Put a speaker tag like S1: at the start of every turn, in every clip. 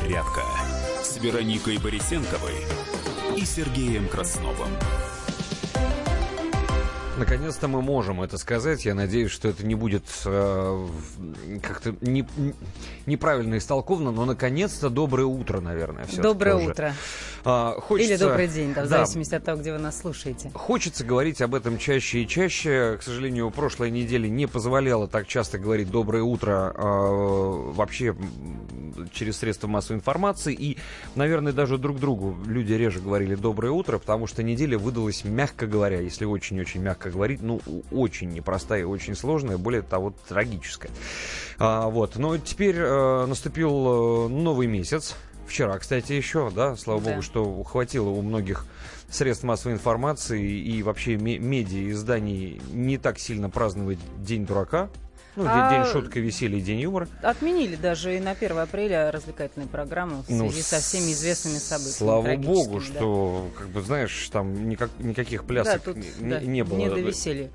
S1: «Зарядка» с Вероникой Борисенковой и Сергеем Красновым.
S2: Наконец-то мы можем это сказать. Я надеюсь, что это не будет э, как-то не, неправильно истолковано, но наконец-то доброе утро, наверное.
S3: Доброе уже. утро.
S2: А, хочется...
S3: Или добрый день, да, в да. зависимости от того, где вы нас слушаете.
S2: Хочется говорить об этом чаще и чаще. К сожалению, прошлой неделе не позволяла так часто говорить доброе утро э, вообще через средства массовой информации. И, наверное, даже друг другу люди реже говорили доброе утро, потому что неделя выдалась, мягко говоря, если очень-очень мягко говорить, ну, очень непростая и очень сложная, более того, трагическая. А, вот. Но теперь э, наступил э, новый месяц. Вчера, кстати, еще, да, слава да. богу, что хватило у многих средств массовой информации и вообще медиа изданий не так сильно праздновать День дурака, ну, а день шутки, веселья, день юмора.
S3: Отменили даже и на 1 апреля развлекательные программы в ну, связи ну, со всеми известными событиями.
S2: Слава богу, да. что, как бы, знаешь, там никак, никаких плясок да, тут, не, да, не было.
S3: Не до веселья.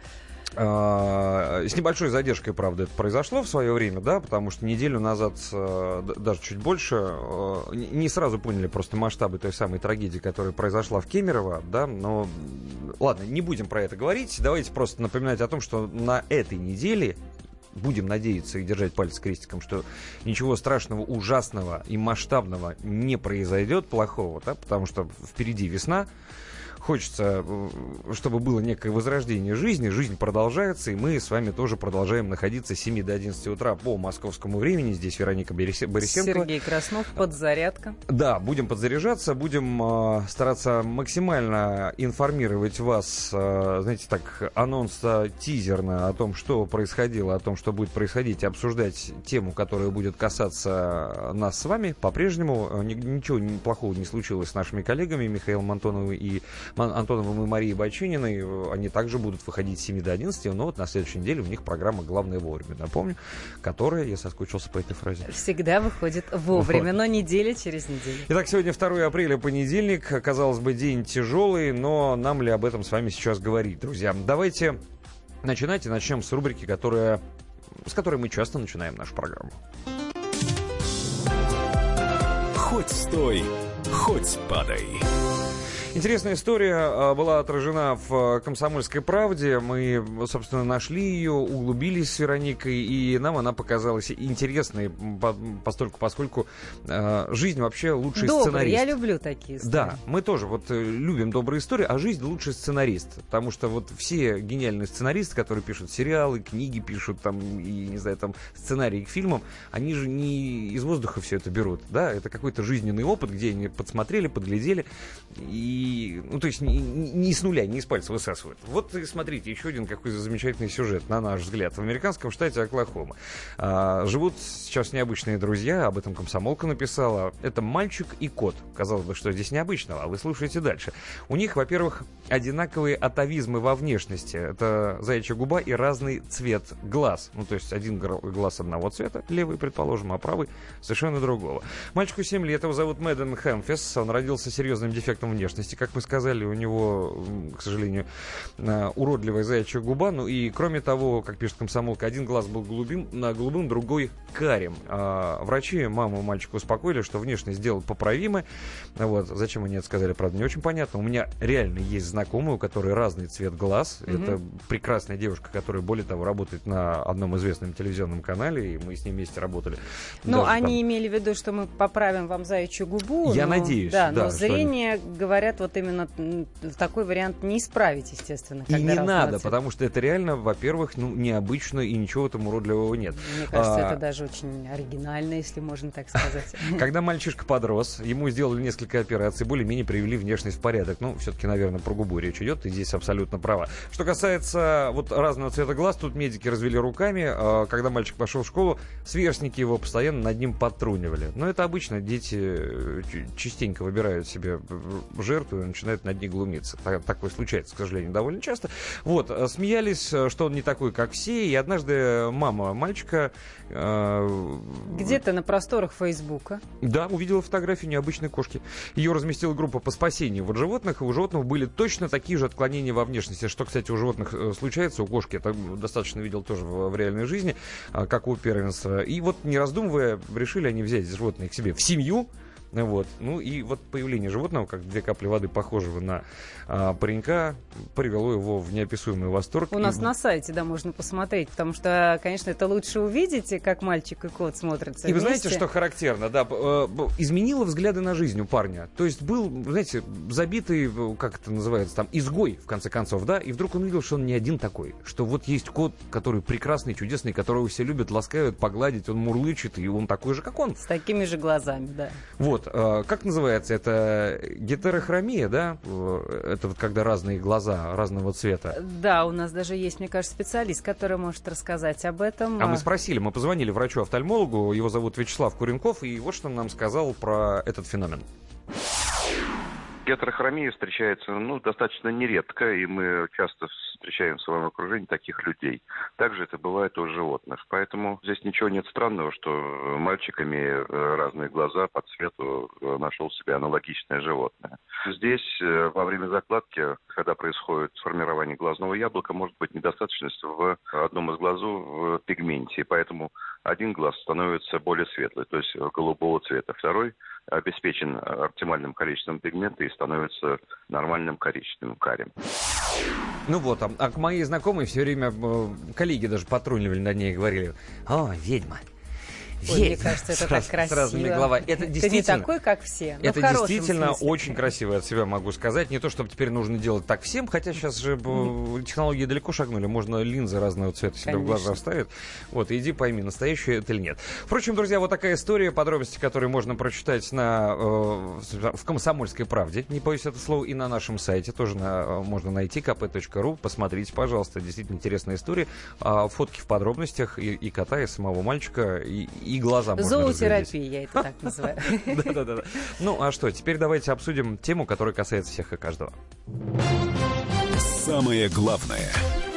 S2: А, с небольшой задержкой, правда, это произошло в свое время, да, потому что неделю назад, э, даже чуть больше, э, не сразу поняли просто масштабы той самой трагедии, которая произошла в Кемерово, да, но ладно, не будем про это говорить, давайте просто напоминать о том, что на этой неделе будем надеяться и держать пальцы крестиком, что ничего страшного, ужасного и масштабного не произойдет плохого, да, потому что впереди весна, хочется, э, чтобы было некое возрождение жизни. Жизнь продолжается, и мы с вами тоже продолжаем находиться с 7 до 11 утра по московскому времени. Здесь Вероника Борисенко.
S3: Сергей Краснов, подзарядка.
S2: Да, будем подзаряжаться, будем э, стараться максимально информировать вас, э, знаете, так, анонс тизерно о том, что происходило, о том, что будет происходить, обсуждать тему, которая будет касаться нас с вами. По-прежнему э, ничего плохого не случилось с нашими коллегами Михаилом Антоновым и Антоновым и Марией Бачининой. Они также будут выходить с 7 до 11, но вот на следующей неделе у них программа «Главное вовремя», напомню, которая, я соскучился по этой фразе.
S3: Всегда выходит вовремя, вот. но неделя через неделю.
S2: Итак, сегодня 2 апреля, понедельник. Казалось бы, день тяжелый, но нам ли об этом с вами сейчас говорить, друзья? Давайте начинать и начнем с рубрики, которая, с которой мы часто начинаем нашу программу.
S1: Хоть стой, хоть падай.
S2: Интересная история а, была отражена в «Комсомольской правде». Мы, собственно, нашли ее, углубились с Вероникой, и нам она показалась интересной, постольку, поскольку э, жизнь вообще лучший
S3: Добрый,
S2: сценарист.
S3: я люблю такие истории.
S2: Да, мы тоже вот э, любим добрые истории, а жизнь лучший сценарист. Потому что вот все гениальные сценаристы, которые пишут сериалы, книги пишут, там, и, не знаю, там, сценарии к фильмам, они же не из воздуха все это берут, да, это какой-то жизненный опыт, где они подсмотрели, подглядели, и ну, то есть не, не с нуля, не из пальца высасывают. Вот смотрите, еще один какой замечательный сюжет, на наш взгляд. В американском штате Оклахома а, живут сейчас необычные друзья, об этом комсомолка написала. Это мальчик и кот. Казалось бы, что здесь необычного, а вы слушаете дальше. У них, во-первых, одинаковые атовизмы во внешности. Это заячья губа и разный цвет глаз. Ну, то есть один глаз одного цвета, левый, предположим, а правый совершенно другого. Мальчику 7 лет, его зовут Мэдден Хэмфис. Он родился с серьезным дефектом внешности, как мы сказали, у него, к сожалению, уродливая заячья губа. Ну и, кроме того, как пишет комсомолка, один глаз был голубым, на голубым, другой карим. А врачи маму мальчика успокоили, что внешность сделал поправимы. Вот. Зачем они это сказали, правда, не очень понятно. У меня реально есть знакомый, у которой разный цвет глаз. Mm-hmm. Это прекрасная девушка, которая, более того, работает на одном известном телевизионном канале, и мы с ней вместе работали.
S3: Ну, они там... имели в виду, что мы поправим вам заячью губу.
S2: Я но... надеюсь,
S3: да.
S2: да
S3: но зрение, они... говорят, вот именно такой вариант не исправить, естественно.
S2: И не надо, потому что это реально, во-первых, ну, необычно и ничего там уродливого нет.
S3: Мне кажется, а... это даже очень оригинально, если можно так сказать.
S2: Когда мальчишка подрос, ему сделали несколько операций, более-менее привели внешность в порядок. Ну, все-таки, наверное, про губу речь идет, ты здесь абсолютно права. Что касается вот разного цвета глаз, тут медики развели руками. А, когда мальчик пошел в школу, сверстники его постоянно над ним подтрунивали. Но это обычно дети э, частенько выбирают себе жертв и начинают над ней глумиться. Так, такое случается, к сожалению, довольно часто. Вот, э, смеялись, э, что он не такой, как все, и однажды мама мальчика...
S3: Э, Где-то на просторах Фейсбука.
S2: Да, увидела фотографию необычной кошки. Ее разместила группа по спасению вот животных, и у животных были точно такие же отклонения во внешности, что, кстати, у животных э, случается, у кошки, это достаточно видел тоже в, в реальной жизни, как у первенства. И вот, не раздумывая, решили они взять животное к себе в семью, вот. Ну и вот появление животного, как две капли воды, похожего на а, паренька, привело его в неописуемый восторг.
S3: У и... нас на сайте, да, можно посмотреть, потому что, конечно, это лучше увидеть, как мальчик и кот смотрятся
S2: И
S3: вместе.
S2: вы знаете, что характерно, да, э, изменило взгляды на жизнь у парня. То есть был, знаете, забитый, как это называется, там, изгой, в конце концов, да, и вдруг он увидел, что он не один такой, что вот есть кот, который прекрасный, чудесный, которого все любят, ласкают, погладить, он мурлычет, и он такой же, как он.
S3: С такими же глазами, да.
S2: Вот, а, как называется это? Гетерохромия, да? Это вот когда разные глаза разного цвета.
S3: Да, у нас даже есть, мне кажется, специалист, который может рассказать об этом.
S2: А мы спросили, мы позвонили врачу-офтальмологу, его зовут Вячеслав Куренков, и вот что он нам сказал про этот феномен.
S4: Гетерохромия встречается ну, достаточно нередко, и мы часто встречаем в своем окружении таких людей. Также это бывает у животных. Поэтому здесь ничего нет странного, что мальчик, имея э, разные глаза по цвету, э, нашел себе аналогичное животное. Здесь э, во время закладки, когда происходит формирование глазного яблока, может быть недостаточность в одном из глазу в пигменте. Поэтому один глаз становится более светлый, то есть голубого цвета. Второй обеспечен оптимальным количеством пигмента и становится нормальным коричневым карим.
S2: Ну вот, а, а к моей знакомой все время э, коллеги даже патрулировали над ней и говорили, о, ведьма,
S3: Ой, мне кажется, это так красиво. С разными головами.
S2: Это действительно... Ты не
S3: такой, как все.
S2: Это действительно смысле. очень красиво от себя могу сказать. Не то, чтобы теперь нужно делать так всем, хотя сейчас же технологии далеко шагнули. Можно линзы разного цвета себе в глаза вставить. Вот, иди пойми, настоящее это или нет. Впрочем, друзья, вот такая история, подробности, которые можно прочитать на, э, в «Комсомольской правде», не боюсь это слово, и на нашем сайте тоже на, э, можно найти kp.ru. Посмотрите, пожалуйста, действительно интересная история. А, фотки в подробностях и, и кота, и самого мальчика, и, и глаза можно
S3: Зоотерапия, я это так называю. Да-да-да.
S2: Ну, а что, теперь давайте обсудим тему, которая касается всех и каждого.
S1: Самое главное –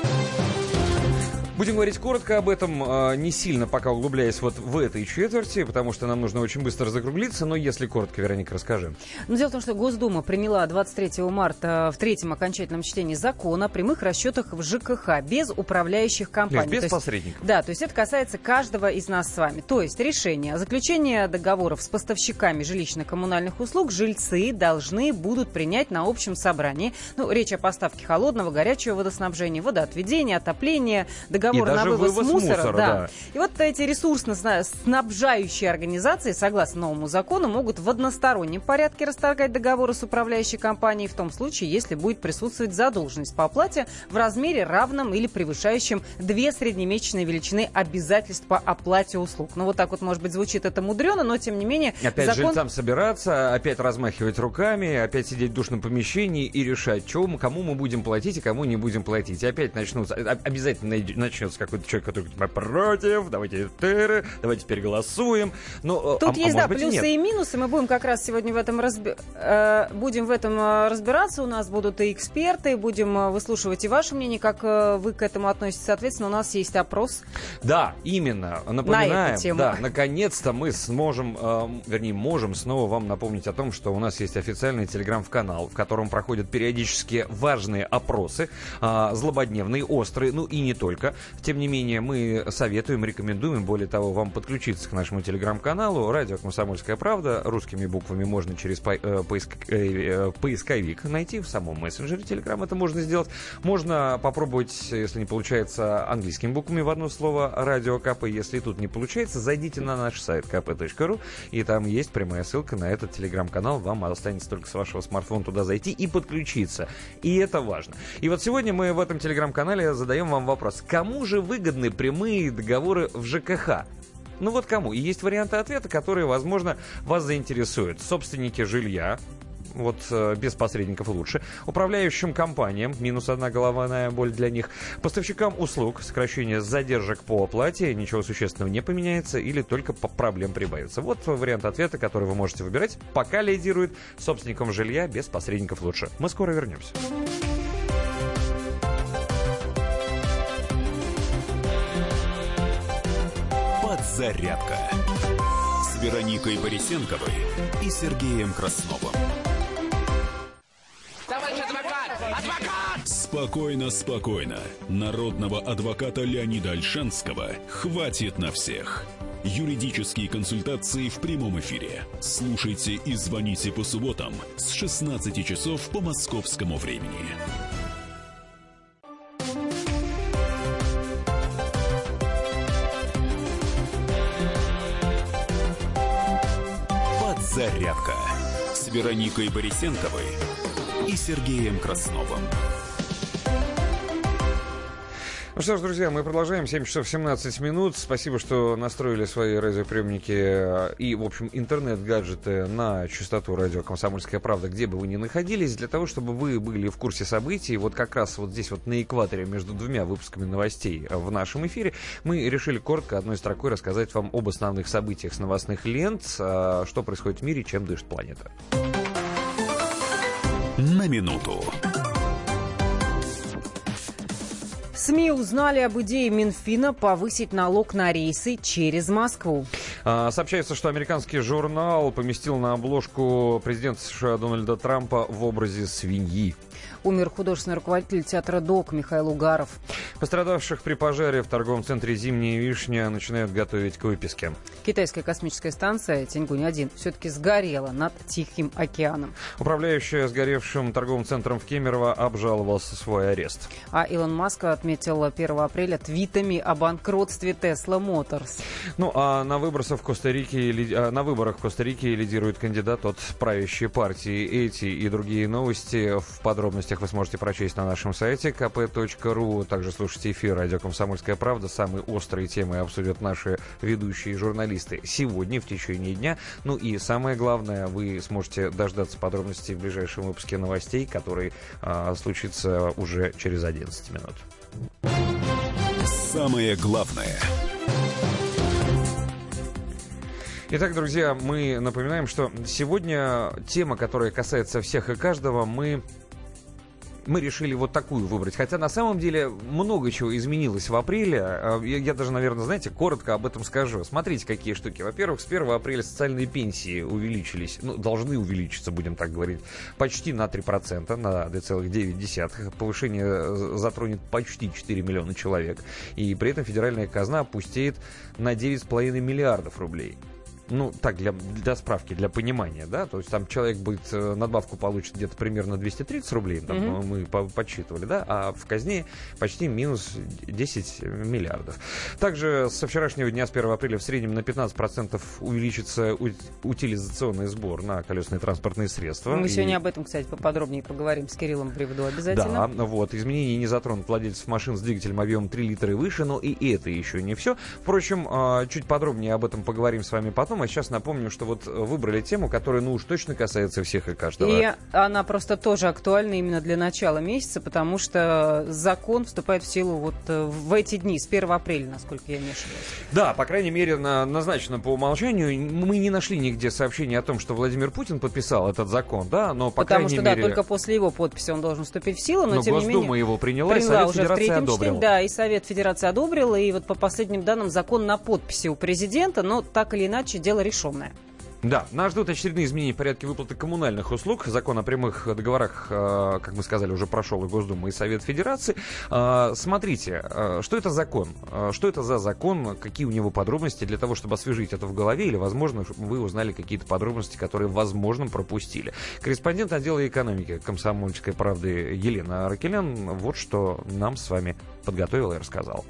S2: Будем говорить коротко об этом, а, не сильно пока углубляясь вот в этой четверти, потому что нам нужно очень быстро закруглиться, но если коротко, Вероника, расскажи.
S3: Ну, дело в том, что Госдума приняла 23 марта в третьем окончательном чтении закона о прямых расчетах в ЖКХ без управляющих компаний.
S2: Без, без посредников.
S3: Да, то есть это касается каждого из нас с вами. То есть решение о заключении договоров с поставщиками жилищно-коммунальных услуг жильцы должны будут принять на общем собрании. Ну, речь о поставке холодного, горячего водоснабжения, водоотведения, отопления, договор на вывоз, вывоз мусора. мусора да. Да. И вот эти ресурсно-снабжающие организации, согласно новому закону, могут в одностороннем порядке расторгать договоры с управляющей компанией в том случае, если будет присутствовать задолженность по оплате в размере равном или превышающем две среднемесячные величины обязательств по оплате услуг. Ну вот так вот, может быть, звучит это мудрено, но тем не менее...
S2: Опять закон... жильцам собираться, опять размахивать руками, опять сидеть в душном помещении и решать, что, кому мы будем платить и кому не будем платить. И опять начнутся, обязательно начнется какой-то человек, который говорит, против, давайте тыры, давайте переголосуем.
S3: Но, Тут а, есть, а да, плюсы и, и минусы. Мы будем как раз сегодня в этом разби... э, будем в этом э, разбираться. У нас будут и эксперты, будем э, выслушивать и ваше мнение, как э, вы к этому относитесь. Соответственно, у нас есть опрос.
S2: Да, именно. Напоминаем, На эту тему. да, наконец-то мы сможем, э, вернее, можем снова вам напомнить о том, что у нас есть официальный телеграм-канал, в котором проходят периодически важные опросы, э, злободневные, острые, ну и не только. Тем не менее, мы советуем, рекомендуем, более того, вам подключиться к нашему телеграм-каналу «Радио Комсомольская правда». Русскими буквами можно через по, э, поиск, э, э, поисковик найти в самом мессенджере Телеграм. Это можно сделать. Можно попробовать, если не получается, английскими буквами в одно слово «Радио КП». Если тут не получается, зайдите на наш сайт kp.ru, и там есть прямая ссылка на этот телеграм-канал. Вам останется только с вашего смартфона туда зайти и подключиться. И это важно. И вот сегодня мы в этом телеграм-канале задаем вам вопрос. Кому же выгодны прямые договоры в ЖКХ? Ну вот кому? И есть варианты ответа, которые, возможно, вас заинтересуют. Собственники жилья, вот э, без посредников лучше. Управляющим компаниям минус одна головная боль для них. Поставщикам услуг сокращение задержек по оплате, ничего существенного не поменяется или только по проблем прибавится. Вот вариант ответа, который вы можете выбирать. Пока лидирует собственникам жилья без посредников лучше. Мы скоро вернемся.
S1: Подзарядка с Вероникой Борисенковой и Сергеем Красновым.
S5: Товарищ адвокат! Адвокат!
S1: Спокойно, спокойно. Народного адвоката Леонида Альшанского хватит на всех. Юридические консультации в прямом эфире. Слушайте и звоните по субботам с 16 часов по московскому времени. Подзарядка с Вероникой Борисенковой и Сергеем Красновым.
S2: Ну что ж, друзья, мы продолжаем. 7 часов 17 минут. Спасибо, что настроили свои радиоприемники э, и, в общем, интернет-гаджеты на частоту радио «Комсомольская правда», где бы вы ни находились, для того, чтобы вы были в курсе событий. Вот как раз вот здесь вот на экваторе между двумя выпусками новостей в нашем эфире мы решили коротко одной строкой рассказать вам об основных событиях с новостных лент, э, что происходит в мире, чем дышит планета.
S1: На минуту.
S3: СМИ узнали об идее Минфина повысить налог на рейсы через Москву.
S2: А, Сообщается, что американский журнал поместил на обложку президента США Дональда Трампа в образе свиньи.
S3: Умер художественный руководитель театра ДОК Михаил Угаров.
S2: Пострадавших при пожаре в торговом центре «Зимняя вишня» начинают готовить к выписке.
S3: Китайская космическая станция Тяньгунь-1 все-таки сгорела над Тихим океаном.
S2: Управляющая сгоревшим торговым центром в Кемерово обжаловался свой арест.
S3: А Илон Маск отметил 1 апреля твитами о банкротстве Tesla Motors.
S2: Ну а на выборах в Коста-Рике, ли- а, на выборах в Коста-Рике лидирует кандидат от правящей партии. Эти и другие новости в подробностях вы сможете прочесть на нашем сайте kp.ru. Также слушайте эфир «Радио Комсомольская правда». Самые острые темы обсудят наши ведущие журналисты сегодня в течение дня. Ну и самое главное, вы сможете дождаться подробностей в ближайшем выпуске новостей, который а, случится уже через 11 минут.
S1: Самое главное.
S2: Итак, друзья, мы напоминаем, что сегодня тема, которая касается всех и каждого, мы мы решили вот такую выбрать. Хотя на самом деле много чего изменилось в апреле. А, Я, я даже, наверное, знаете, коротко об этом скажу. Смотрите, какие штуки. Во-первых, с 1 апреля социальные пенсии увеличились, ну, должны увеличиться, будем так говорить, почти на 3%, на 2,9%. Повышение э, затронет почти 4 миллиона человек. И при этом федеральная казна опустеет на 9,5 миллиардов рублей ну, так, для, для справки, для понимания, да, то есть там человек будет, э, надбавку получит где-то примерно 230 рублей, там,
S3: Мгм.
S2: мы по- подсчитывали, да, а в казне почти минус 10 миллиардов. Также со вчерашнего дня, с 1 апреля, в среднем на 15% увеличится утилизационный сбор на колесные транспортные средства.
S3: Мы
S2: И-
S3: сегодня об этом, кстати, поподробнее поговорим с Кириллом Приводу обязательно.
S2: да, вот. Изменения не затронут владельцев машин с двигателем объемом 3 литра и выше, но и это еще не все. Впрочем, а, чуть подробнее об этом поговорим с вами потом. А сейчас напомню, что вот э, выбрали тему, которая, ну уж точно касается всех и каждого.
S3: И она просто тоже актуальна именно для начала месяца, потому что закон вступает в силу вот э, в эти дни, с 1 апреля, насколько я не ошибаюсь.
S2: Да, по крайней мере, на- назначено по умолчанию. Мы не нашли нигде сообщения о том, что Владимир Путин подписал этот закон, да, но по
S3: потому
S2: крайней
S3: что,
S2: мере...
S3: да, только после его подписи он должен вступить в силу, но,
S2: но
S3: тем не
S2: Госдума
S3: менее...
S2: его приняла, и
S3: Приняла
S2: Совет
S3: уже в
S2: Федерации
S3: третьем
S2: одобрил.
S3: чтении, да, и Совет Федерации одобрил, и вот по последним данным закон на подписи у президента, но так или иначе дело решенное.
S2: Да, нас ждут очередные изменения в порядке выплаты коммунальных услуг. Закон о прямых договорах, э, как мы сказали, уже прошел и Госдума, и Совет Федерации. Э, Смотрите, э, что это закон? Что это за закон? Какие у него подробности для того, чтобы освежить это в голове? Или, возможно, вы узнали какие-то подробности, которые, возможно, пропустили. Корреспондент отдела экономики комсомольской правды Елена Ракелян вот что нам с вами подготовила и рассказала.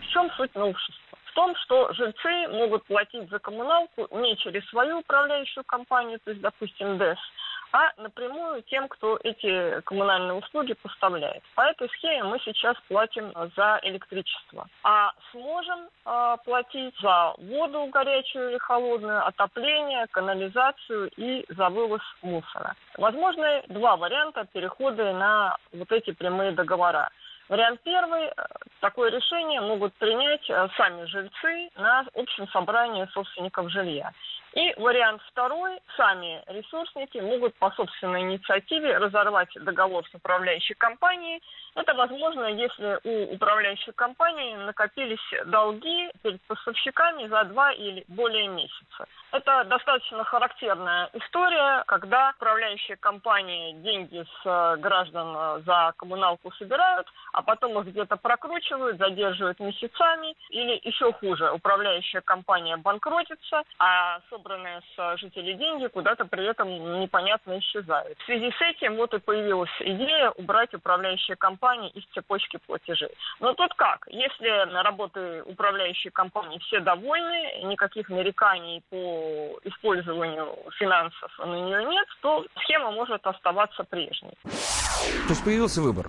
S6: В чем суть новшества? Том, что жильцы могут платить за коммуналку не через свою управляющую компанию, то есть, допустим, ДЭС, а напрямую тем, кто эти коммунальные услуги поставляет. По этой схеме мы сейчас платим за электричество. А сможем э, платить за воду горячую или холодную, отопление, канализацию и за вывоз мусора. Возможны два варианта перехода на вот эти прямые договора. Вариант первый. Э, такое решение могут принять э, сами жильцы на общем собрании собственников жилья. И вариант второй. Сами ресурсники могут по собственной инициативе разорвать договор с управляющей компанией. Это возможно, если у управляющей компании накопились долги перед поставщиками за два или более месяца. Это достаточно характерная история, когда управляющие компании деньги с э, граждан э, за коммуналку собирают, а потом их где-то прокручивают, задерживают месяцами, или еще хуже, управляющая компания банкротится, а собранные с жителей деньги куда-то при этом непонятно исчезают. В связи с этим вот и появилась идея убрать управляющие компании из цепочки платежей. Но тут как? Если на работы управляющей компании все довольны, никаких нареканий по использованию финансов на нее нет, то схема может оставаться прежней.
S2: То есть появился выбор.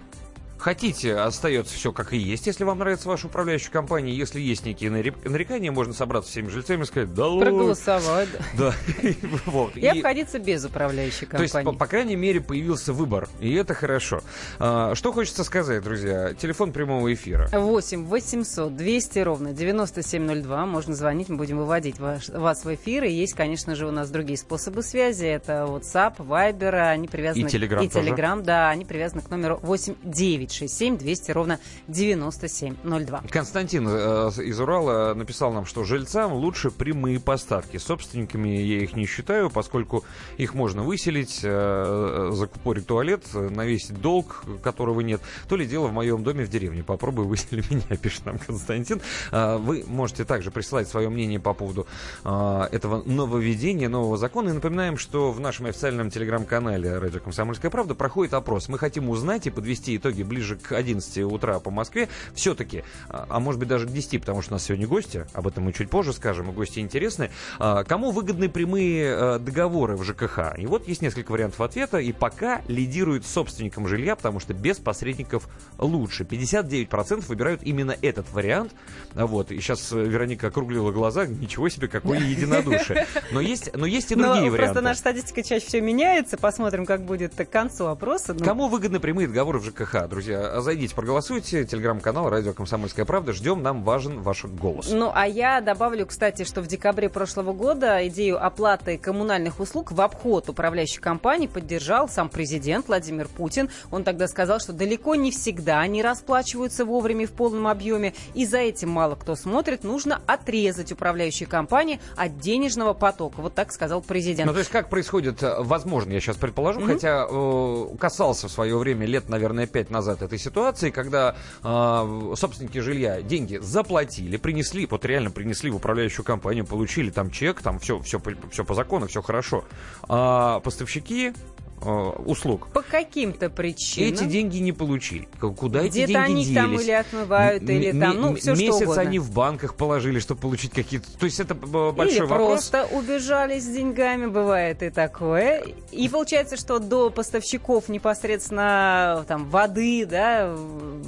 S2: Хотите, остается все как и есть, если вам нравится ваша управляющая компания. Если есть некие нарекания, можно собраться всеми жильцами и сказать, да
S3: Проголосовать.
S2: Да.
S3: вот. И, обходиться без управляющей компании.
S2: То есть, по, по крайней мере, появился выбор. И это хорошо. А, что хочется сказать, друзья? Телефон прямого эфира.
S3: 8 800 200 ровно 9702. Можно звонить, мы будем выводить ваш, вас в эфир. И есть, конечно же, у нас другие способы связи. Это WhatsApp, Viber. Они привязаны...
S2: И Telegram И
S3: Telegram, да. Они привязаны к номеру 89 967 200 ровно 9702.
S2: Константин э, из Урала написал нам, что жильцам лучше прямые поставки. Собственниками я их не считаю, поскольку их можно выселить, э, закупорить туалет, навесить долг, которого нет. То ли дело в моем доме в деревне. Попробуй высели меня, пишет нам Константин. Э, вы можете также присылать свое мнение по поводу э, этого нововведения, нового закона. И напоминаем, что в нашем официальном телеграм-канале «Радио Комсомольская правда» проходит опрос. Мы хотим узнать и подвести итоги ближе ближе к 11 утра по Москве, все-таки, а, а может быть даже к 10, потому что у нас сегодня гости, об этом мы чуть позже скажем, и гости интересны, а, кому выгодны прямые а, договоры в ЖКХ? И вот есть несколько вариантов ответа, и пока лидирует собственником жилья, потому что без посредников лучше. 59% выбирают именно этот вариант. Вот, и сейчас Вероника округлила глаза, ничего себе, какое единодушие. Но есть, но есть и другие но варианты.
S3: Просто наша статистика чаще всего меняется, посмотрим, как будет к концу опроса.
S2: Ну... Кому выгодны прямые договоры в ЖКХ, друзья? Друзья. Зайдите, проголосуйте. Телеграм-канал «Радио Комсомольская правда». Ждем, нам важен ваш голос.
S3: Ну, а я добавлю, кстати, что в декабре прошлого года идею оплаты коммунальных услуг в обход управляющей компании поддержал сам президент Владимир Путин. Он тогда сказал, что далеко не всегда они расплачиваются вовремя в полном объеме, и за этим мало кто смотрит. Нужно отрезать управляющие компании от денежного потока. Вот так сказал президент.
S2: Ну, то есть как происходит, э, возможно, я сейчас предположу, mm-hmm. хотя э, касался в свое время, лет, наверное, пять назад от этой ситуации, когда э, собственники жилья деньги заплатили, принесли, вот реально принесли в управляющую компанию, получили там чек, там все, все, все по закону, все хорошо. А поставщики услуг.
S3: По каким-то причинам.
S2: Эти деньги не получили. Куда эти деньги
S3: они
S2: делись?
S3: там или отмывают, м- или там, ну, все
S2: Месяц
S3: что угодно.
S2: они в банках положили, чтобы получить какие-то... То есть это большой
S3: или
S2: вопрос.
S3: просто убежали с деньгами, бывает и такое. И получается, что до поставщиков непосредственно там воды, да,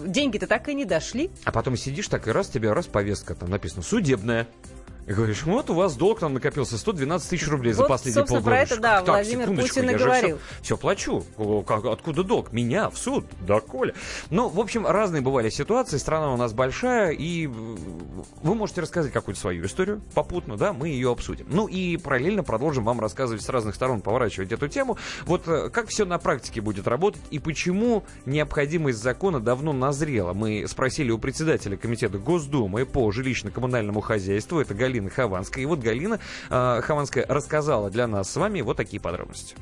S3: деньги-то так и не дошли.
S2: А потом сидишь так и раз, тебе раз повестка, там написано «судебная». И говоришь, вот у вас долг там накопился 112 тысяч рублей вот, за последние полгода.
S3: про это, да, так, Владимир Путин и говорил.
S2: Все, все плачу. Как, откуда долг? Меня в суд? Да, Коля. Ну, в общем, разные бывали ситуации. Страна у нас большая, и вы можете рассказать какую-то свою историю попутно, да, мы ее обсудим. Ну и параллельно продолжим вам рассказывать с разных сторон, поворачивать эту тему. Вот э, как все на практике будет работать и почему необходимость закона давно назрела. Мы спросили у председателя комитета Госдумы по жилищно-коммунальному хозяйству, это Галина Галины Хованской. И вот Галина э, Хованская рассказала для нас с вами вот такие подробности.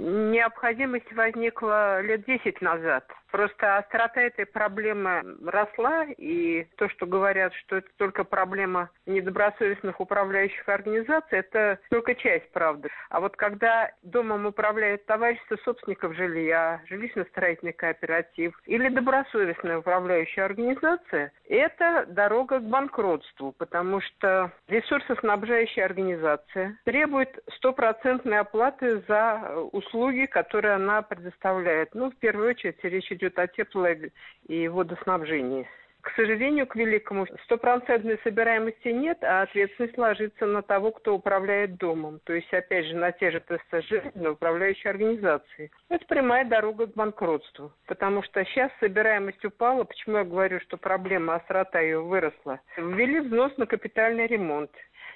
S7: Необходимость возникла лет 10 назад. Просто острота этой проблемы росла, и то, что говорят, что это только проблема недобросовестных управляющих организаций, это только часть правды. А вот когда домом управляет товарищество собственников жилья, жилищно-строительный кооператив или добросовестная управляющая организация, это дорога к банкротству, потому что ресурсоснабжающая организация требует стопроцентной оплаты за услуги, которые она предоставляет. Ну, в первую очередь, речь идет о тепло- и водоснабжении. К сожалению, к великому, стопроцентной собираемости нет, а ответственность ложится на того, кто управляет домом. То есть, опять же, на те же ТСЖ, на управляющие организации. Это прямая дорога к банкротству. Потому что сейчас собираемость упала. Почему я говорю, что проблема острота ее выросла? Ввели взнос на капитальный ремонт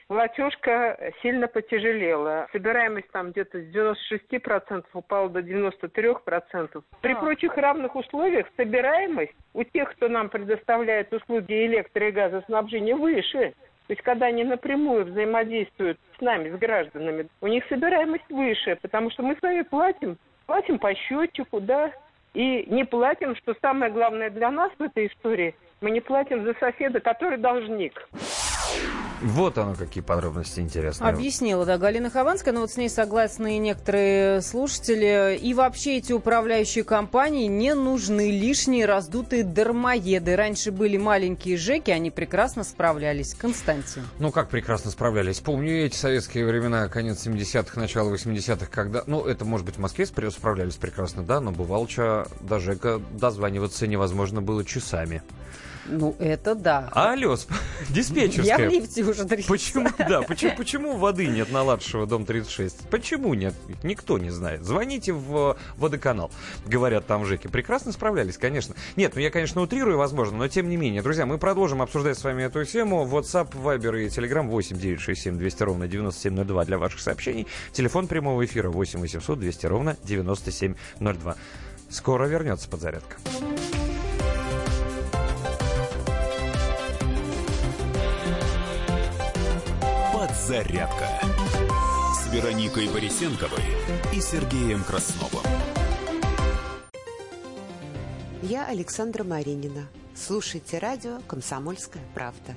S7: платежка сильно потяжелела. Собираемость там где-то с 96% упала до 93%. При а. прочих равных условиях собираемость у тех, кто нам предоставляет услуги электро- и газоснабжения, выше. То есть, когда они напрямую взаимодействуют с нами, с гражданами, у них собираемость выше, потому что мы с вами платим, платим по счетчику, да, и не платим, что самое главное для нас в этой истории, мы не платим за соседа, который должник.
S2: Вот оно, какие подробности интересные.
S3: Объяснила, да, Галина Хованская, но вот с ней согласны и некоторые слушатели. И вообще эти управляющие компании не нужны лишние раздутые дармоеды. Раньше были маленькие ЖЭКи, они прекрасно справлялись. Константин.
S2: Ну, как прекрасно справлялись? Помню эти советские времена, конец 70-х, начало 80-х, когда... Ну, это, может быть, в Москве справлялись прекрасно, да, но бывало, что до ЖЭКа дозваниваться невозможно было часами.
S3: Ну, это да.
S2: Алло, диспетчерская.
S3: Я в лифте уже 30.
S2: Почему, да, почему, почему воды нет на Ладшево, дом 36? Почему нет? Никто не знает. Звоните в водоканал. Говорят там Жеки. Прекрасно справлялись, конечно. Нет, ну я, конечно, утрирую, возможно, но тем не менее. Друзья, мы продолжим обсуждать с вами эту тему. WhatsApp, Viber и Telegram 8 967 200 ровно 9702 для ваших сообщений. Телефон прямого эфира 8 800 200 ровно 9702. Скоро вернется подзарядка.
S1: «Зарядка» с Вероникой Борисенковой и Сергеем Красновым.
S8: Я Александра Маринина. Слушайте радио «Комсомольская правда».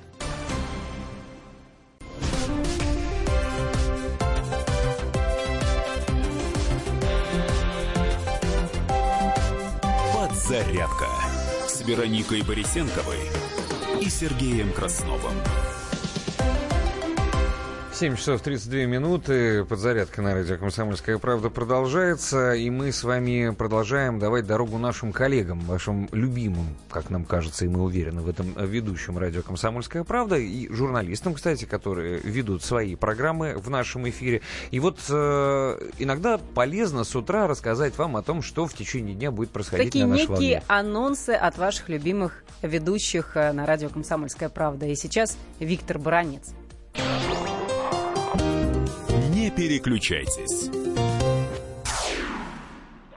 S1: «Подзарядка» с Вероникой Борисенковой и Сергеем Красновым.
S2: 7 часов 32 минуты. Подзарядка на радио «Комсомольская правда» продолжается. И мы с вами продолжаем давать дорогу нашим коллегам, вашим любимым, как нам кажется, и мы уверены в этом, ведущим радио «Комсомольская правда», и журналистам, кстати, которые ведут свои программы в нашем эфире. И вот э, иногда полезно с утра рассказать вам о том, что в течение дня будет происходить
S3: Такие
S2: на
S3: нашей некие
S2: волне.
S3: анонсы от ваших любимых ведущих э, на радио «Комсомольская правда». И сейчас Виктор Баранец.
S1: Переключайтесь.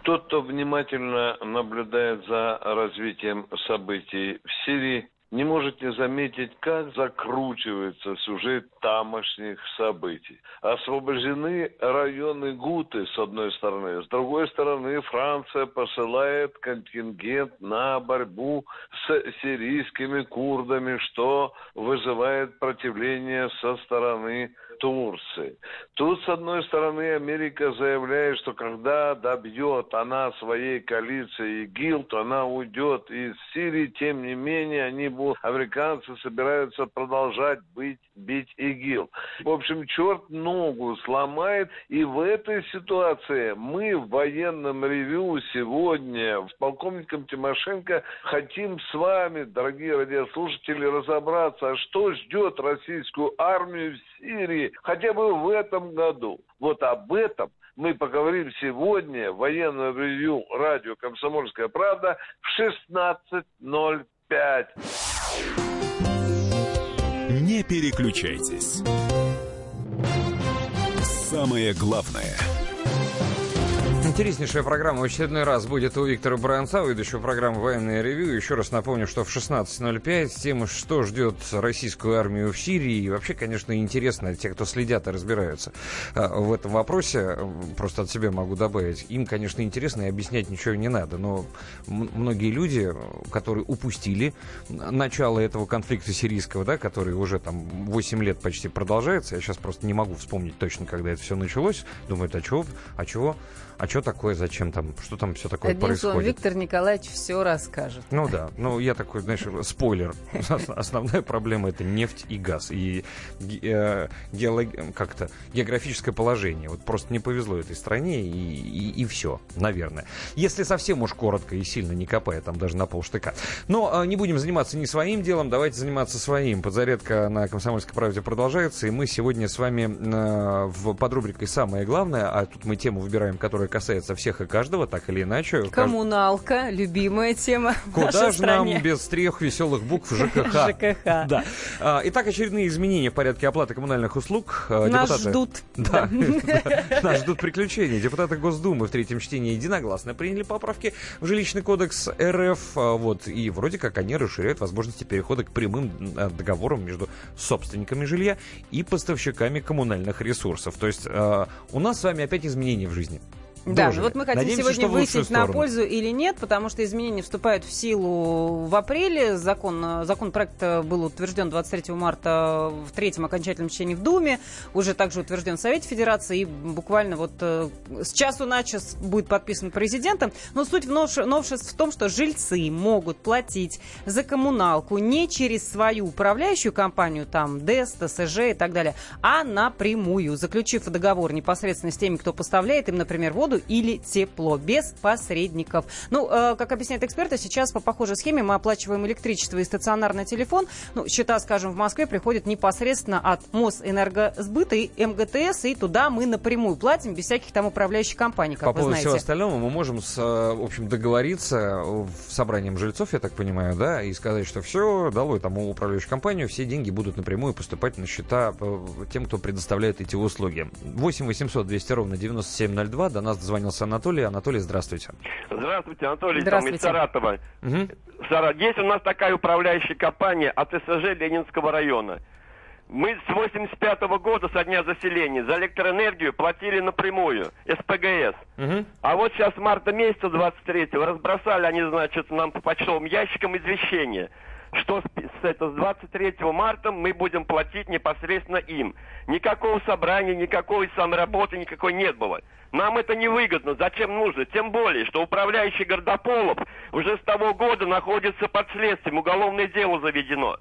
S9: Тот, кто внимательно наблюдает за развитием событий в Сирии, не может не заметить, как закручивается сюжет тамошних событий. Освобождены районы Гуты, с одной стороны. С другой стороны, Франция посылает контингент на борьбу с сирийскими курдами, что вызывает противление со стороны Турции. Тут, с одной стороны, Америка заявляет, что когда добьет она своей коалиции ИГИЛ, то она уйдет из Сирии. Тем не менее, они будут, американцы собираются продолжать быть, бить ИГИЛ. В общем, черт ногу сломает. И в этой ситуации мы в военном ревю сегодня в полковником Тимошенко хотим с вами, дорогие радиослушатели, разобраться, а что ждет российскую армию в Сирии хотя бы в этом году. Вот об этом мы поговорим сегодня в военном ревью радио «Комсомольская правда» в 16.05.
S1: Не переключайтесь. Самое главное
S2: Интереснейшая программа в очередной раз будет у Виктора Баранца, ведущего программы «Военное ревю». Еще раз напомню, что в 16.05 тема «Что ждет российскую армию в Сирии?» И вообще, конечно, интересно, те, кто следят и разбираются а, в этом вопросе, просто от себя могу добавить, им, конечно, интересно и объяснять ничего не надо. Но многие люди, которые упустили начало этого конфликта сирийского, да, который уже там 8 лет почти продолжается, я сейчас просто не могу вспомнить точно, когда это все началось, думают, а чего, а чего а что такое, зачем там, что там все такое
S3: Одним
S2: происходит.
S3: Словом, Виктор Николаевич все расскажет.
S2: Ну да, ну я такой, знаешь, спойлер. Основная проблема это нефть и газ. И э, геолог... как-то географическое положение. Вот просто не повезло этой стране и, и, и все, наверное. Если совсем уж коротко и сильно не копая, там даже на полштыка. Но э, не будем заниматься не своим делом, давайте заниматься своим. Подзарядка на «Комсомольской правде» продолжается, и мы сегодня с вами э, в, под рубрикой «Самое главное», а тут мы тему выбираем, которая касается всех и каждого, так или иначе.
S3: Коммуналка, любимая тема
S2: Куда
S3: же нам
S2: без трех веселых букв ЖКХ?
S3: ЖКХ.
S2: Да. А, итак, очередные изменения в порядке оплаты коммунальных услуг.
S3: А, нас Депутаты... ждут.
S2: Да, нас ждут приключения. Депутаты Госдумы в третьем чтении единогласно приняли поправки в жилищный кодекс РФ. А, вот, и вроде как они расширяют возможности перехода к прямым договорам между собственниками жилья и поставщиками коммунальных ресурсов. То есть у нас с вами опять изменения в жизни.
S3: Да, Дожили. вот мы хотим Надеемся, сегодня выяснить на пользу или нет, потому что изменения вступают в силу в апреле. Закон, закон проекта был утвержден 23 марта в третьем окончательном чтении в Думе, уже также утвержден в Совете Федерации, и буквально вот э, с часу на час будет подписан президентом. Но суть новшеств в том, что жильцы могут платить за коммуналку не через свою управляющую компанию, там ДЭС, ТСЖ и так далее, а напрямую, заключив договор непосредственно с теми, кто поставляет им, например, воду воду или тепло, без посредников. Ну, э, как объясняют эксперты, сейчас по похожей схеме мы оплачиваем электричество и стационарный телефон. Ну, счета, скажем, в Москве приходят непосредственно от Мосэнергосбыта и МГТС, и туда мы напрямую платим, без всяких там управляющих компаний, как
S2: по
S3: вы
S2: поводу
S3: знаете.
S2: всего остального мы можем, с, э, в общем, договориться в собранием жильцов, я так понимаю, да, и сказать, что все, долой там управляющую компанию, все деньги будут напрямую поступать на счета э, тем, кто предоставляет эти услуги. 8 800 200 ровно 9702, до нас дозвонился Анатолий. Анатолий, здравствуйте.
S10: Здравствуйте, Анатолий, здравствуйте. из Саратова. Угу. Есть у нас такая управляющая компания АТСЖ Ленинского района. Мы с 85 -го года, со дня заселения, за электроэнергию платили напрямую, СПГС. Угу. А вот сейчас марта месяца 23-го разбросали они, значит, нам по почтовым ящикам извещение – что с, это, с 23 марта мы будем платить непосредственно им. Никакого собрания, никакой самоработы, никакой нет было. Нам это невыгодно. Зачем нужно? Тем более, что управляющий Гордополов уже с того года находится под следствием. Уголовное дело заведено.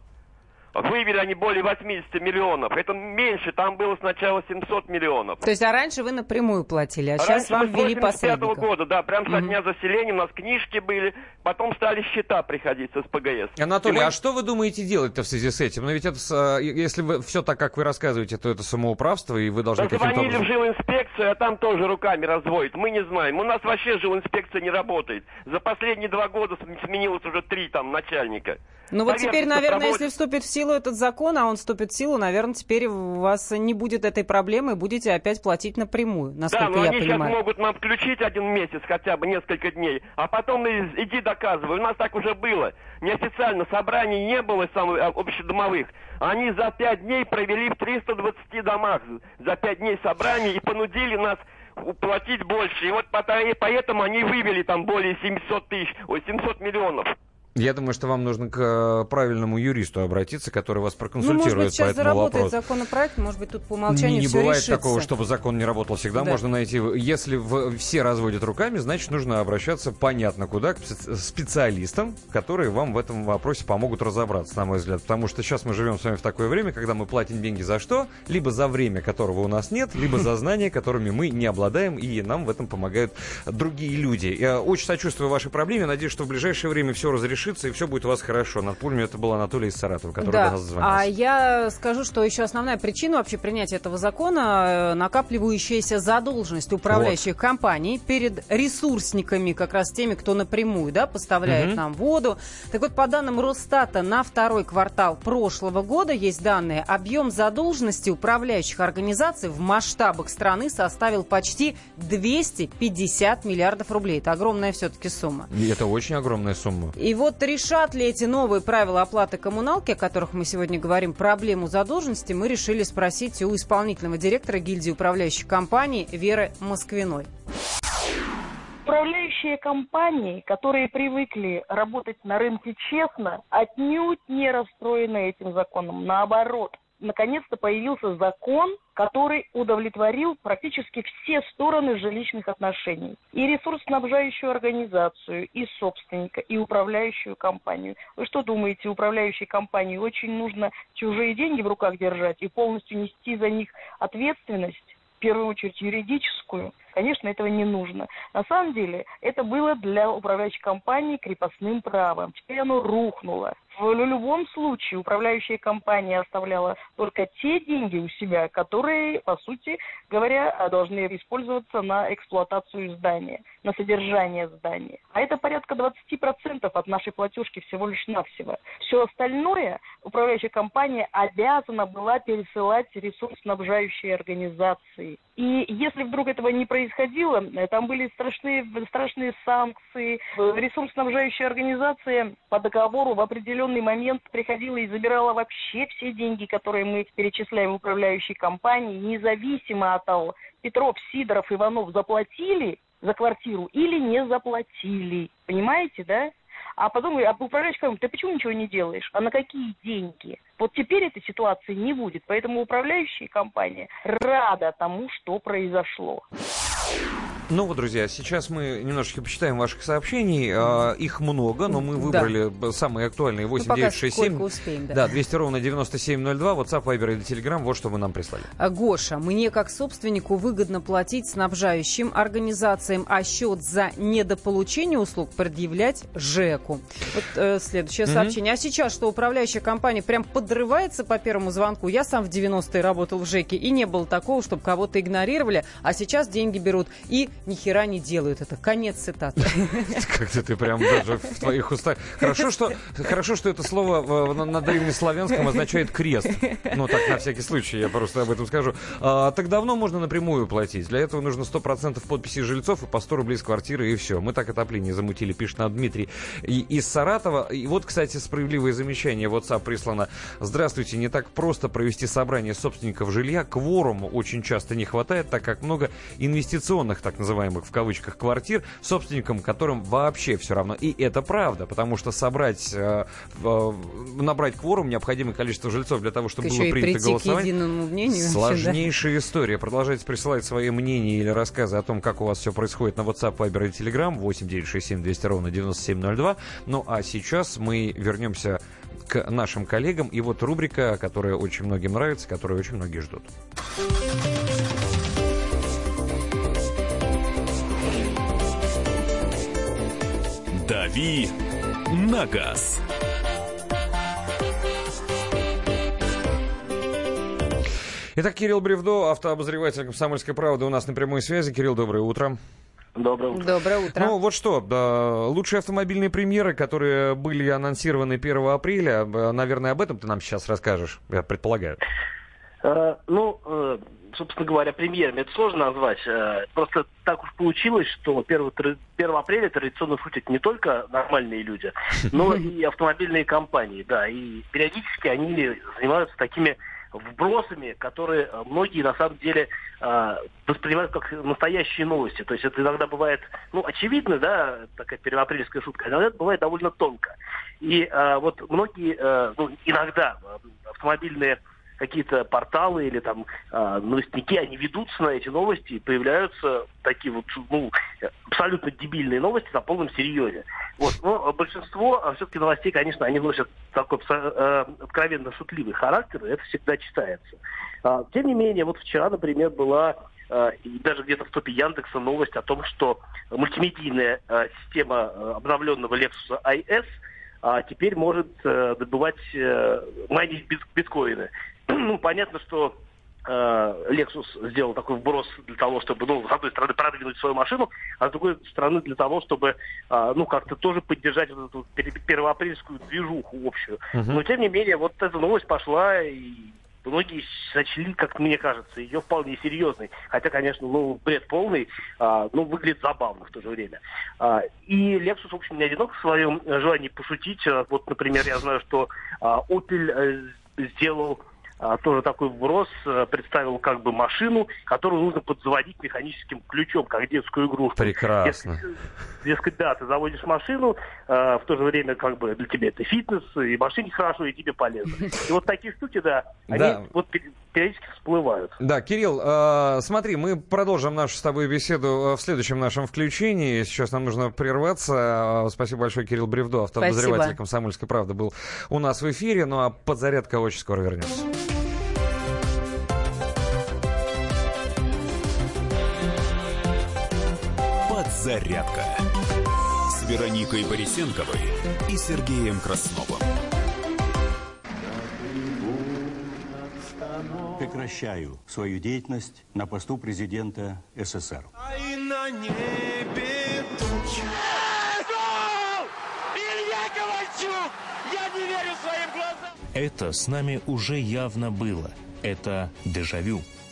S10: Вывели они более 80 миллионов. Это меньше, там было сначала 700 миллионов.
S3: То есть, а раньше вы напрямую платили, а раньше сейчас вам ввели посредников?
S10: года, да, прям со дня заселения у нас книжки были, потом стали счета приходить с СПГС.
S2: Анатолий, мы... а что вы думаете делать-то в связи с этим? Ну ведь это, а, если вы все так, как вы рассказываете, то это самоуправство, и вы должны
S10: да каким-то образом... в жилинспекцию, а там тоже руками разводят. Мы не знаем. У нас вообще жилинспекция не работает. За последние два года сменилось уже три там начальника.
S3: Ну вот теперь, наверное, если вступит в силу этот закон, а он вступит в силу, наверное, теперь у вас не будет этой проблемы, будете опять платить напрямую, насколько
S10: да, но
S3: я
S10: они
S3: понимаю.
S10: сейчас могут нам включить один месяц хотя бы, несколько дней, а потом иди доказывай. У нас так уже было. Неофициально собраний не было самых общедомовых. Они за пять дней провели в 320 домах. За пять дней собраний и понудили нас платить больше. И вот поэтому они вывели там более 700 тысяч, ой, 700 миллионов.
S2: Я думаю, что вам нужно к э, правильному юристу обратиться, который вас проконсультирует ну, может быть, сейчас по этому
S3: заработает
S2: вопросу.
S3: законопроект, может быть, тут по умолчанию
S2: Не, не бывает
S3: решится.
S2: такого, чтобы закон не работал. Всегда да. можно найти... Если в, все разводят руками, значит, нужно обращаться понятно куда, к специалистам, которые вам в этом вопросе помогут разобраться, на мой взгляд. Потому что сейчас мы живем с вами в такое время, когда мы платим деньги за что? Либо за время, которого у нас нет, либо за знания, которыми мы не обладаем, и нам в этом помогают другие люди. Я очень сочувствую вашей проблеме. Надеюсь, что в ближайшее время все разрешится решится, и все будет у вас хорошо. Пульми это был Анатолий из Саратова, который да. до нас звонил.
S3: А я скажу, что еще основная причина вообще принятия этого закона э, накапливающаяся задолженность управляющих вот. компаний перед ресурсниками, как раз теми, кто напрямую да, поставляет угу. нам воду. Так вот, по данным Росстата, на второй квартал прошлого года есть данные, объем задолженности управляющих организаций в масштабах страны составил почти 250 миллиардов рублей. Это огромная все-таки сумма.
S2: И это очень огромная сумма.
S3: И вот решат ли эти новые правила оплаты коммуналки, о которых мы сегодня говорим, проблему задолженности, мы решили спросить у исполнительного директора гильдии управляющих компаний Веры Москвиной.
S11: Управляющие компании, которые привыкли работать на рынке честно, отнюдь не расстроены этим законом. Наоборот, наконец-то появился закон, который удовлетворил практически все стороны жилищных отношений. И ресурсоснабжающую организацию, и собственника, и управляющую компанию. Вы что думаете, управляющей компании очень нужно чужие деньги в руках держать и полностью нести за них ответственность? в первую очередь юридическую, конечно, этого не нужно. На самом деле, это было для управляющей компании крепостным правом. Теперь оно рухнуло. В любом случае управляющая компания оставляла только те деньги у себя, которые, по сути говоря, должны использоваться на эксплуатацию здания, на содержание здания. А это порядка 20% от нашей платежки всего лишь навсего. Все остальное управляющая компания обязана была пересылать ресурсоснабжающие организации. И если вдруг этого не происходило, там были страшные, страшные санкции. Ресурсоснабжающая организация по договору в определенный момент приходила и забирала вообще все деньги, которые мы перечисляем управляющей компании, независимо от того, Петров, Сидоров, Иванов заплатили за квартиру или не заплатили. Понимаете, да? А потом а управляющий говорит, ты почему ничего не делаешь? А на какие деньги? Вот теперь этой ситуации не будет. Поэтому управляющая компания рада тому, что произошло.
S2: Ну вот, друзья, сейчас мы немножечко почитаем ваших сообщений. А, их много, но мы выбрали да. самые актуальные 8967. Ну, успеем, да. да, 200 ровно 9702, WhatsApp, Viber или Telegram. Вот что вы нам прислали.
S3: А, Гоша, мне как собственнику выгодно платить снабжающим организациям, а счет за недополучение услуг предъявлять ЖЭКу. Вот э, следующее mm-hmm. сообщение. А сейчас, что управляющая компания прям подрывается по первому звонку. Я сам в 90-е работал в ЖЭКе, и не было такого, чтобы кого-то игнорировали, а сейчас деньги берут и ни хера не делают. Это конец цитаты.
S2: Как-то ты прям даже в твоих устах. Хорошо, что, хорошо, что это слово на древнеславянском означает крест. Ну, так, на всякий случай, я просто об этом скажу. А, так давно можно напрямую платить. Для этого нужно 100% подписи жильцов и по 100 рублей с квартиры, и все. Мы так отопление замутили, пишет нам Дмитрий из Саратова. И вот, кстати, справедливое замечание. WhatsApp прислано. Здравствуйте, не так просто провести собрание собственников жилья. Кворуму очень часто не хватает, так как много инвестиционных, так называемых называемых в кавычках квартир, собственникам которым вообще все равно. И это правда, потому что собрать, э, э, набрать кворум, необходимое количество жильцов для того, чтобы
S3: Еще
S2: было принято голосование.
S3: мнению,
S2: сложнейшая да? история. Продолжайте присылать свои мнения или рассказы о том, как у вас все происходит на WhatsApp, Viber и Telegram 8967 200 ровно 9702. Ну а сейчас мы вернемся к нашим коллегам. И вот рубрика, которая очень многим нравится, которую очень многие ждут.
S1: «Дави на газ».
S2: Итак, Кирилл Бревдо, автообозреватель «Комсомольской правды» у нас на прямой связи. Кирилл, доброе утро.
S11: Доброе утро.
S3: Доброе утро.
S2: Ну вот что, да, лучшие автомобильные премьеры, которые были анонсированы 1 апреля, э, наверное, об этом ты нам сейчас расскажешь, я предполагаю.
S11: Uh, ну, uh, собственно говоря, премьерами. Это сложно назвать. Э, просто так уж получилось, что 1, 1 апреля традиционно шутят не только нормальные люди, но и автомобильные компании. Да, и периодически они занимаются такими вбросами, которые многие на самом деле э, воспринимают как настоящие новости. То есть это иногда бывает, ну, очевидно, да, такая первоапрельская шутка, иногда это бывает довольно тонко. И э, вот многие, э, ну, иногда автомобильные какие-то порталы или там э, новостники, они ведутся на эти новости, и появляются такие вот ну, абсолютно дебильные новости на полном серьезе. Вот. Но большинство а, все-таки новостей, конечно, они носят такой э, откровенно шутливый характер, и это всегда читается. А, тем не менее, вот вчера, например, была э, и даже где-то в топе Яндекса новость о том, что мультимедийная э, система обновленного Lexus IS
S12: а теперь может э, добывать, э, майнить биткоины. ну, понятно, что э, Lexus сделал такой вброс для того, чтобы, ну, с одной стороны, продвинуть свою машину, а с другой стороны, для того, чтобы, э, ну, как-то тоже поддержать вот эту первоапрельскую движуху общую. Uh-huh. Но, тем не менее, вот эта новость пошла, и многие сочли, как мне кажется, ее вполне серьезной. Хотя, конечно, ну, бред полный, а, ну, выглядит забавно в то же время. А, и Lexus, в общем, не одинок в своем желании пошутить. А, вот, например, я знаю, что а, Opel э, сделал тоже такой вброс, э, представил как бы машину, которую нужно подзаводить механическим ключом, как детскую игрушку.
S2: Прекрасно.
S12: Дескать, дескать да, ты заводишь машину, э, в то же время как бы для тебя это фитнес, и машине хорошо, и тебе полезно. И вот такие штуки, да, они да. вот периодически всплывают.
S2: Да, Кирилл, э, смотри, мы продолжим нашу с тобой беседу в следующем нашем включении. Сейчас нам нужно прерваться. Спасибо большое, Кирилл Бревдо, автообозреватель «Комсомольской правды» был у нас в эфире. Ну а подзарядка очень скоро вернется.
S1: «Зарядка» с Вероникой Борисенковой и Сергеем Красновым.
S13: Прекращаю свою деятельность на посту президента СССР.
S5: А на небе туча. Илья Ковальчук! Я не верю своим глазам!
S14: Это с нами уже явно было. Это дежавю.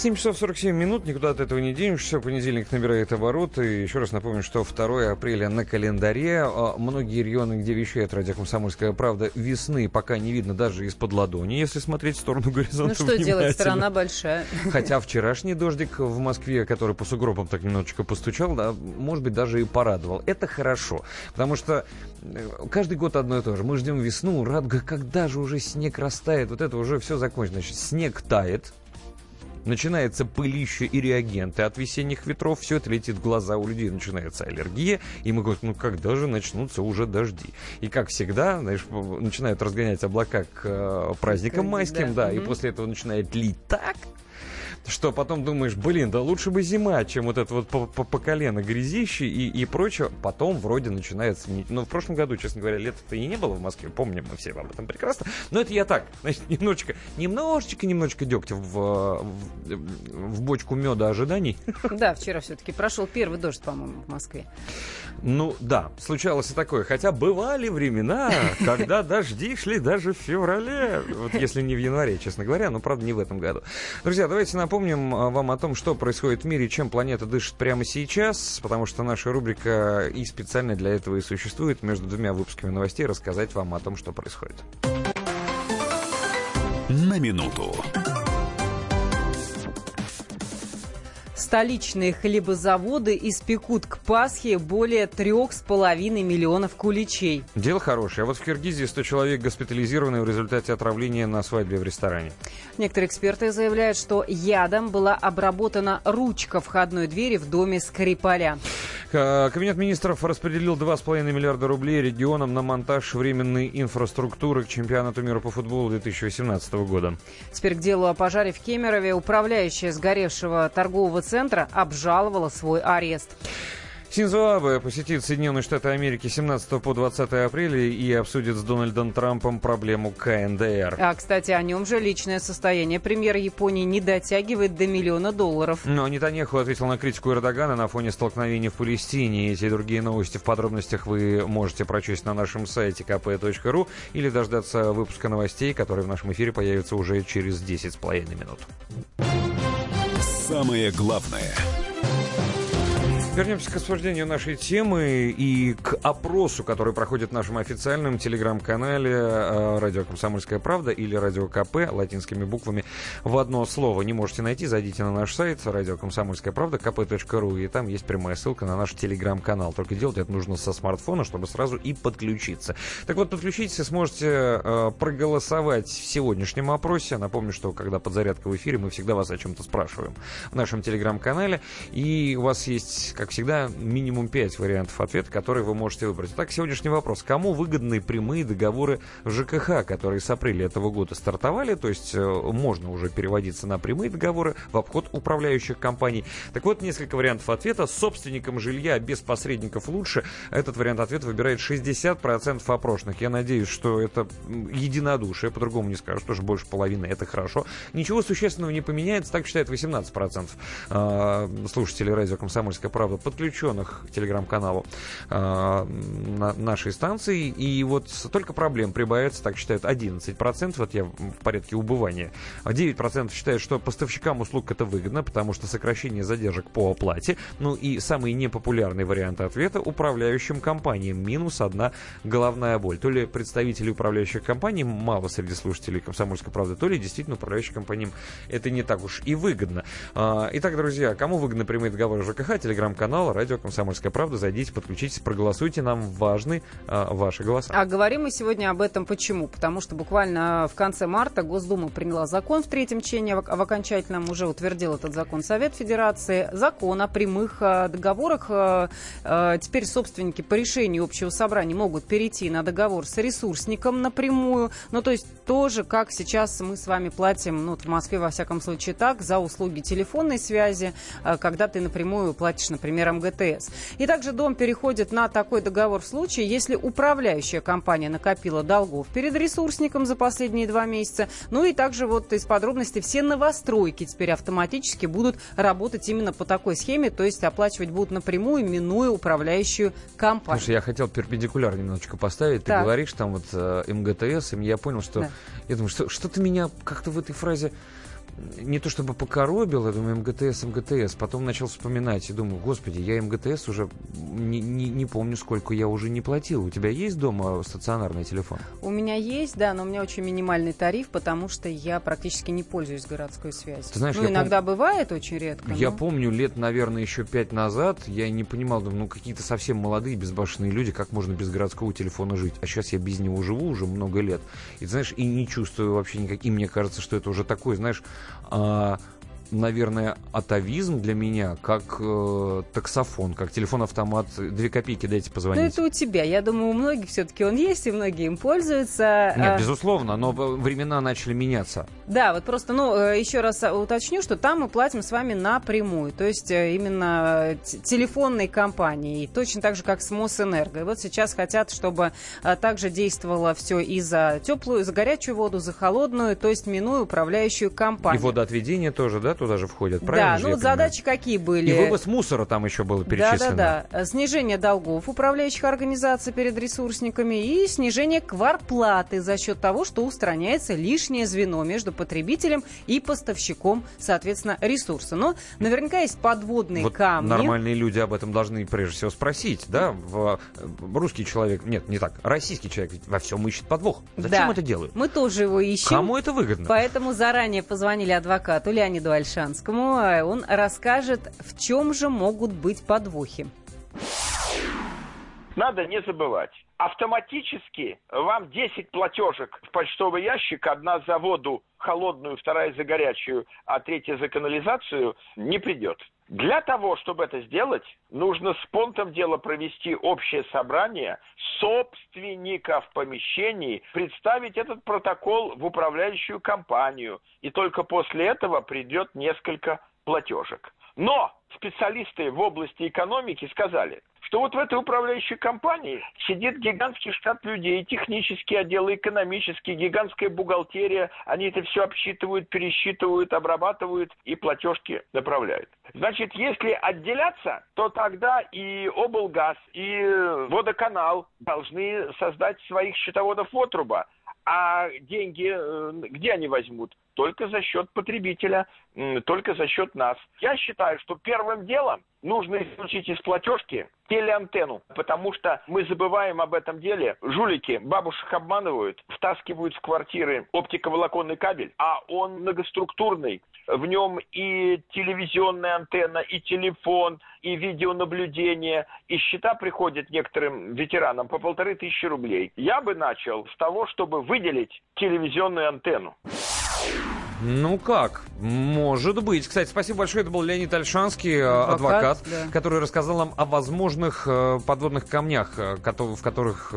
S2: 7 часов 47 минут, никуда от этого не денешься. Понедельник набирает обороты. Еще раз напомню, что 2 апреля на календаре. А, многие регионы, где вещает радио «Комсомольская правда», весны пока не видно даже из-под ладони, если смотреть в сторону горизонта
S3: Ну что делать, страна большая.
S2: Хотя вчерашний дождик в Москве, который по сугробам так немножечко постучал, да, может быть, даже и порадовал. Это хорошо, потому что э, каждый год одно и то же. Мы ждем весну, радуга, когда же уже снег растает, вот это уже все закончено. Значит, снег тает, начинается пылище и реагенты от весенних ветров, все это летит в глаза, у людей начинается аллергия, и мы говорим, ну когда же начнутся уже дожди? И как всегда, знаешь, начинают разгонять облака к э, праздникам майским, да, да угу. и после этого начинает лить так, что потом думаешь, блин, да лучше бы зима, чем вот это вот по, по, по колено грязище и, и прочее. Потом вроде начинается... Ну, в прошлом году, честно говоря, лета-то и не было в Москве, помним мы все об этом прекрасно. Но это я так, значит, немножечко, немножечко, немножечко дегтя в, в, в бочку меда ожиданий.
S3: Да, вчера все-таки прошел первый дождь, по-моему, в Москве.
S2: Ну, да, случалось и такое. Хотя бывали времена, когда дожди шли даже в феврале. Вот если не в январе, честно говоря, но, правда, не в этом году. Друзья, давайте напомним а, вам о том, что происходит в мире, чем планета дышит прямо сейчас, потому что наша рубрика и специально для этого и существует между двумя выпусками новостей рассказать вам о том, что происходит.
S1: На минуту.
S3: Столичные хлебозаводы испекут к Пасхе более трех с половиной миллионов куличей.
S2: Дело хорошее. А вот в Киргизии 100 человек госпитализированы в результате отравления на свадьбе в ресторане.
S3: Некоторые эксперты заявляют, что ядом была обработана ручка входной двери в доме Скрипаля.
S2: Кабинет министров распределил 2,5 миллиарда рублей регионам на монтаж временной инфраструктуры к чемпионату мира по футболу 2018 года.
S3: Теперь к делу о пожаре в Кемерове. Управляющая сгоревшего торгового центра обжаловала свой арест.
S2: Синзо Абе посетит Соединенные Штаты Америки 17 по 20 апреля и обсудит с Дональдом Трампом проблему КНДР.
S3: А, кстати, о нем же личное состояние премьера Японии не дотягивает до миллиона долларов.
S2: Но Нетаньяху ответил на критику Эрдогана на фоне столкновений в Палестине. Эти и другие новости в подробностях вы можете прочесть на нашем сайте kp.ru или дождаться выпуска новостей, которые в нашем эфире появятся уже через 10,5 минут.
S1: Самое главное –
S2: Вернемся к обсуждению нашей темы и к опросу, который проходит в нашем официальном телеграм-канале э, «Радио Комсомольская правда» или «Радио КП» латинскими буквами в одно слово. Не можете найти, зайдите на наш сайт «Радио Комсомольская правда» kp.ru, и там есть прямая ссылка на наш телеграм-канал. Только делать это нужно со смартфона, чтобы сразу и подключиться. Так вот, подключитесь и сможете э, проголосовать в сегодняшнем опросе. Напомню, что когда подзарядка в эфире, мы всегда вас о чем-то спрашиваем в нашем телеграм-канале. И у вас есть, как всегда, минимум 5 вариантов ответа, которые вы можете выбрать. Итак, сегодняшний вопрос. Кому выгодны прямые договоры ЖКХ, которые с апреля этого года стартовали, то есть э, можно уже переводиться на прямые договоры в обход управляющих компаний. Так вот, несколько вариантов ответа. Собственникам жилья без посредников лучше. Этот вариант ответа выбирает 60% опрошенных. Я надеюсь, что это единодушие, по-другому не скажу, тоже больше половины, это хорошо. Ничего существенного не поменяется, так считает 18% э, слушателей радио «Комсомольская правда» подключенных к телеграм-каналу э, на нашей станции. И вот только проблем прибавится, так считают 11%, вот я в порядке убывания. 9% считают, что поставщикам услуг это выгодно, потому что сокращение задержек по оплате. Ну и самый непопулярный вариант ответа управляющим компаниям. Минус одна головная боль. То ли представителей управляющих компаний мало среди слушателей «Комсомольской правды», то ли действительно управляющим компаниям это не так уж и выгодно. А, итак, друзья, кому выгодны прямые договоры ЖКХ? Телеграм-канал, радио «Комсомольская правда». Зайдите, подключитесь, проголосуйте. Нам важны а, ваши голоса.
S3: А говорим мы сегодня об этом почему? Потому что буквально в конце марта Госдума приняла закон в третьем чтении, в окончательном уже утвердил этот закон Совет Федерации. Закон о прямых а, договорах. А, а, теперь собственники по решению общего собрания могут перейти на договор с ресурсником напрямую. Ну, то есть тоже, как сейчас мы с вами платим, ну, в Москве, во всяком случае, так, за услуги телефонной связи, а, когда ты напрямую платишь, например, МГТС. И также дом переходит на такой договор в случае, если управляющая компания накопила долгов перед ресурсником за последние два месяца. Ну и также вот из подробностей все новостройки теперь автоматически будут работать именно по такой схеме, то есть оплачивать будут напрямую, минуя управляющую компанию.
S2: Слушай, я хотел перпендикуляр немножечко поставить. Так. Ты говоришь там вот э, МГТС, и я понял, что... Да. Я думаю, что что-то меня как-то в этой фразе не то чтобы покоробил, я думаю, МГТС, МГТС. Потом начал вспоминать и думаю, господи, я МГТС уже не, не, не помню, сколько я уже не платил. У тебя есть дома стационарный телефон?
S3: У меня есть, да, но у меня очень минимальный тариф, потому что я практически не пользуюсь городской связью.
S2: Ты знаешь,
S3: ну, иногда пом... бывает очень редко.
S2: Я но... помню лет, наверное, еще пять назад, я не понимал, думаю, ну какие-то совсем молодые, безбашенные люди, как можно без городского телефона жить. А сейчас я без него живу уже много лет. И, знаешь, и не чувствую вообще никак. И мне кажется, что это уже такой, знаешь, а, наверное, атовизм для меня, как э, таксофон, как телефон-автомат. Две копейки дайте позвонить.
S3: Ну, это у тебя. Я думаю, у многих все-таки он есть, и многие им пользуются.
S2: Нет, а... безусловно, но времена начали меняться.
S3: Да, вот просто, ну, э, еще раз уточню, что там мы платим с вами напрямую, то есть э, именно телефонной компании, точно так же, как с Мосэнерго. И вот сейчас хотят, чтобы э, также действовало все и за теплую, за горячую воду, за холодную, то есть минуя управляющую компанию.
S2: И водоотведение тоже, да, туда же входят, правильно?
S3: Да, ну задачи какие были?
S2: И вывоз мусора там еще было перечислено.
S3: Да, да, да. Снижение долгов управляющих организаций перед ресурсниками и снижение кварплаты за счет того, что устраняется лишнее звено между потребителем и поставщиком, соответственно, ресурса. Но наверняка есть подводные вот камни.
S2: Нормальные люди об этом должны прежде всего спросить, да? В, русский человек, нет, не так, российский человек во всем ищет подвох. Зачем
S3: да.
S2: это делают?
S3: Мы тоже его ищем.
S2: Кому это выгодно?
S3: Поэтому заранее позвонили адвокату Леониду Альшину Ольшанскому. А он расскажет, в чем же могут быть подвохи.
S15: Надо не забывать. Автоматически вам 10 платежек в почтовый ящик, одна за воду холодную, вторая за горячую, а третья за канализацию, не придет. Для того, чтобы это сделать, нужно с понтом дела провести общее собрание собственников помещений, представить этот протокол в управляющую компанию, и только после этого придет несколько платежек. Но специалисты в области экономики сказали, что вот в этой управляющей компании сидит гигантский штат людей, технический отдел, экономический, гигантская бухгалтерия. Они это все обсчитывают, пересчитывают, обрабатывают и платежки направляют. Значит, если отделяться, то тогда и облгаз, и водоканал должны создать своих счетоводов отруба. А деньги, э, где они возьмут?
S5: Только за счет потребителя, только за счет нас. Я считаю, что первым делом нужно исключить из платежки телеантенну, потому что мы забываем об этом деле. Жулики бабушек обманывают, втаскивают в квартиры оптиковолоконный кабель, а он многоструктурный. В нем и телевизионная антенна, и телефон, и видеонаблюдение. И счета приходят некоторым ветеранам по полторы тысячи рублей. Я бы начал с того, чтобы выделить телевизионную антенну.
S2: you Ну как? Может быть. Кстати, спасибо большое. Это был Леонид Альшанский, э, адвокат, адвокат да. который рассказал нам о возможных э, подводных камнях, э, в которых,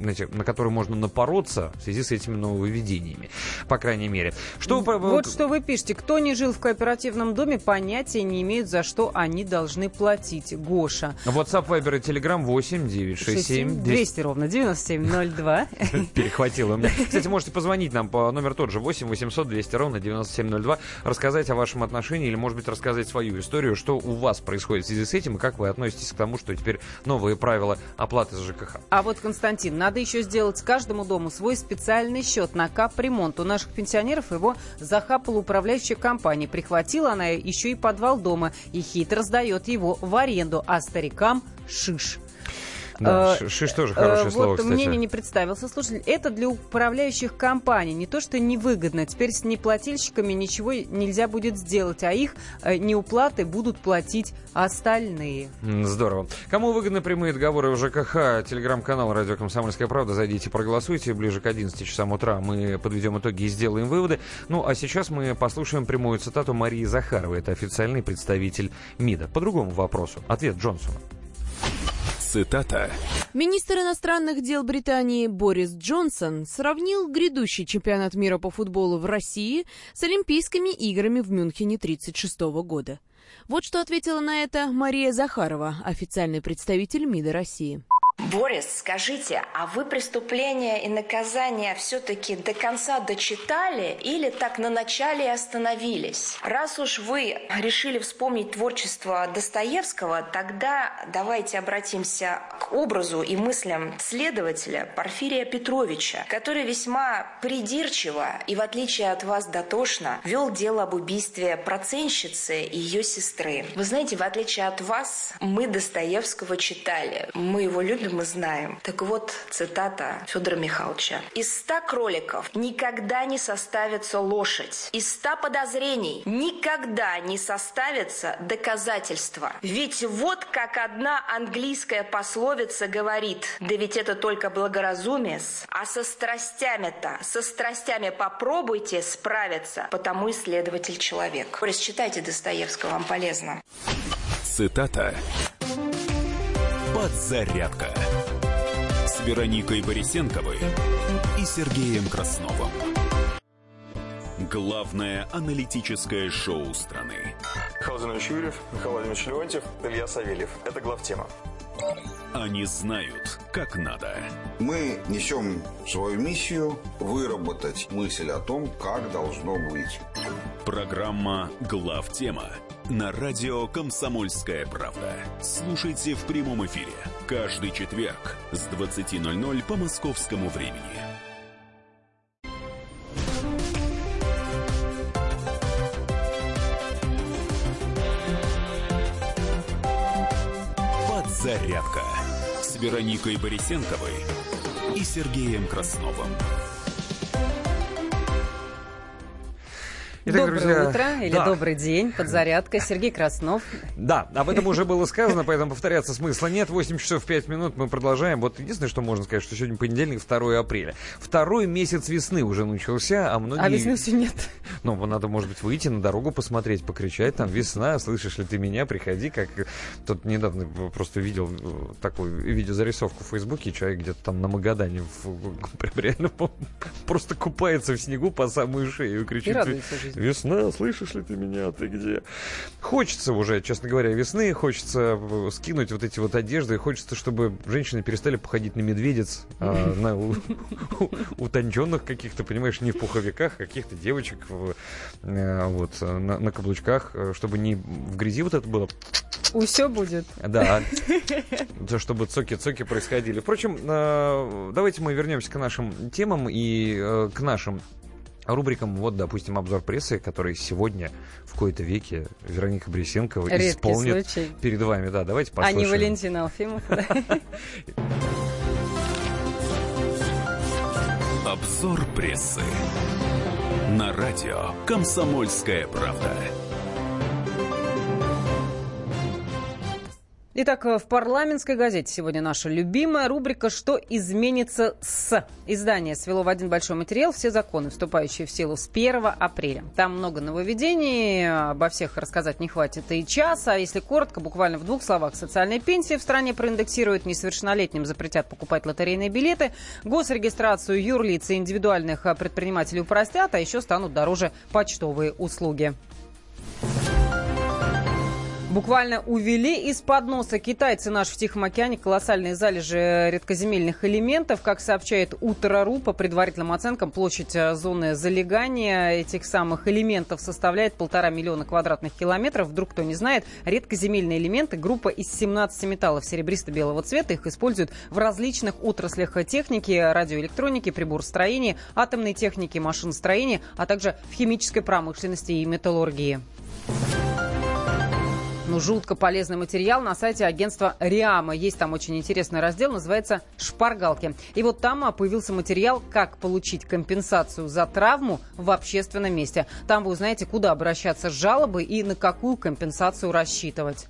S2: знаете, на которые можно напороться в связи с этими нововведениями, по крайней мере.
S3: Что вы... Вот что вы пишете. Кто не жил в кооперативном доме, понятия не имеют, за что они должны платить. Гоша.
S2: WhatsApp, Viber и Telegram 8 967
S3: 200 ровно 9702.
S2: Перехватило меня. Кстати, можете позвонить нам по номер тот же 8 800 200 ровно 9702, рассказать о вашем отношении или, может быть, рассказать свою историю, что у вас происходит в связи с этим и как вы относитесь к тому, что теперь новые правила оплаты за ЖКХ.
S3: А вот, Константин, надо еще сделать каждому дому свой специальный счет на капремонт. У наших пенсионеров его захапала управляющая компания. Прихватила она еще и подвал дома и хитро сдает его в аренду, а старикам шиш.
S2: Да, э, шиш тоже хорошее
S3: э,
S2: слово,
S3: вот
S2: кстати.
S3: мнение не представился слушатель. Это для управляющих компаний. Не то, что невыгодно. Теперь с неплательщиками ничего нельзя будет сделать, а их э, неуплаты будут платить остальные.
S2: Здорово. Кому выгодны прямые договоры в ЖКХ? Телеграм-канал «Радио Комсомольская правда». Зайдите, проголосуйте. Ближе к 11 часам утра мы подведем итоги и сделаем выводы. Ну, а сейчас мы послушаем прямую цитату Марии Захаровой. Это официальный представитель МИДа. По другому вопросу. Ответ Джонсона.
S16: Цитата. Министр иностранных дел Британии Борис Джонсон сравнил грядущий чемпионат мира по футболу в России с Олимпийскими играми в Мюнхене 1936 года. Вот что ответила на это Мария Захарова, официальный представитель МИДа России.
S17: Борис, скажите, а вы преступления и наказания все-таки до конца дочитали или так на начале остановились? Раз уж вы решили вспомнить творчество Достоевского, тогда давайте обратимся к образу и мыслям следователя Порфирия Петровича, который весьма придирчиво и, в отличие от вас, дотошно вел дело об убийстве проценщицы и ее сестры. Вы знаете, в отличие от вас, мы Достоевского читали, мы его любим мы знаем. Так вот, цитата Федора Михайловича. «Из ста кроликов никогда не составится лошадь. Из ста подозрений никогда не составится доказательства. Ведь вот как одна английская пословица говорит, да ведь это только благоразумие, а со страстями-то, со страстями попробуйте справиться, потому исследователь человек. Борис, читайте Достоевского, вам полезно.
S1: Цитата «Подзарядка» с Вероникой Борисенковой и Сергеем Красновым. Главное аналитическое шоу страны.
S18: Михаил Владимирович Юрьев, Михаил Владимирович Леонтьев, Илья Савельев. Это главтема.
S1: Они знают, как надо.
S19: Мы несем свою миссию выработать мысль о том, как должно быть.
S1: Программа «Главтема» на радио «Комсомольская правда». Слушайте в прямом эфире каждый четверг с 20.00 по московскому времени. Подзарядка с Вероникой Борисенковой и Сергеем Красновым.
S3: Итак, Доброе друзья, утро или да. добрый день, подзарядка. Сергей Краснов.
S2: Да, об этом уже было сказано, поэтому повторяться смысла нет. 8 часов 5 минут мы продолжаем. Вот единственное, что можно сказать, что сегодня понедельник, 2 апреля. Второй месяц весны уже начался, а многие...
S3: А весны все нет.
S2: Ну, надо, может быть, выйти на дорогу, посмотреть, покричать, там, весна, слышишь ли ты меня, приходи, как... Тут недавно просто видел такую видеозарисовку в Фейсбуке, человек где-то там на Магадане в... реально просто купается в снегу по самую шею и кричит... И радуется жизни. Весна, слышишь ли ты меня, ты где? Хочется уже, честно говоря, весны, хочется э, скинуть вот эти вот одежды, хочется, чтобы женщины перестали походить на медведец, а, на утонченных каких-то, понимаешь, не в пуховиках, а каких-то девочек э, вот, на, на каблучках, э, чтобы не в грязи вот это было
S3: все будет.
S2: Да. Чтобы цоки-цоки происходили. Впрочем, давайте мы вернемся к нашим темам и к нашим рубрикам, вот, допустим, обзор прессы, который сегодня в кои-то веке Вероника Бресенкова Редкий исполнит случай. перед вами. Да, давайте послушаем.
S3: А не Валентин Алфимов.
S1: Обзор прессы на радио «Комсомольская правда».
S3: Итак, в парламентской газете сегодня наша любимая рубрика «Что изменится с?». Издание свело в один большой материал все законы, вступающие в силу с 1 апреля. Там много нововведений, обо всех рассказать не хватит и часа. А если коротко, буквально в двух словах, социальные пенсии в стране проиндексируют, несовершеннолетним запретят покупать лотерейные билеты, госрегистрацию юрлиц и индивидуальных предпринимателей упростят, а еще станут дороже почтовые услуги. Буквально увели из-под носа китайцы наш в Тихом океане колоссальные залежи редкоземельных элементов. Как сообщает Утро.ру, по предварительным оценкам, площадь э, зоны залегания этих самых элементов составляет полтора миллиона квадратных километров. Вдруг кто не знает, редкоземельные элементы – группа из 17 металлов серебристо-белого цвета. Их используют в различных отраслях техники, радиоэлектроники, приборостроения, атомной техники, машиностроения, а также в химической промышленности и металлургии ну, жутко полезный материал на сайте агентства РИАМО. Есть там очень интересный раздел, называется «Шпаргалки». И вот там а, появился материал «Как получить компенсацию за травму в общественном месте». Там вы узнаете, куда обращаться с жалобой и на какую компенсацию рассчитывать.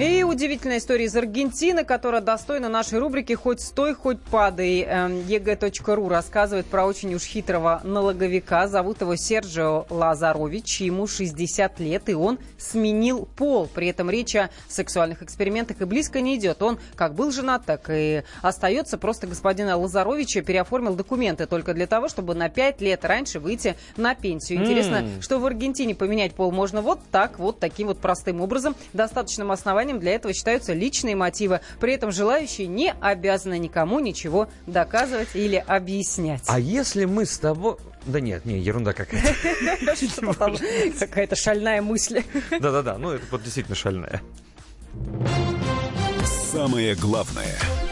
S3: И удивительная история из Аргентины, которая достойна нашей рубрики «Хоть стой, хоть падай». ЕГЭ.ру рассказывает про очень уж хитрого налоговика. Зовут его Серджио Лазарович. Ему 60 лет, и он сменил пол. При этом речь о сексуальных экспериментах и близко не идет. Он как был женат, так и остается. Просто господина Лазаровича переоформил документы только для того, чтобы на 5 лет раньше выйти на пенсию. Интересно, mm. что в Аргентине поменять пол можно вот так, вот таким вот простым образом. Достаточным основанием основанием для этого считаются личные мотивы. При этом желающие не обязаны никому ничего доказывать или объяснять.
S2: А если мы с тобой... Да нет, не, ерунда какая-то.
S3: Какая-то шальная мысль.
S2: Да-да-да, ну это вот действительно шальная.
S1: Самое главное –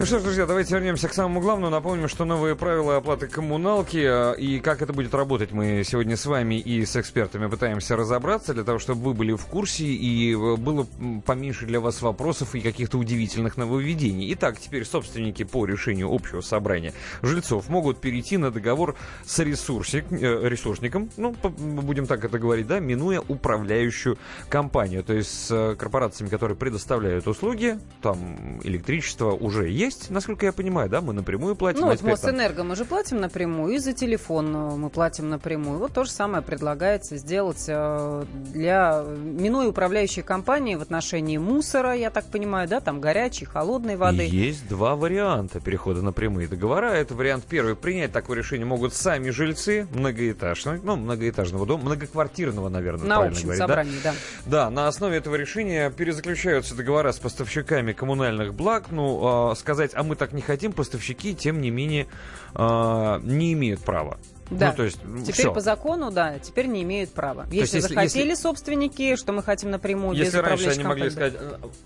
S2: ну что ж, друзья, давайте вернемся к самому главному. Напомним, что новые правила оплаты коммуналки э, и как это будет работать, мы сегодня с вами и с экспертами пытаемся разобраться, для того, чтобы вы были в курсе и э, было поменьше для вас вопросов и каких-то удивительных нововведений. Итак, теперь собственники по решению общего собрания жильцов могут перейти на договор с ресурсик, э, ресурсником, ну, будем так это говорить, да, минуя управляющую компанию. То есть с корпорациями, которые предоставляют услуги, там электричество уже есть, есть, насколько я понимаю, да, мы напрямую платим.
S3: Ну, вот Мосэнерго мы же платим напрямую, и за телефон э, мы платим напрямую. Вот то же самое предлагается сделать э, для минуя управляющей компании в отношении мусора, я так понимаю, да, там горячей, холодной воды.
S2: Есть два варианта перехода на прямые договора. Это вариант первый. Принять такое решение могут сами жильцы многоэтажного, ну, многоэтажного дома, многоквартирного, наверное,
S3: на общем говорить, собрании, да?
S2: да? Да, на основе этого решения перезаключаются договора с поставщиками коммунальных благ, ну, э, сказать сказать, а мы так не хотим, поставщики, тем не менее, э, не имеют права.
S3: Да. Ну, то есть, теперь все. по закону, да, теперь не имеют права. То если, если захотели если, собственники, что мы хотим напрямую
S2: Если раньше они могли сказать,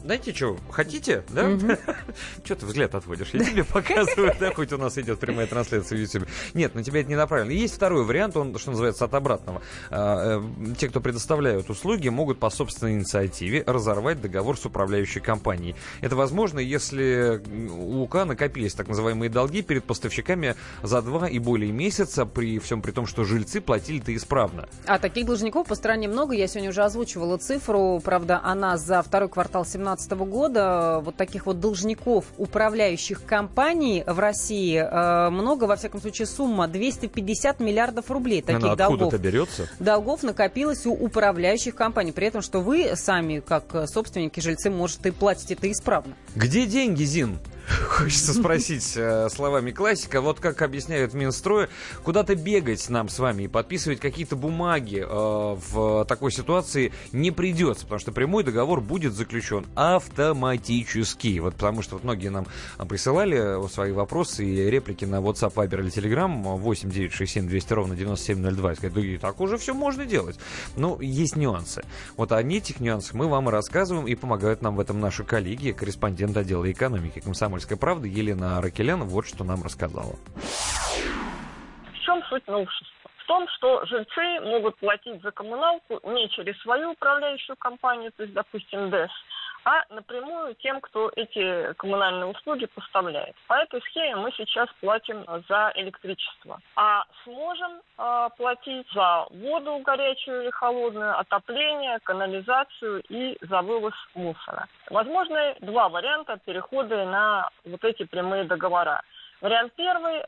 S2: знаете что, хотите, да? Что ты взгляд отводишь? Я тебе показываю, да, хоть у нас идет прямая трансляция в YouTube. Нет, на тебя это не направлено. Есть второй вариант, он, что называется, от обратного. А, э, те, кто предоставляют услуги, могут по собственной инициативе разорвать договор с управляющей компанией. Это возможно, если у УК накопились так называемые долги перед поставщиками за два и более месяца при при всем при том, что жильцы платили-то исправно.
S3: А таких должников по стране много. Я сегодня уже озвучивала цифру. Правда, она за второй квартал 2017 года. Вот таких вот должников управляющих компаний в России э, много. Во всяком случае, сумма 250 миллиардов рублей таких Она долгов.
S2: откуда берется?
S3: Долгов накопилось у управляющих компаний. При этом, что вы сами, как собственники, жильцы, может, и платите это исправно.
S2: Где деньги, Зин? Хочется спросить э, словами классика. Вот как объясняют Минстрой, куда-то бегать нам с вами и подписывать какие-то бумаги э, в такой ситуации не придется, потому что прямой договор будет заключен автоматически. Вот потому что вот многие нам присылали свои вопросы и реплики на WhatsApp, Viber или Telegram 8 967 200 ровно 9702. И сказать, да так уже все можно делать. Но есть нюансы. Вот о этих нюансах мы вам и рассказываем, и помогают нам в этом наши коллеги, корреспондент отдела экономики комсомольской «Комсомольской правды» Елена Аракелян вот что нам рассказала.
S6: В чем суть новшества? В том, что жильцы могут платить за коммуналку не через свою управляющую компанию, то есть, допустим, ДЭС, а напрямую тем, кто эти коммунальные услуги поставляет. По этой схеме мы сейчас платим за электричество. А сможем э, платить за воду горячую или холодную, отопление, канализацию и за вывоз мусора. Возможны два варианта перехода на вот эти прямые договора. Вариант первый.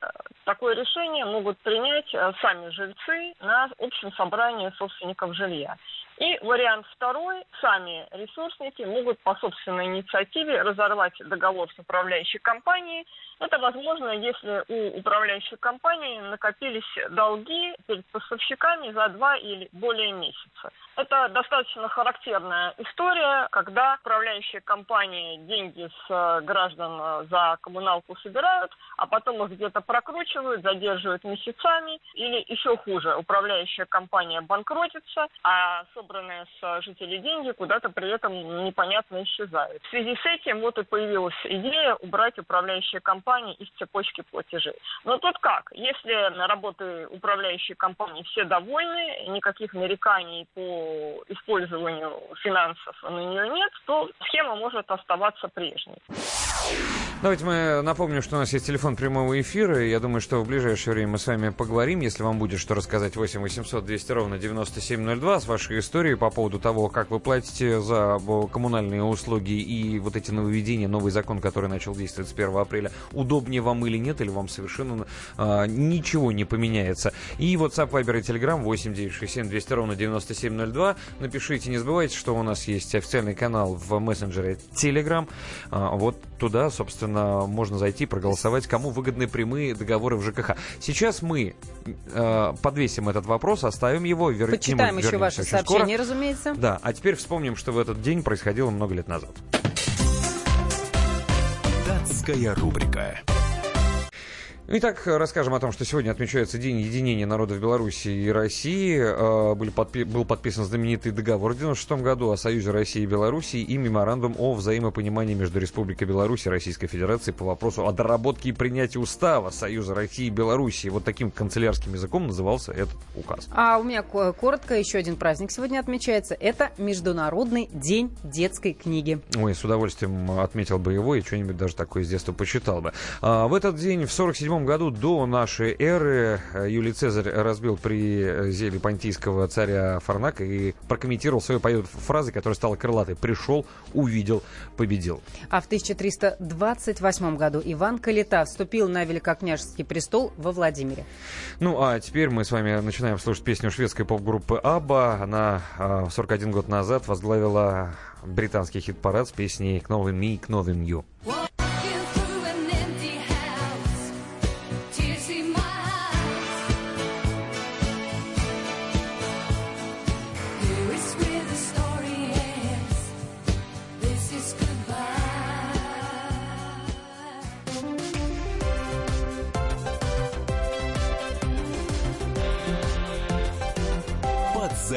S6: Такое решение могут принять э, сами жильцы на общем собрании собственников жилья. И вариант второй. Сами ресурсники могут по собственной инициативе разорвать договор с управляющей компанией. Это возможно, если у управляющей компании накопились долги перед поставщиками за два или более месяца. Это достаточно характерная история, когда управляющие компании деньги с э, граждан э, за коммуналку собирают, а потом их где-то прокручивают, задерживают месяцами, или еще хуже, управляющая компания банкротится, а собранные с жителей деньги куда-то при этом непонятно исчезают. В связи с этим вот и появилась идея убрать управляющие компании из цепочки платежей. Но тут как? Если на работы управляющей компании все довольны, никаких нареканий по использованию финансов на нее нет, то схема может оставаться прежней.
S2: Давайте мы напомним, что у нас есть телефон прямого эфира. Я думаю, что в ближайшее время мы с вами поговорим. Если вам будет что рассказать, 8 800 200 ровно 9702 с вашей историей по поводу того, как вы платите за коммунальные услуги и вот эти нововведения, новый закон, который начал действовать с 1 апреля, удобнее вам или нет, или вам совершенно а, ничего не поменяется. И WhatsApp, Viber и Telegram 8 967 200 ровно 9702. Напишите, не забывайте, что у нас есть официальный канал в мессенджере Telegram. А, вот туда, собственно, можно зайти проголосовать, кому выгодны прямые договоры в ЖКХ. Сейчас мы э, подвесим этот вопрос, оставим его,
S3: вер... Почитаем еще ваши сообщения, скоро. Разумеется.
S2: Да, а теперь вспомним, что в этот день происходило много лет назад.
S1: Датская рубрика.
S2: Итак, расскажем о том, что сегодня отмечается День единения народов Беларуси и России. А, был, подпи- был подписан знаменитый договор в 1996 году о Союзе России и Беларуси и меморандум о взаимопонимании между Республикой Беларусь и Российской Федерацией по вопросу о доработке и принятии устава Союза России и Беларуси. Вот таким канцелярским языком назывался этот указ.
S3: А у меня коротко еще один праздник сегодня отмечается. Это Международный день детской книги.
S2: Ой, с удовольствием отметил бы его и что-нибудь даже такое с детства почитал бы. А, в этот день, в 47 году до нашей эры э, Юлий Цезарь разбил при зеле понтийского царя Фарнака и прокомментировал свою фразой, которая стала крылатой. «Пришел, увидел, победил».
S3: А в 1328 году Иван Калита вступил на великокняжеский престол во Владимире.
S2: Ну, а теперь мы с вами начинаем слушать песню шведской поп-группы «Абба». Она 41 э, год назад возглавила британский хит-парад с песней «Knowing Me, Knowing You».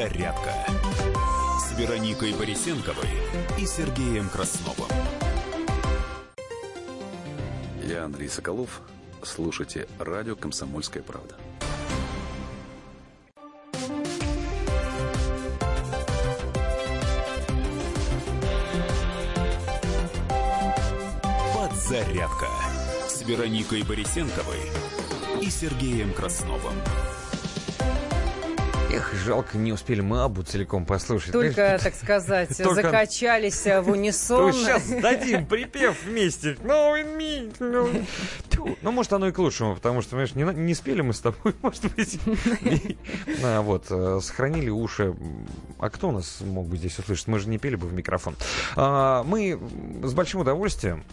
S1: «Зарядка» с Вероникой Борисенковой и Сергеем Красновым.
S20: Я Андрей Соколов. Слушайте радио «Комсомольская правда».
S1: «Подзарядка» с Вероникой Борисенковой и Сергеем Красновым.
S2: Эх, жалко, не успели мы Абу целиком послушать.
S3: Только, так сказать, Только... закачались в унисон.
S2: Сейчас дадим припев вместе. Knowing me. Ну, может, оно и к лучшему, потому что, понимаешь, не, не спели мы с тобой, может быть. А, вот, э, сохранили уши. А кто у нас мог бы здесь услышать? Мы же не пели бы в микрофон. А, мы с большим удовольствием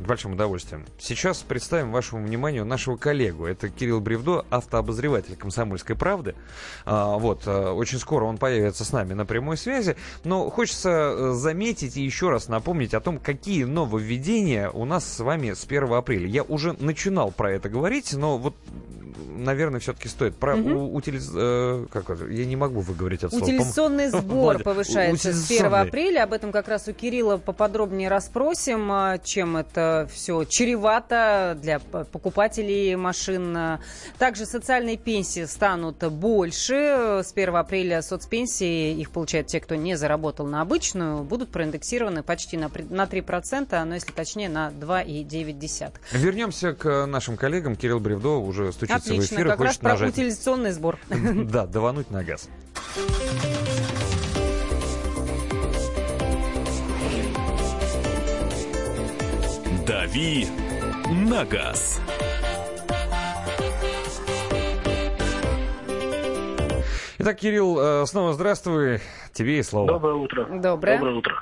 S2: большим удовольствием. Сейчас представим вашему вниманию нашего коллегу. Это Кирилл Бревдо, автообозреватель «Комсомольской правды». А, вот, а, очень скоро он появится с нами на прямой связи. Но хочется э, заметить и еще раз напомнить о том, какие нововведения у нас с вами с 1 апреля. Я уже начинал про это говорить, но вот наверное, все-таки стоит. Про угу. утилиз... э, как это? Я не могу выговорить от
S3: слова. Утилизационный сбор повышается с 1 апреля. Об этом как раз у Кирилла поподробнее расспросим, а, чем это все чревато для покупателей машин. Также социальные пенсии станут больше. С 1 апреля соцпенсии, их получают те, кто не заработал на обычную, будут проиндексированы почти на, на 3%, но если точнее на 2,9%.
S2: Вернемся к нашим коллегам. Кирилл Бревдо уже стучится
S3: Отлично,
S2: в эфир.
S3: как раз про утилизационный сбор.
S2: Да, давануть на газ.
S1: «Дави на газ».
S2: Итак, Кирилл, э, снова здравствуй. Тебе и слово.
S12: Доброе утро.
S3: Доброе.
S12: Доброе утро.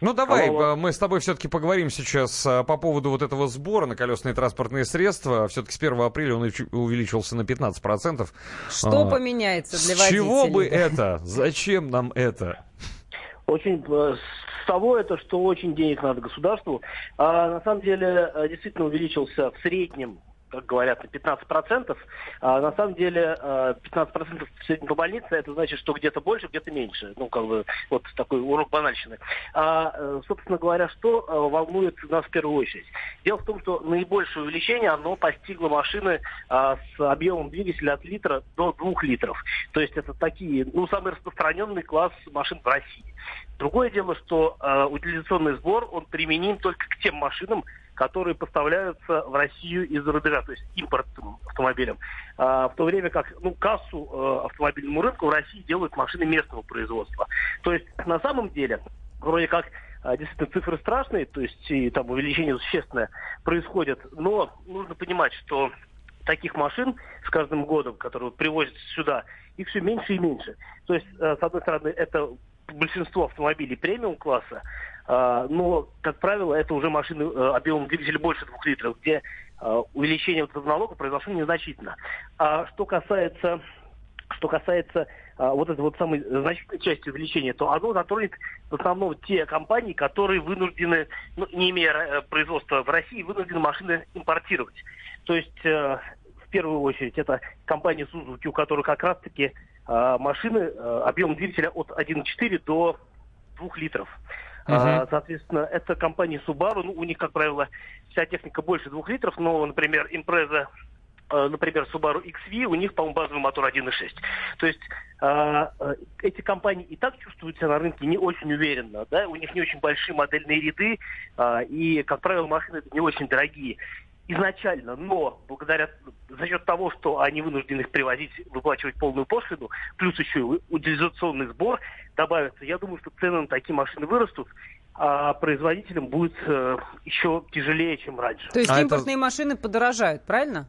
S2: Ну давай, Алло. Э, мы с тобой все-таки поговорим сейчас э, по поводу вот этого сбора на колесные транспортные средства. Все-таки с 1 апреля он увеличился на 15%.
S3: Что а, поменяется для водителей?
S2: С чего бы это? Зачем нам это?
S12: Очень с того это, что очень денег надо государству. А на самом деле действительно увеличился в среднем как говорят, на 15%. А на самом деле 15% в среднем по больнице, это значит, что где-то больше, где-то меньше. Ну, как бы, вот такой урок банальщины. А, э, собственно говоря, что э, волнует нас в первую очередь? Дело в том, что наибольшее увеличение, оно постигло машины а, с объемом двигателя от литра до 2 литров. То есть это такие, ну, самый распространенный класс машин в России. Другое дело, что э, утилизационный сбор, он применим только к тем машинам, которые поставляются в Россию из-за рубежа, то есть импортным автомобилям. А, в то время как ну, кассу э, автомобильному рынку в России делают машины местного производства. То есть на самом деле, вроде как а, действительно цифры страшные, то есть и там увеличение существенное происходит, но нужно понимать, что таких машин с каждым годом, которые привозят сюда, их все меньше и меньше. То есть, э, с одной стороны, это большинство автомобилей премиум-класса, а, но, как правило, это уже машины э, объемом двигателя больше двух литров, где а, увеличение вот этого налога произошло незначительно. А что касается что касается а, вот этой вот самой значительной части увеличения, то оно затронет в основном те компании, которые вынуждены, ну, не имея э, производства в России, вынуждены машины импортировать. То есть, э, в первую очередь, это компания Suzuki, у которой как раз-таки машины э, объемом двигателя от 1,4 до 2 литров. Uh-huh. А, соответственно, это компания Subaru, ну, у них, как правило, вся техника больше двух литров, но, например, Impreza э, например, Subaru XV, у них, по-моему, базовый мотор 1.6. То есть э, эти компании и так чувствуют себя на рынке не очень уверенно, да, у них не очень большие модельные ряды, э, и, как правило, машины не очень дорогие изначально, но благодаря за счет того, что они вынуждены их привозить, выплачивать полную пошлину, плюс еще и утилизационный сбор добавится, я думаю, что цены на такие машины вырастут, а производителям будет э, еще тяжелее, чем раньше.
S3: То есть а импортные это... машины подорожают, правильно?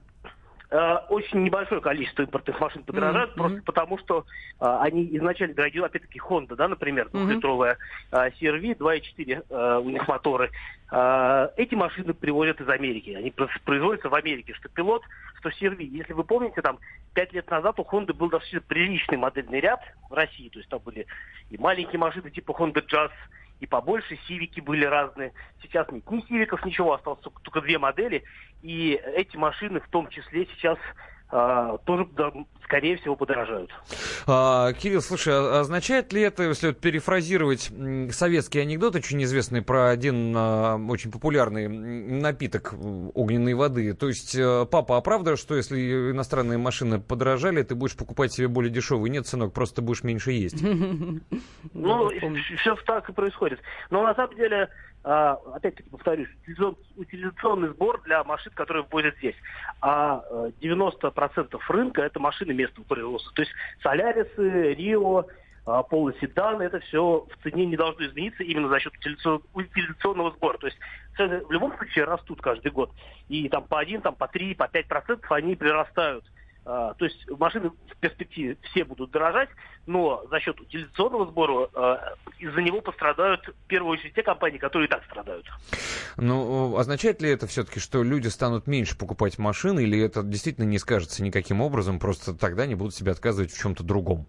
S12: Э, очень небольшое количество импортных машин подорожают, mm-hmm. просто потому что а, они изначально дорогие, опять-таки, Honda, да, например, двухлитровая mm-hmm. CRV, 2.4 а, у них моторы. А, эти машины привозят из Америки, они производятся в Америке, что пилот, что CRV. Если вы помните, там, пять лет назад у Honda был достаточно приличный модельный ряд в России, то есть там были и маленькие машины типа Honda Jazz, и побольше сивики были разные. Сейчас нет ни сивиков, ничего, осталось только две модели. И эти машины в том числе сейчас тоже, да, скорее всего, подорожают.
S2: А, Кирилл, слушай, а означает ли это, если вот перефразировать советский анекдот, очень известный про один а, очень популярный напиток огненной воды, то есть а, папа, а что если иностранные машины подорожали, ты будешь покупать себе более дешевый? Нет, сынок, просто ты будешь меньше есть.
S12: Ну, все так и происходит. Но на самом деле а, опять-таки повторюсь, утилизационный сбор для машин, которые ввозят здесь. А 90% рынка это машины местного производства. То есть Солярисы, Рио, а, полоседаны, это все в цене не должно измениться именно за счет утилизационного сбора. То есть цены в любом случае растут каждый год. И там по 1, там по 3, по 5 процентов они прирастают. А, то есть машины в перспективе все будут дорожать, но за счет утилизационного сбора а, из-за него пострадают в первую очередь те компании, которые и так страдают.
S2: Ну, означает ли это все-таки, что люди станут меньше покупать машины, или это действительно не скажется никаким образом, просто тогда они будут себе отказывать в чем-то другом?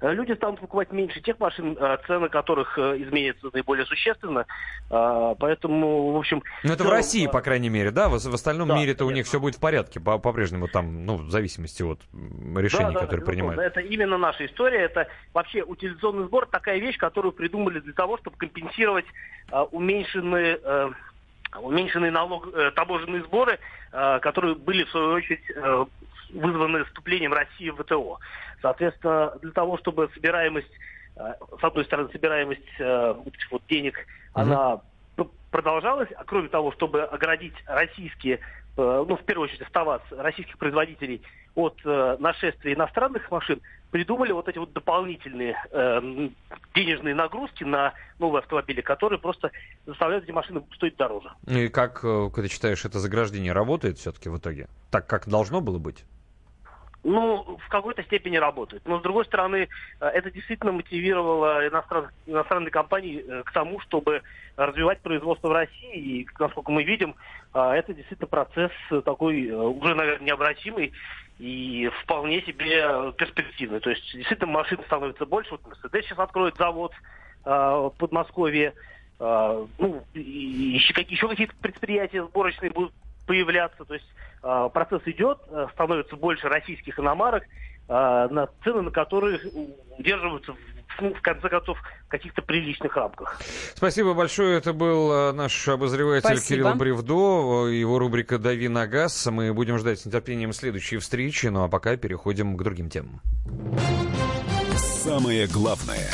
S12: Люди станут покупать меньше тех машин, цены которых изменятся наиболее существенно. Поэтому, в общем...
S2: Ну, это в России, по крайней мере, да? В, в остальном да, мире-то у них все будет в порядке, по-прежнему там, ну, в зависимости от решений, да, да, которые да, принимают.
S12: Это именно наша история. Это вообще утилизационный сбор такая вещь, которую придумали для того, чтобы компенсировать уменьшенные уменьшенные налог, э, таможенные сборы, э, которые были, в свою очередь, э, вызваны вступлением России в ВТО. Соответственно, для того, чтобы собираемость, с одной стороны, собираемость вот, денег, mm-hmm. она продолжалась, а кроме того, чтобы оградить российские, ну, в первую очередь, оставаться российских производителей от нашествия иностранных машин, придумали вот эти вот дополнительные э, денежные нагрузки на новые автомобили, которые просто заставляют эти машины стоить дороже.
S2: И как, э, как ты считаешь, это заграждение работает все-таки в итоге? Так, как должно было быть?
S12: Ну, в какой-то степени работает. Но, с другой стороны, э, это действительно мотивировало иностран... иностранные компании э, к тому, чтобы развивать производство в России. И, насколько мы видим, это действительно процесс такой уже, наверное, необратимый и вполне себе перспективный. То есть действительно машин становится больше. Вот Мерседес сейчас откроет завод э, в Подмосковье. Э, ну, еще, еще какие-то предприятия сборочные будут появляться. То есть э, процесс идет, э, становится больше российских иномарок, э, на цены на которые удерживаются в конце концов, в каких-то приличных рамках.
S2: Спасибо большое. Это был э, наш обозреватель Спасибо. Кирилл Бревдо. Его рубрика «Дави на газ». Мы будем ждать с нетерпением следующей встречи. Ну а пока переходим к другим темам.
S1: Самое главное.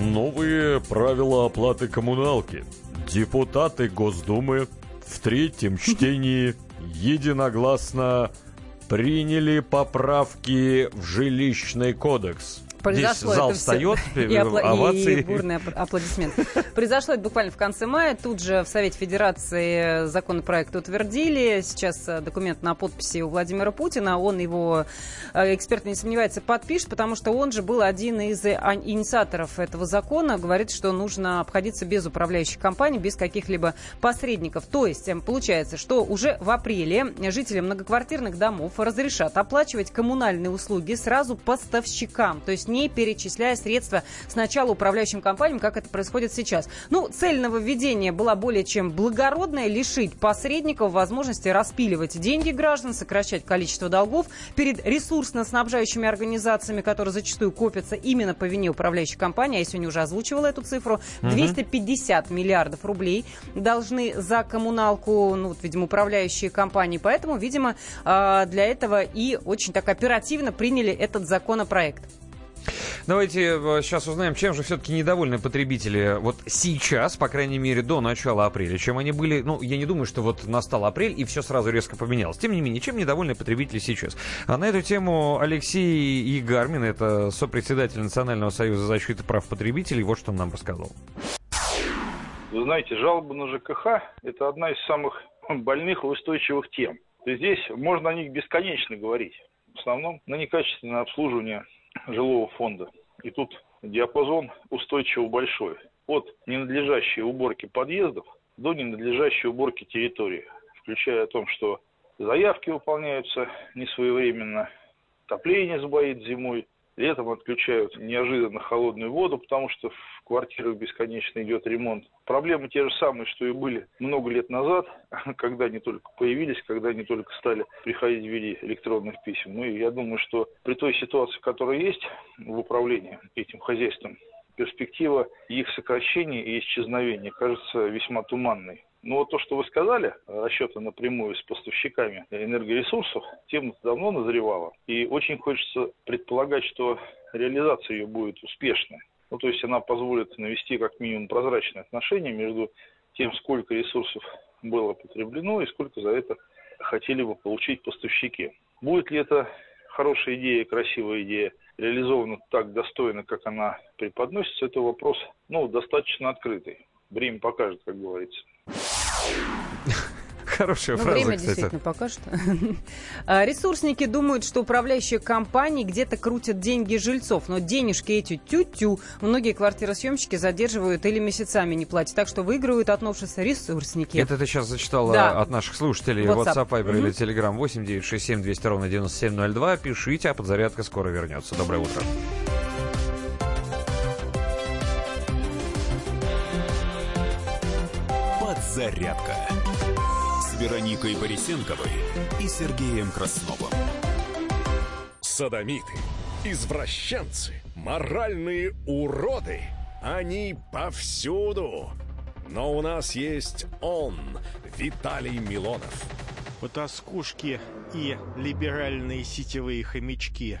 S21: Новые правила оплаты коммуналки. Депутаты Госдумы в третьем чтении единогласно приняли поправки в жилищный кодекс.
S3: Произошло
S2: Здесь зал это встает,
S3: все. и, апл... овации. и бурные аплодисменты. Произошло это буквально в конце мая. Тут же в Совете Федерации законопроект утвердили. Сейчас э, документ на подписи у Владимира Путина. Он его, э, эксперт не сомневается, подпишет, потому что он же был один из э, инициаторов этого закона. Говорит, что нужно обходиться без управляющих компаний, без каких-либо посредников. То есть получается, что уже в апреле жителям многоквартирных домов разрешат оплачивать коммунальные услуги сразу поставщикам. То есть не перечисляя средства сначала управляющим компаниям, как это происходит сейчас. Ну, цель нововведения была более чем благородная, лишить посредников возможности распиливать деньги граждан, сокращать количество долгов перед ресурсно-снабжающими организациями, которые зачастую копятся именно по вине управляющей компании, я сегодня уже озвучивала эту цифру, 250 миллиардов рублей должны за коммуналку, ну, вот, видимо, управляющие компании. Поэтому, видимо, а, для этого и очень так оперативно приняли этот законопроект.
S2: Давайте сейчас э, узнаем, чем же все-таки недовольны потребители вот сейчас, по крайней мере, до начала апреля. Чем они были, ну, я не думаю, что вот настал апрель и все сразу резко поменялось. Тем не менее, чем недовольны потребители сейчас? А на эту тему Алексей Игармин, это сопредседатель Национального союза защиты прав потребителей, вот что он нам рассказал.
S22: Вы знаете, жалобы на ЖКХ – это одна из самых больных и устойчивых тем. Здесь можно о них бесконечно говорить. В основном на некачественное обслуживание жилого фонда. И тут диапазон устойчиво большой. От ненадлежащей уборки подъездов до ненадлежащей уборки территории, включая о том, что заявки выполняются несвоевременно, отопление сбоит зимой, Летом отключают неожиданно холодную воду, потому что в квартирах бесконечно идет ремонт. Проблемы те же самые, что и были много лет назад, когда они только появились, когда они только стали приходить в виде электронных писем. Ну и я думаю, что при той ситуации, которая есть в управлении этим хозяйством, перспектива их сокращения и исчезновения кажется весьма туманной. Ну вот то, что вы сказали, расчеты напрямую с поставщиками энергоресурсов, тема давно назревала. И очень хочется предполагать, что реализация ее будет успешной. Ну, то есть она позволит навести как минимум прозрачные отношения между тем, сколько ресурсов было потреблено и сколько за это хотели бы получить поставщики. Будет ли это хорошая идея, красивая идея, реализована так достойно, как она преподносится, это вопрос ну, достаточно открытый. Время покажет, как говорится.
S2: Хорошая
S3: ну,
S2: фраза,
S3: время
S2: кстати.
S3: действительно покажет. А, Ресурсники думают, что управляющие компании где-то крутят деньги жильцов, но денежки эти тю-тю. Многие квартиросъемщики задерживают или месяцами не платят, так что выигрывают от новшества ресурсники.
S2: Это ты сейчас зачитала
S3: Да.
S2: от наших слушателей
S3: WhatsApp.
S2: WhatsApp, Viber
S3: Мгм.
S2: или Telegram 8 967 200 ровно 9702. Пишите, а подзарядка скоро вернется. Доброе утро.
S1: Подзарядка с Вероникой Борисенковой и Сергеем Красновым.
S23: Садомиты, извращенцы, моральные уроды. Они повсюду. Но у нас есть он, Виталий Милонов.
S24: Потаскушки и либеральные сетевые хомячки.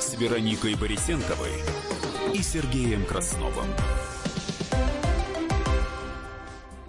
S1: с Вероникой Борисенковой и Сергеем Красновым.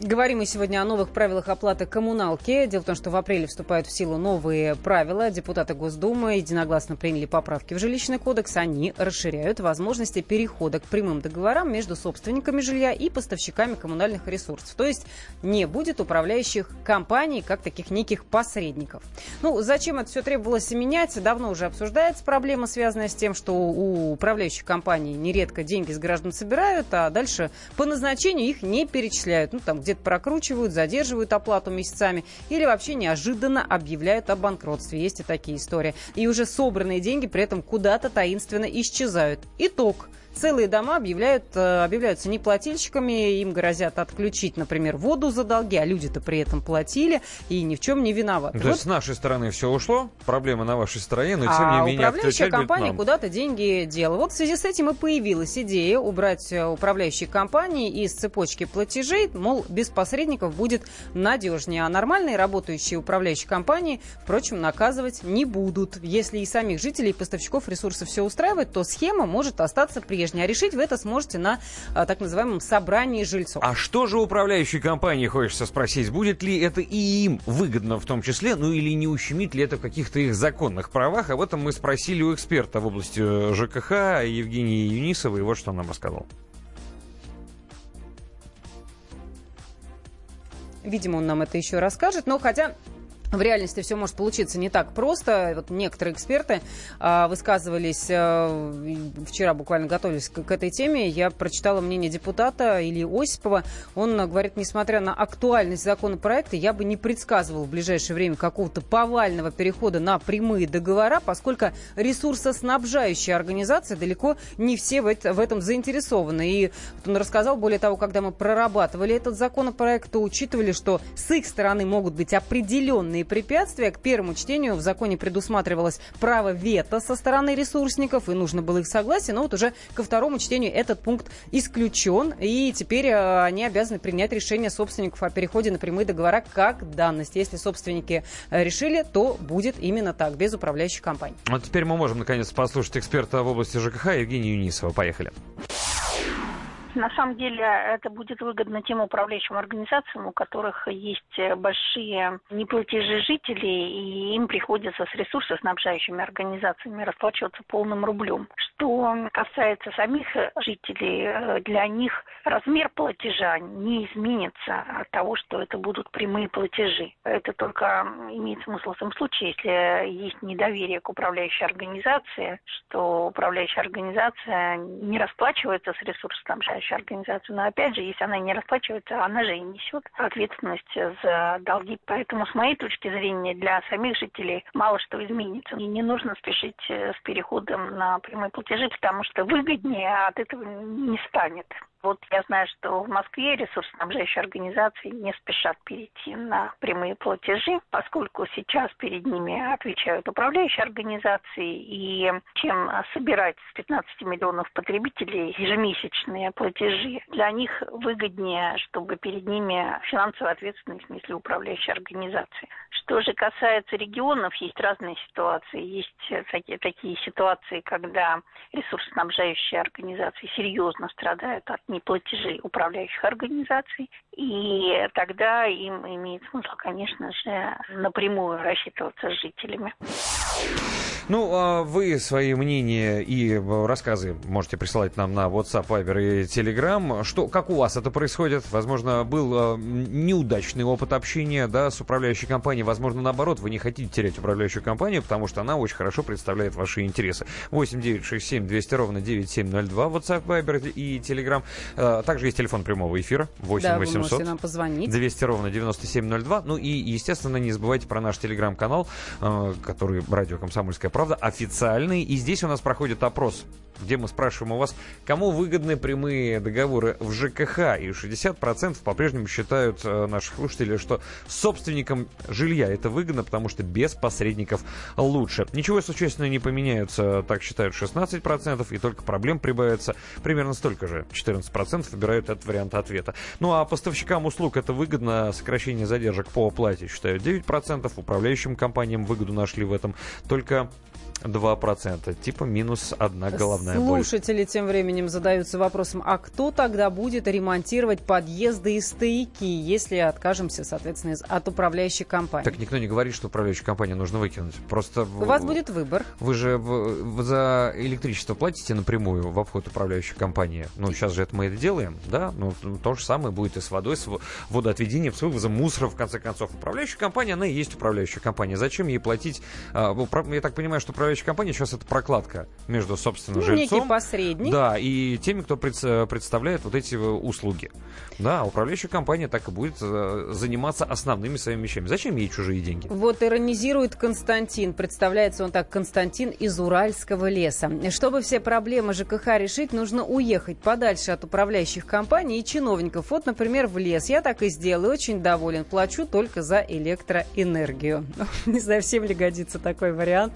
S3: Говорим мы сегодня о новых правилах оплаты коммуналки. Дело в том, что в апреле вступают в силу новые правила. Депутаты Госдумы единогласно приняли поправки в жилищный кодекс. Они расширяют возможности перехода к прямым договорам между собственниками жилья и поставщиками коммунальных ресурсов. То есть не будет управляющих компаний, как таких неких посредников. Ну, зачем это все требовалось менять? Давно уже обсуждается проблема, связанная с тем, что у управляющих компаний нередко деньги с граждан собирают, а дальше по назначению их не перечисляют. Ну, там где-то прокручивают, задерживают оплату месяцами или вообще неожиданно объявляют о банкротстве. Есть и такие истории. И уже собранные деньги при этом куда-то таинственно исчезают. Итог. Целые дома объявляют, э, объявляются неплательщиками, им грозят отключить, например, воду за долги, а люди-то при этом платили и ни в чем не виноваты.
S2: То
S3: Вот
S2: есть с нашей стороны все ушло, проблема на вашей стороне, но тем
S3: а
S2: не менее
S3: управляющая компания куда-то деньги дела. Вот в связи с этим и появилась идея убрать э, управляющие компании из цепочки платежей, мол, без посредников будет надежнее. А нормальные работающие управляющие компании, впрочем, наказывать не будут. Если и самих жителей и поставщиков ресурсов все устраивает, то схема может остаться прежней. А решить вы это сможете на а, так называемом собрании жильцов.
S2: А что же управляющей компании, хочется спросить, будет ли это и им выгодно в том числе, ну или не ущемит ли это в каких-то их законных правах? Об этом мы спросили у эксперта в области э, ЖКХ Евгении Юнисовой, и вот что он нам рассказал.
S3: Видимо, он нам это еще расскажет, но хотя в реальности все может получиться не так просто. Вот некоторые эксперты а, высказывались и вчера, буквально готовились к, к этой теме. Я прочитала мнение депутата Ильи Осипова. Он говорит, несмотря на актуальность законопроекта, я бы не предсказывал в ближайшее время какого-то повального перехода на прямые договора, поскольку ресурсоснабжающие организации далеко не все в, это- в этом заинтересованы. И он рассказал, более того, когда мы прорабатывали этот законопроект, то учитывали, что с их стороны могут быть определенные препятствия. К первому чтению в законе предусматривалось право вето со стороны ресурсников, и нужно было их согласие, но вот уже ко второму чтению этот пункт исключен, и теперь э, они обязаны принять решение собственников о переходе на прямые договора как данность. Если собственники э, решили, то будет именно так, без управляющих компаний.
S2: Вот теперь мы можем наконец послушать эксперта в области ЖКХ Евгения Юнисова. Поехали.
S25: На самом деле это будет выгодно тем управляющим организациям, у которых есть большие неплатежи жителей, и им приходится с ресурсоснабжающими организациями расплачиваться полным рублем. Что касается самих жителей, э, для них размер платежа не изменится от того, что это будут прямые платежи. Это только имеет смысл в том случае, если есть недоверие к управляющей организации, что управляющая организация не расплачивается с ресурсоснабжающей организацией. Но опять же, если она не расплачивается, она же и несет ответственность за долги. Поэтому, с моей точки зрения, для самих жителей мало что изменится. И не нужно спешить э, с переходом на прямые платежи, потому что выгоднее от этого не станет. Вот я знаю, что в Москве ресурсоснабжающие организации не спешат перейти на прямые платежи, поскольку сейчас перед ними отвечают управляющие организации, и чем собирать с 15 миллионов потребителей ежемесячные платежи, для них выгоднее, чтобы перед ними финансовую ответственность несли управляющие организации. Что же касается регионов, есть разные ситуации. Есть такие, такие ситуации, когда ресурсоснабжающие организации серьезно страдают от неплатежей управляющих организаций, и тогда им имеет смысл, конечно же, напрямую рассчитываться с жителями.
S2: Ну, а вы свои мнения и рассказы можете присылать нам на WhatsApp, Viber и Telegram. Что, как у вас это происходит? Возможно, был э, неудачный опыт общения да, с управляющей компанией. Возможно, наоборот, вы не хотите терять управляющую компанию, потому что она очень хорошо представляет ваши интересы. 8 9 6 7 200 ровно 9702 WhatsApp, Viber и Telegram. Э, также есть телефон прямого эфира 8
S3: да,
S2: 800
S3: нам позвонить.
S2: 200 ровно 9702. Ну и, естественно, не забывайте про наш э, который радио «Комсомольская правда», официальный. И здесь у нас проходит опрос, где мы спрашиваем у вас, кому выгодны прямые договоры в ЖКХ. И 60% по-прежнему считают э, наших слушателей, что собственникам жилья это выгодно, потому что без посредников лучше. Ничего существенно не поменяется, так считают 16%, и только проблем прибавится примерно столько же. 14% выбирают этот вариант ответа. Ну а поставщикам услуг это выгодно, сокращение задержек по оплате считают 9%, управляющим компаниям выгоду нашли в этом только 2%. Типа минус одна головная боль.
S3: Слушатели тем временем задаются вопросом, а кто тогда будет ремонтировать подъезды и стояки, если откажемся, соответственно, от управляющей компании?
S2: Так никто не говорит, что управляющую компанию нужно выкинуть. Просто...
S3: У вас будет выбор.
S2: Вы же за электричество платите напрямую в обход управляющей компании. Ну, сейчас же это мы это делаем, да? Ну, то же самое будет и с водой, с водоотведением, с вывозом мусора, в конце концов. Управляющая компания, она и есть управляющая компания. Зачем ей платить? А, я так понимаю, что управляющая компания сейчас это прокладка между, собственно, ну, жильцом.
S3: Некий посредник.
S2: Да, и теми, кто пред, представляет вот эти услуги. Да, управляющая компания так и будет э, заниматься основными своими вещами. Зачем ей чужие деньги?
S3: Вот иронизирует Константин. Представляется он так, Константин из Уральского леса. Чтобы все проблемы ЖКХ решить, нужно уехать подальше от управляющих компаний и чиновников. Вот, например, в лес. Я так и сделаю. Очень доволен. Плачу только за электроэнергию. Не знаю, всем ли годится такой вариант.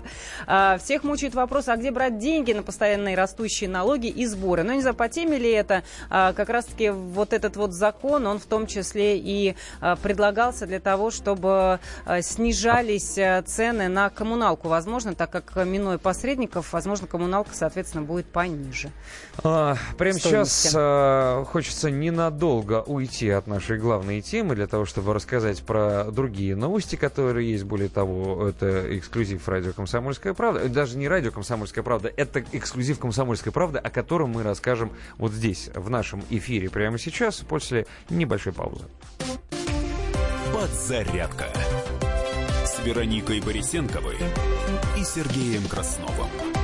S3: А, всех мучает вопрос, а где брать деньги на постоянные растущие налоги и сборы. Но ну, не знаю, по теме ли это, а, как раз-таки вот этот вот закон, он в том числе и а, предлагался для того, чтобы снижались цены на коммуналку. Возможно, так как минуя посредников, возможно, коммуналка, соответственно, будет пониже.
S2: А, прямо сейчас а, хочется ненадолго уйти от нашей главной темы для того, чтобы рассказать про другие новости, которые есть. Более того, это эксклюзив радио «Комсомольская правда». Даже не радио «Комсомольская правда», это эксклюзив «Комсомольской правды», о котором мы расскажем вот здесь, в нашем эфире прямо сейчас, после небольшой паузы.
S1: Подзарядка с Вероникой Борисенковой и Сергеем Красновым.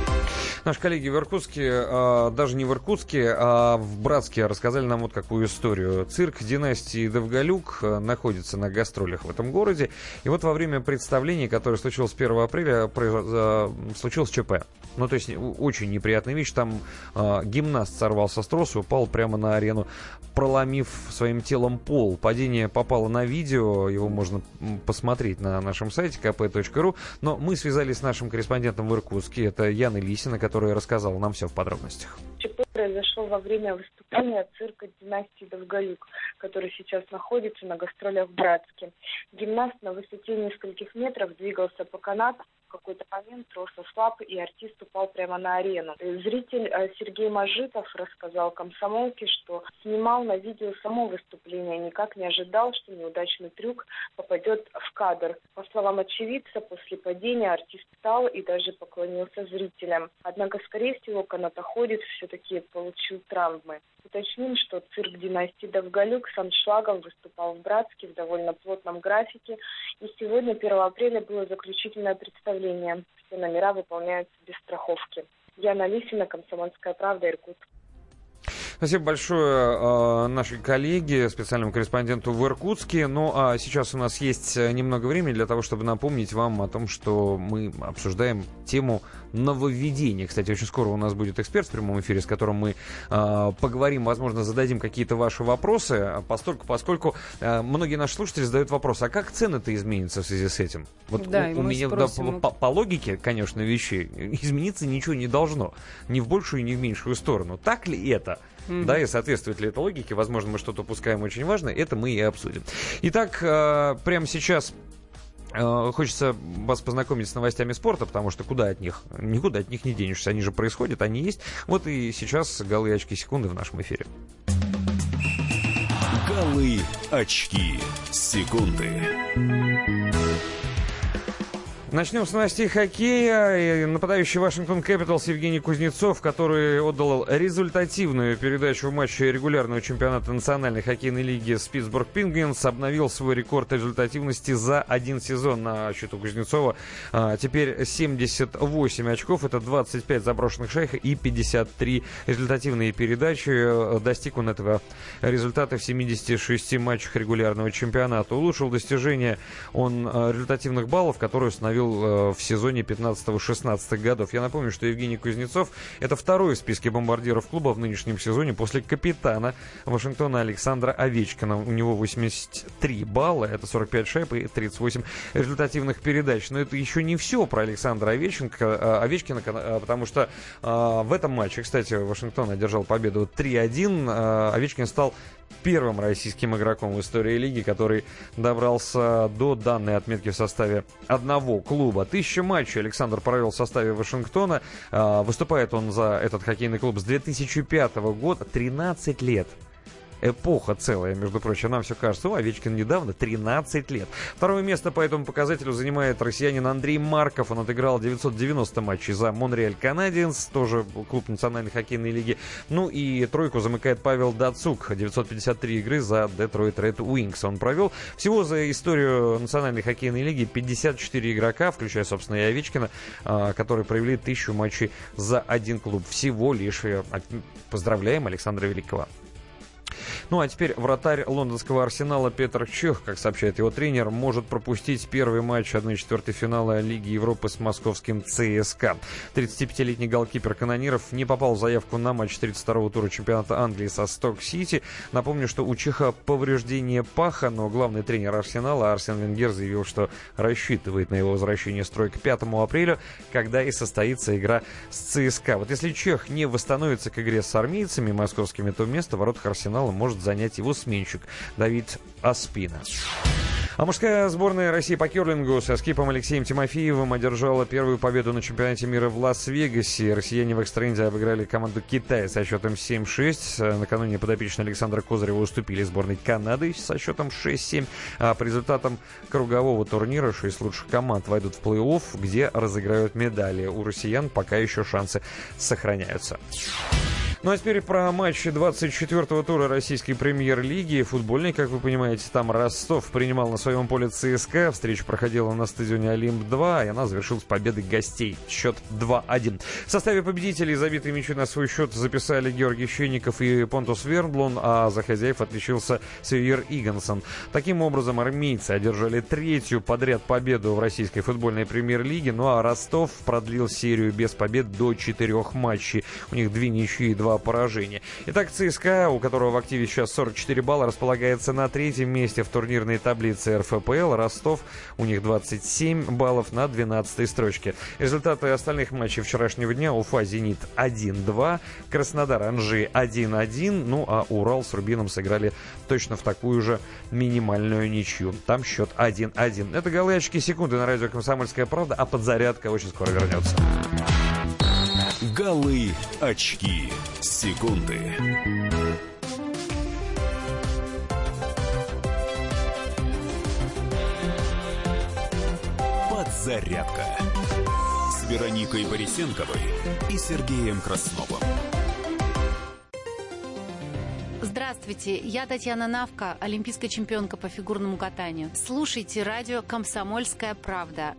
S2: Наши коллеги в Иркутске, а, даже не в Иркутске, а в Братске рассказали нам вот какую историю. Цирк династии Довголюк а, находится на гастролях в этом городе. И вот во время представления, которое случилось 1 апреля, а, случилось ЧП. Ну, то есть очень неприятная вещь. Там гимнаст сорвался с троса упал прямо на арену, проломив своим телом пол. Падение попало на видео, его можно посмотреть на нашем сайте kp.ru. Но мы связались с нашим корреспондентом в Иркутске. Это Яна Лисина, которая рассказала нам все в подробностях.
S26: ЧП произошло во время выступления цирка династии Довголюк, который сейчас находится на гастролях в Братске. Гимнаст на высоте нескольких метров двигался по канату, в какой-то момент трос ослаб, и артист упал прямо на арену. Зритель э, Сергей Мажитов рассказал комсомолке, что снимал на видео само выступление, никак не ожидал, что неудачный трюк попадет в кадр. По словам очевидца, после падения артист встал и даже поклонился зрителям. Однако, скорее всего, канатоходец все-таки получил травмы. Уточним, что цирк династии Довголюк с аншлагом выступал в Братске в довольно плотном графике. И сегодня, 1 апреля, было заключительное представление. Все номера выполняются без страховки. Яна Лисина, Комсомольская правда, Иркутск.
S2: Спасибо большое э, нашей коллеге, специальному корреспонденту в Иркутске. Ну а сейчас у нас есть немного времени для того, чтобы напомнить вам о том, что мы обсуждаем тему нововведения. Кстати, очень скоро у нас будет эксперт в прямом эфире, с которым мы э, поговорим, возможно, зададим какие-то ваши вопросы, поскольку, поскольку э, многие наши слушатели задают вопрос, а как цены-то изменятся в связи с этим? Вот
S3: да,
S2: у, у меня да, по, по логике, конечно, вещей измениться ничего не должно. Ни в большую, ни в меньшую сторону. Так ли это? Mm-hmm. Да, и соответствует ли это логике? Возможно, мы что-то упускаем очень важное. Это мы и обсудим. Итак, э, прямо сейчас э, Хочется вас познакомить с новостями спорта, потому что куда от них? Никуда от них не денешься. Они же происходят, они есть. Вот и сейчас голые очки секунды в нашем эфире.
S1: Голые очки секунды.
S2: Начнем с новостей хоккея. Нападающий Вашингтон Кэпиталс Евгений Кузнецов, который отдал результативную передачу в матче регулярного чемпионата Национальной хоккейной лиги с Питтсбург Пингвинс, обновил свой рекорд результативности за один сезон на счету Кузнецова. А, теперь 78 очков, это 25 заброшенных шайх и 53 результативные передачи. Достиг он этого результата в 76 матчах регулярного чемпионата. Улучшил достижение он а, результативных баллов, которые установил забил э, в сезоне 15-16 годов. Я напомню, что Евгений Кузнецов это второй в списке бомбардиров клуба в нынешнем сезоне после капитана Вашингтона Александра Овечкина. У него 83 балла, это 45 шайб и 38 результативных передач. Но это еще не все про Александра Овеченко, э, Овечкина, э, потому что в этом матче, кстати, Вашингтон одержал победу 3-1. Овечкин стал первым российским игроком в истории лиги, который добрался до данной отметки в составе одного клуба. Тысяча матчей Александр провел в составе Вашингтона. А, выступает он за этот хоккейный клуб с 2005 года. 13 лет эпоха целая, между прочим. Нам все кажется, о, Овечкин недавно, 13 лет. Второе место по этому показателю занимает россиянин Андрей Марков. Он отыграл 990 матчей за Монреаль Канадиенс, тоже клуб национальной хоккейной лиги. Ну и тройку замыкает Павел Дацук, 953 игры за Детройт Ред Уинкс. Он провел всего за историю национальной хоккейной лиги 54 игрока, включая, собственно, и Овечкина, а, которые провели тысячу матчей за один клуб. Всего лишь. Поздравляем Александра Великого. Ну а теперь вратарь лондонского арсенала Петр Чех, как сообщает его тренер, может пропустить первый матч 1-4 финала Лиги Европы с московским ЦСКА. 35-летний голкипер канониров не попал в заявку на матч 32-го тура чемпионата Англии со Сток-Сити. Напомню, что у Чеха повреждение паха, но главный тренер Арсенала Арсен Венгер заявил, что рассчитывает на его возвращение строй к 5 апреля, когда и состоится игра с ЦСКА. Вот если Чех не восстановится к игре с армейцами московскими, то место в воротах Арсенала может занять его сменщик Давид Аспина. А мужская сборная России по керлингу со скипом Алексеем Тимофеевым одержала первую победу на чемпионате мира в Лас-Вегасе. Россияне в экстренде обыграли команду Китая со счетом 7-6. Накануне подопечные Александра Козырева уступили сборной Канады со счетом 6-7. А по результатам кругового турнира 6 лучших команд войдут в плей-офф, где разыграют медали. У россиян пока еще шансы сохраняются. Ну а теперь про матч 24-го тура российской премьер-лиги. Футбольный, как вы понимаете, там Ростов принимал на своем поле ЦСКА. Встреча проходила на стадионе Олимп-2, и она завершилась победой гостей. Счет 2-1. В составе победителей забитые мячи на свой счет записали Георгий Щенников и Понтус Вернблон, а за хозяев отличился Север Игонсон. Таким образом, армейцы одержали третью подряд победу в российской футбольной премьер-лиге, ну а Ростов продлил серию без побед до четырех матчей. У них две ничьи и два два поражения. Итак, ЦСКА, у которого в активе сейчас 44 балла, располагается на третьем месте в турнирной таблице РФПЛ. Ростов, у них 27 баллов на 12 строчке. Результаты остальных матчей вчерашнего дня. Уфа, Зенит 1-2, Краснодар, Анжи 1-1, ну а Урал с Рубином сыграли точно в такую же минимальную ничью. Там счет 1-1. Это голы очки секунды на радио «Комсомольская правда», а подзарядка очень скоро вернется.
S1: Голы очки секунды. Подзарядка с Вероникой Борисенковой и Сергеем Красновым.
S27: Здравствуйте, я Татьяна Навка, олимпийская чемпионка по фигурному катанию. Слушайте радио «Комсомольская правда».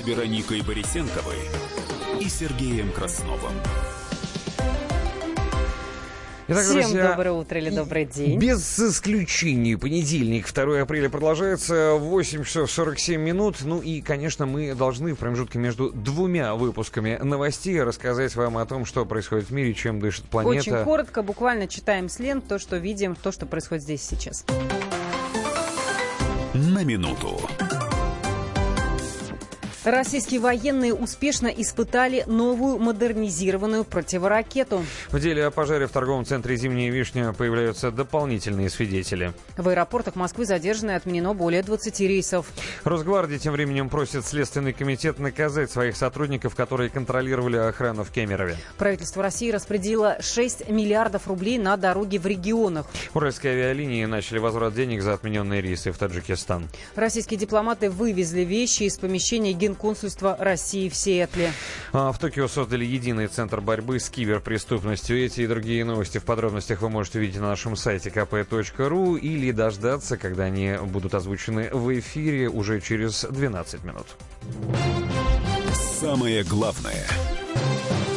S1: С Вероникой Борисенковой и Сергеем Красновым.
S3: Итак, Всем друзья, доброе утро или добрый день.
S2: Без исключений. Понедельник, 2 апреля продолжается, 8 часов 47 минут. Ну и, конечно, мы должны в промежутке между двумя выпусками новостей рассказать вам о том, что происходит в мире, чем дышит планета.
S3: Очень коротко, буквально читаем с лент то, что видим, то, что происходит здесь сейчас.
S1: На минуту.
S3: Российские военные успешно испытали новую модернизированную противоракету.
S2: В деле о пожаре в торговом центре «Зимняя вишня» появляются дополнительные свидетели.
S3: В аэропортах Москвы задержано и отменено более 20 рейсов.
S2: Росгвардия тем временем просит Следственный комитет наказать своих сотрудников, которые контролировали охрану в Кемерове.
S3: Правительство России распределило 6 миллиардов рублей на дороги в регионах.
S2: Уральские авиалинии начали возврат денег за отмененные рейсы в Таджикистан.
S3: Российские дипломаты вывезли вещи из помещения Генконсульства России в Сиэтле.
S2: А в Токио создали единый центр борьбы с киберпреступностью. Эти и другие новости в подробностях вы можете увидеть на нашем сайте kp.ru или дождаться, когда они будут озвучены в эфире уже через 12 минут.
S1: Самое главное –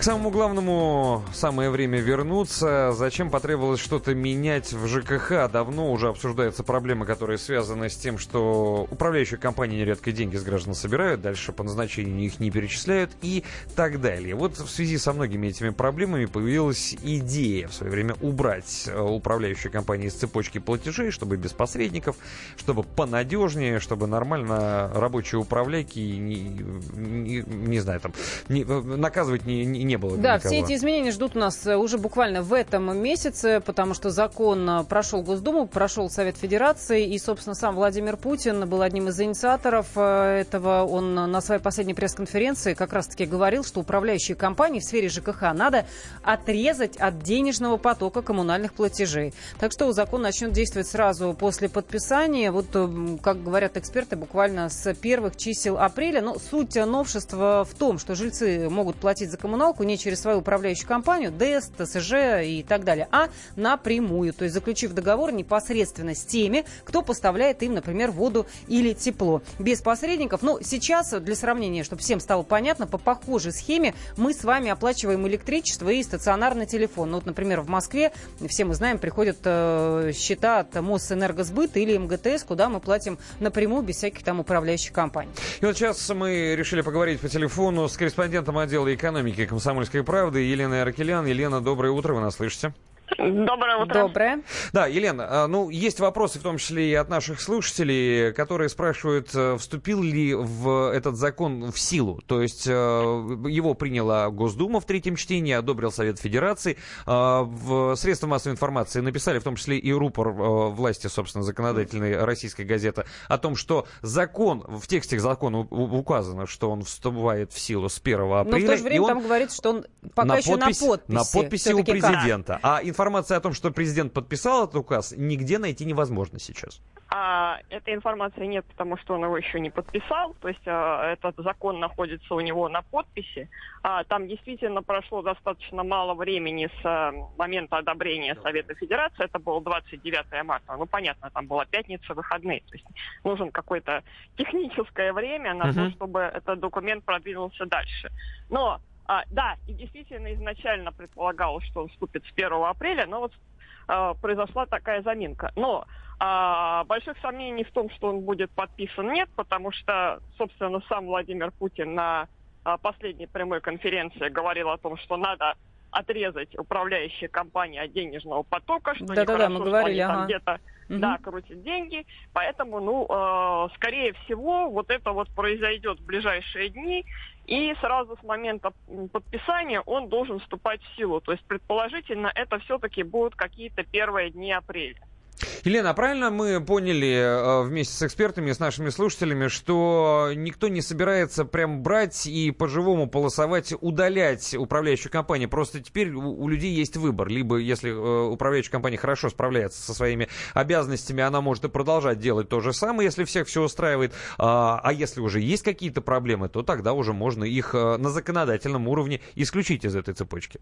S2: к самому главному самое время вернуться. Зачем потребовалось что-то менять в ЖКХ? Давно уже обсуждается проблема, которая связана с тем, что управляющие компании нередко деньги с граждан собирают, дальше по назначению их не перечисляют и так далее. Вот в связи со многими этими проблемами появилась идея в свое время убрать э, управляющие компании из цепочки платежей, чтобы без посредников, чтобы понадежнее, чтобы нормально рабочие управляйки не, не, не знаю, там, не, наказывать не, не не было.
S3: Да,
S2: никого.
S3: все эти изменения ждут у нас э, уже буквально в этом месяце, потому что закон э, прошел Госдуму, прошел Совет Федерации, и, собственно, сам Владимир Путин был одним из инициаторов э, этого. Он на своей последней пресс-конференции как раз-таки говорил, что управляющие компании в сфере ЖКХ надо отрезать от денежного потока коммунальных платежей. Так что закон начнет действовать сразу после подписания. Вот, как говорят эксперты, буквально с первых чисел апреля. Но суть новшества в том, что жильцы могут платить за коммуналку сделку не через свою управляющую компанию, ДЭС, ТСЖ и так далее, а напрямую, то есть заключив договор непосредственно с теми, кто поставляет им, например, воду или тепло. Без посредников. Ну, сейчас, для сравнения, чтобы всем стало понятно, по похожей схеме мы с вами оплачиваем электричество и стационарный телефон. Ну, вот, например, в Москве, все мы знаем, приходят э, счета от Мосэнергосбыта или МГТС, куда мы платим напрямую, без всяких там управляющих компаний.
S2: И вот сейчас мы решили поговорить по телефону с корреспондентом отдела экономики комсомольской «Комсомольской правды» Елена Аркелян. Елена, доброе утро, вы нас слышите?
S6: Доброе утро.
S3: Доброе.
S2: Да, Елена, а, ну, есть вопросы, в том числе и от наших слушателей, которые спрашивают, э, вступил ли в этот закон в силу. То есть э, его приняла Госдума в третьем чтении, одобрил Совет Федерации. А, в средства массовой информации написали, в том числе и рупор э, власти, собственно, законодательной российской газеты, о том, что закон, в тексте закона указано, что он вступает в силу с 1 апреля. Но в
S3: то же время там говорится, что он пока на еще подпись, на подписи.
S2: На подписи у президента. Как? А информация о том, что президент подписал этот указ, нигде найти невозможно сейчас.
S6: А, этой информации нет, потому что он его еще не подписал. То есть а, этот закон находится у него на подписи. А, там действительно прошло достаточно мало времени с а, момента одобрения Совета Федерации. Это было 29 марта. Ну, понятно, там была пятница, выходные. То есть нужен какое-то техническое время на uh-huh. то, чтобы этот документ продвинулся дальше. Но а, да, и действительно изначально предполагалось, что он вступит с 1 апреля, но вот а, произошла такая заминка. Но а, больших сомнений в том, что он будет подписан, нет, потому что, собственно, сам Владимир Путин на а, последней прямой конференции говорил о том, что надо отрезать управляющие компании от денежного потока, что да, да, да, мы говорили, ага. где-то угу. да, крутят деньги. Поэтому, ну, э, скорее всего, вот это вот произойдет в ближайшие дни. И сразу с момента подписания он должен вступать в силу. То есть, предположительно, это все-таки будут какие-то первые дни апреля.
S2: Елена, правильно мы поняли э, вместе с экспертами, с нашими слушателями, что никто не собирается прям брать и по-живому полосовать, удалять управляющую компанию. Просто теперь у, людей есть выбор. Либо, если э, управляющая компания хорошо справляется со своими обязанностями, она может и продолжать делать то же самое, если всех все устраивает. А, а если уже есть какие-то проблемы, то тогда уже можно их э, на законодательном уровне исключить из этой цепочки.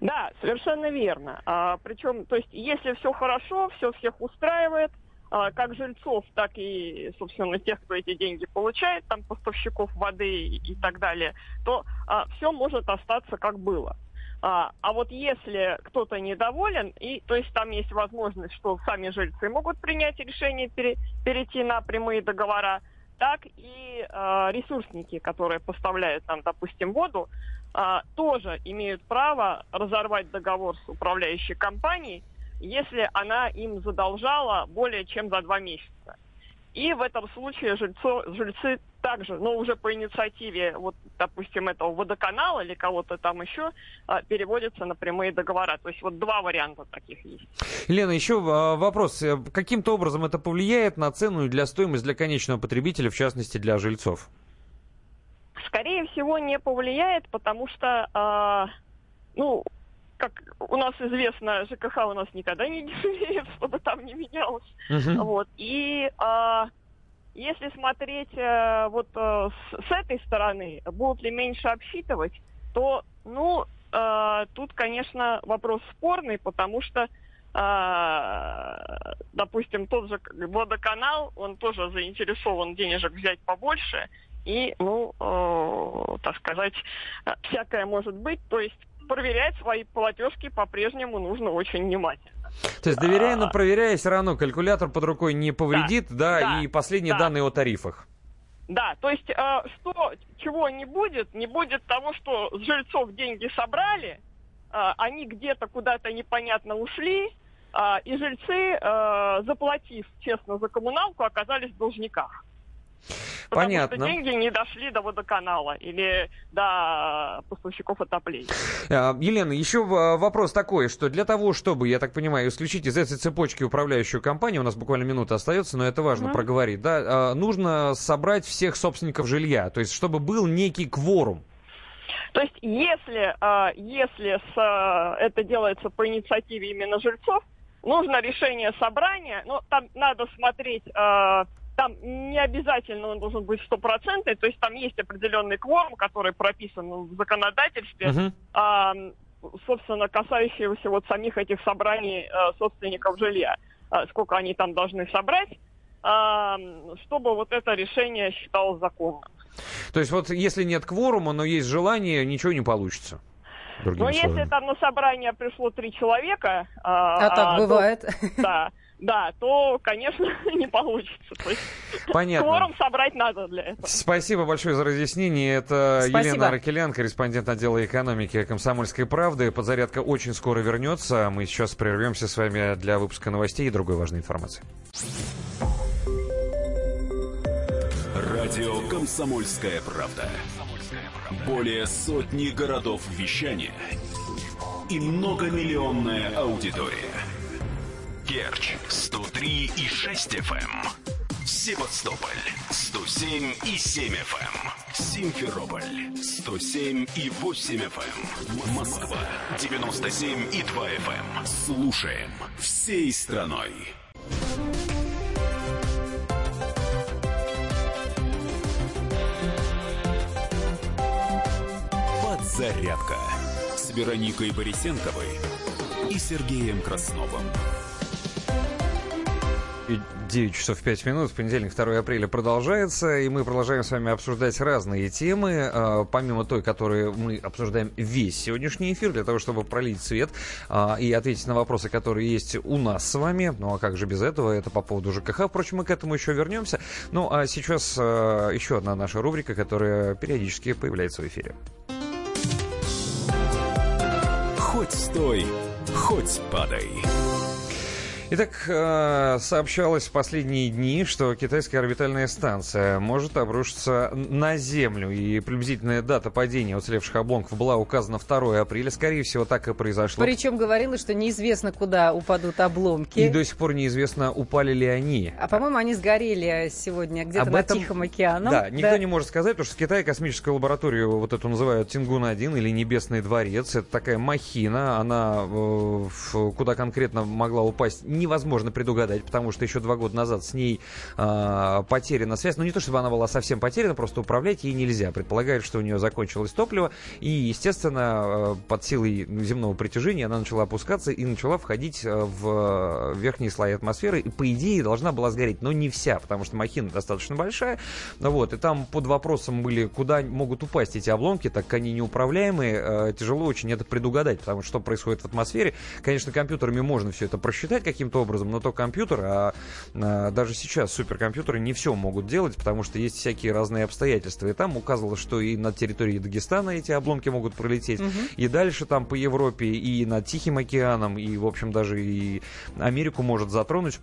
S6: Да, совершенно верно. А, причем, то есть, если все хорошо, все всех устраивает, а, как жильцов, так и, собственно, тех, кто эти деньги получает, там поставщиков воды и так далее, то а, все может остаться как было. А, а вот если кто-то недоволен, и, то есть там есть возможность, что сами жильцы могут принять решение пере, перейти на прямые договора, так и э, ресурсники, которые поставляют нам, допустим, воду, э, тоже имеют право разорвать договор с управляющей компанией, если она им задолжала более чем за два месяца. И в этом случае жильцо, жильцы также, но уже по инициативе, вот, допустим, этого водоканала или кого-то там еще, а, переводятся на прямые договора. То есть вот два варианта таких есть.
S2: Лена, еще а, вопрос. Каким-то образом это повлияет на цену и для стоимости для конечного потребителя, в частности для жильцов?
S6: Скорее всего, не повлияет, потому что, э, ну, как у нас известно, ЖКХ у нас никогда не дешевеет, чтобы там не менялось. Uh-huh. Вот. И э, если смотреть э, вот э, с, с этой стороны, будут ли меньше обсчитывать, то, ну, э, тут, конечно, вопрос спорный, потому что, э, допустим, тот же водоканал, он тоже заинтересован денежек взять побольше, и, ну, э, так сказать, всякое может быть. То есть проверять свои платежки по-прежнему нужно очень внимательно.
S2: То есть доверяя, но проверяя, все равно калькулятор под рукой не повредит, да, да, да и последние да. данные о тарифах.
S6: Да, то есть э, что, чего не будет, не будет того, что с жильцов деньги собрали, э, они где-то куда-то непонятно ушли, э, и жильцы, э, заплатив честно за коммуналку, оказались в должниках. Потому
S2: Понятно.
S6: что деньги не дошли до водоканала или до поставщиков отопления.
S2: А, Елена, еще вопрос такой, что для того, чтобы, я так понимаю, исключить из этой цепочки управляющую компанию, у нас буквально минута остается, но это важно mm-hmm. проговорить, да, а, нужно собрать всех собственников жилья, то есть чтобы был некий кворум.
S6: То есть если, а, если с, это делается по инициативе именно жильцов, нужно решение собрания, но там надо смотреть там не обязательно он должен быть стопроцентный, то есть там есть определенный кворум, который прописан в законодательстве, uh-huh. а, собственно, касающегося вот самих этих собраний а, собственников жилья, а, сколько они там должны собрать, а, чтобы вот это решение считалось законным.
S2: То есть вот если нет кворума, но есть желание, ничего не получится.
S6: Ну, если там на собрание пришло три человека...
S3: А, а так а, бывает.
S6: То, да, да, то, конечно, не получится. То есть
S2: Понятно.
S6: Кворум собрать надо для этого.
S2: Спасибо большое за разъяснение. Это Спасибо. Елена Аракелян, корреспондент отдела экономики «Комсомольской правды». Подзарядка очень скоро вернется. Мы сейчас прервемся с вами для выпуска новостей и другой важной информации.
S1: Радио «Комсомольская правда». Более сотни городов вещания и многомиллионная аудитория. Керчь 103 и 6 FM. Эм. Севастополь 107 и 7 FM. Эм. Симферополь 107 и 8 FM. Эм. Москва 97 и 2 FM. Слушаем всей страной. Подзарядка с Вероникой Борисенковой и Сергеем Красновым.
S2: 9 часов 5 минут, понедельник, 2 апреля продолжается, и мы продолжаем с вами обсуждать разные темы, а, помимо той, которую мы обсуждаем весь сегодняшний эфир, для того, чтобы пролить свет а, и ответить на вопросы, которые есть у нас с вами. Ну а как же без этого? Это по поводу ЖКХ. Впрочем, мы к этому еще вернемся. Ну а сейчас а, еще одна наша рубрика, которая периодически появляется в эфире.
S1: Хоть стой, хоть падай.
S2: Итак, э, сообщалось в последние дни, что китайская орбитальная станция может обрушиться на Землю. И приблизительная дата падения уцелевших обломков была указана 2 апреля. Скорее всего, так и произошло.
S3: Причем говорилось, что неизвестно, куда упадут обломки.
S2: И до сих пор неизвестно, упали ли они.
S3: А, по-моему, они сгорели сегодня где-то Об этом... Тихом океаном.
S2: Да, никто да. не может сказать, потому что в Китае космическую лабораторию вот эту называют Тингун-1 или Небесный дворец. Это такая махина. Она э, куда конкретно могла упасть невозможно предугадать, потому что еще два года назад с ней э, потеряна связь. Ну, не то, чтобы она была совсем потеряна, просто управлять ей нельзя. Предполагают, что у нее закончилось топливо, и, естественно, э, под силой земного притяжения она начала опускаться и начала входить э, в верхние слои атмосферы, и, по идее, должна была сгореть, но не вся, потому что махина достаточно большая, вот, и там под вопросом были, куда могут упасть эти обломки, так как они неуправляемые, тяжело очень это предугадать, потому что что происходит в атмосфере. Конечно, компьютерами можно все это просчитать каким-то образом, но то компьютер, а, а даже сейчас суперкомпьютеры не все могут делать, потому что есть всякие разные обстоятельства. И там указывалось, что и на территории Дагестана эти обломки могут пролететь, угу. и дальше там по Европе, и над Тихим океаном, и, в общем, даже и Америку может затронуть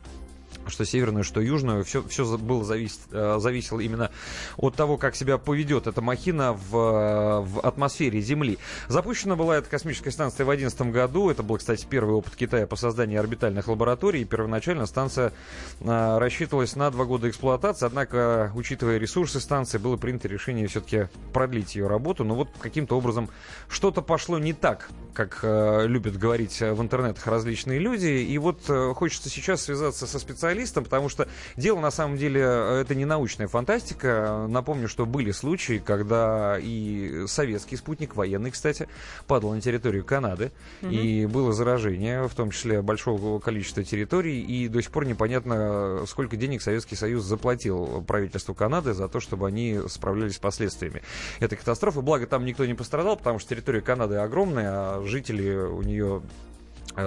S2: что северную, что южную, все, все было зависит, э, зависело именно от того, как себя поведет эта махина в, в атмосфере Земли. Запущена была эта космическая станция в 2011 году. Это был, кстати, первый опыт Китая по созданию орбитальных лабораторий. Первоначально станция а, рассчитывалась на два года эксплуатации, однако, учитывая ресурсы станции, было принято решение все-таки продлить ее работу. Но вот каким-то образом что-то пошло не так, как а, любят говорить в интернетах различные люди. И вот хочется сейчас связаться со специалистом специалистом, потому что дело на самом деле э, это не научная фантастика. Напомню, что были случаи, когда и советский спутник, военный, кстати, падал на территорию Канады, угу. и было заражение, в том числе большого количества территорий, и до сих пор непонятно, сколько денег Советский Союз заплатил правительству Канады за то, чтобы они справлялись с последствиями этой катастрофы. Благо, там никто не пострадал, потому что территория Канады огромная, а жители у нее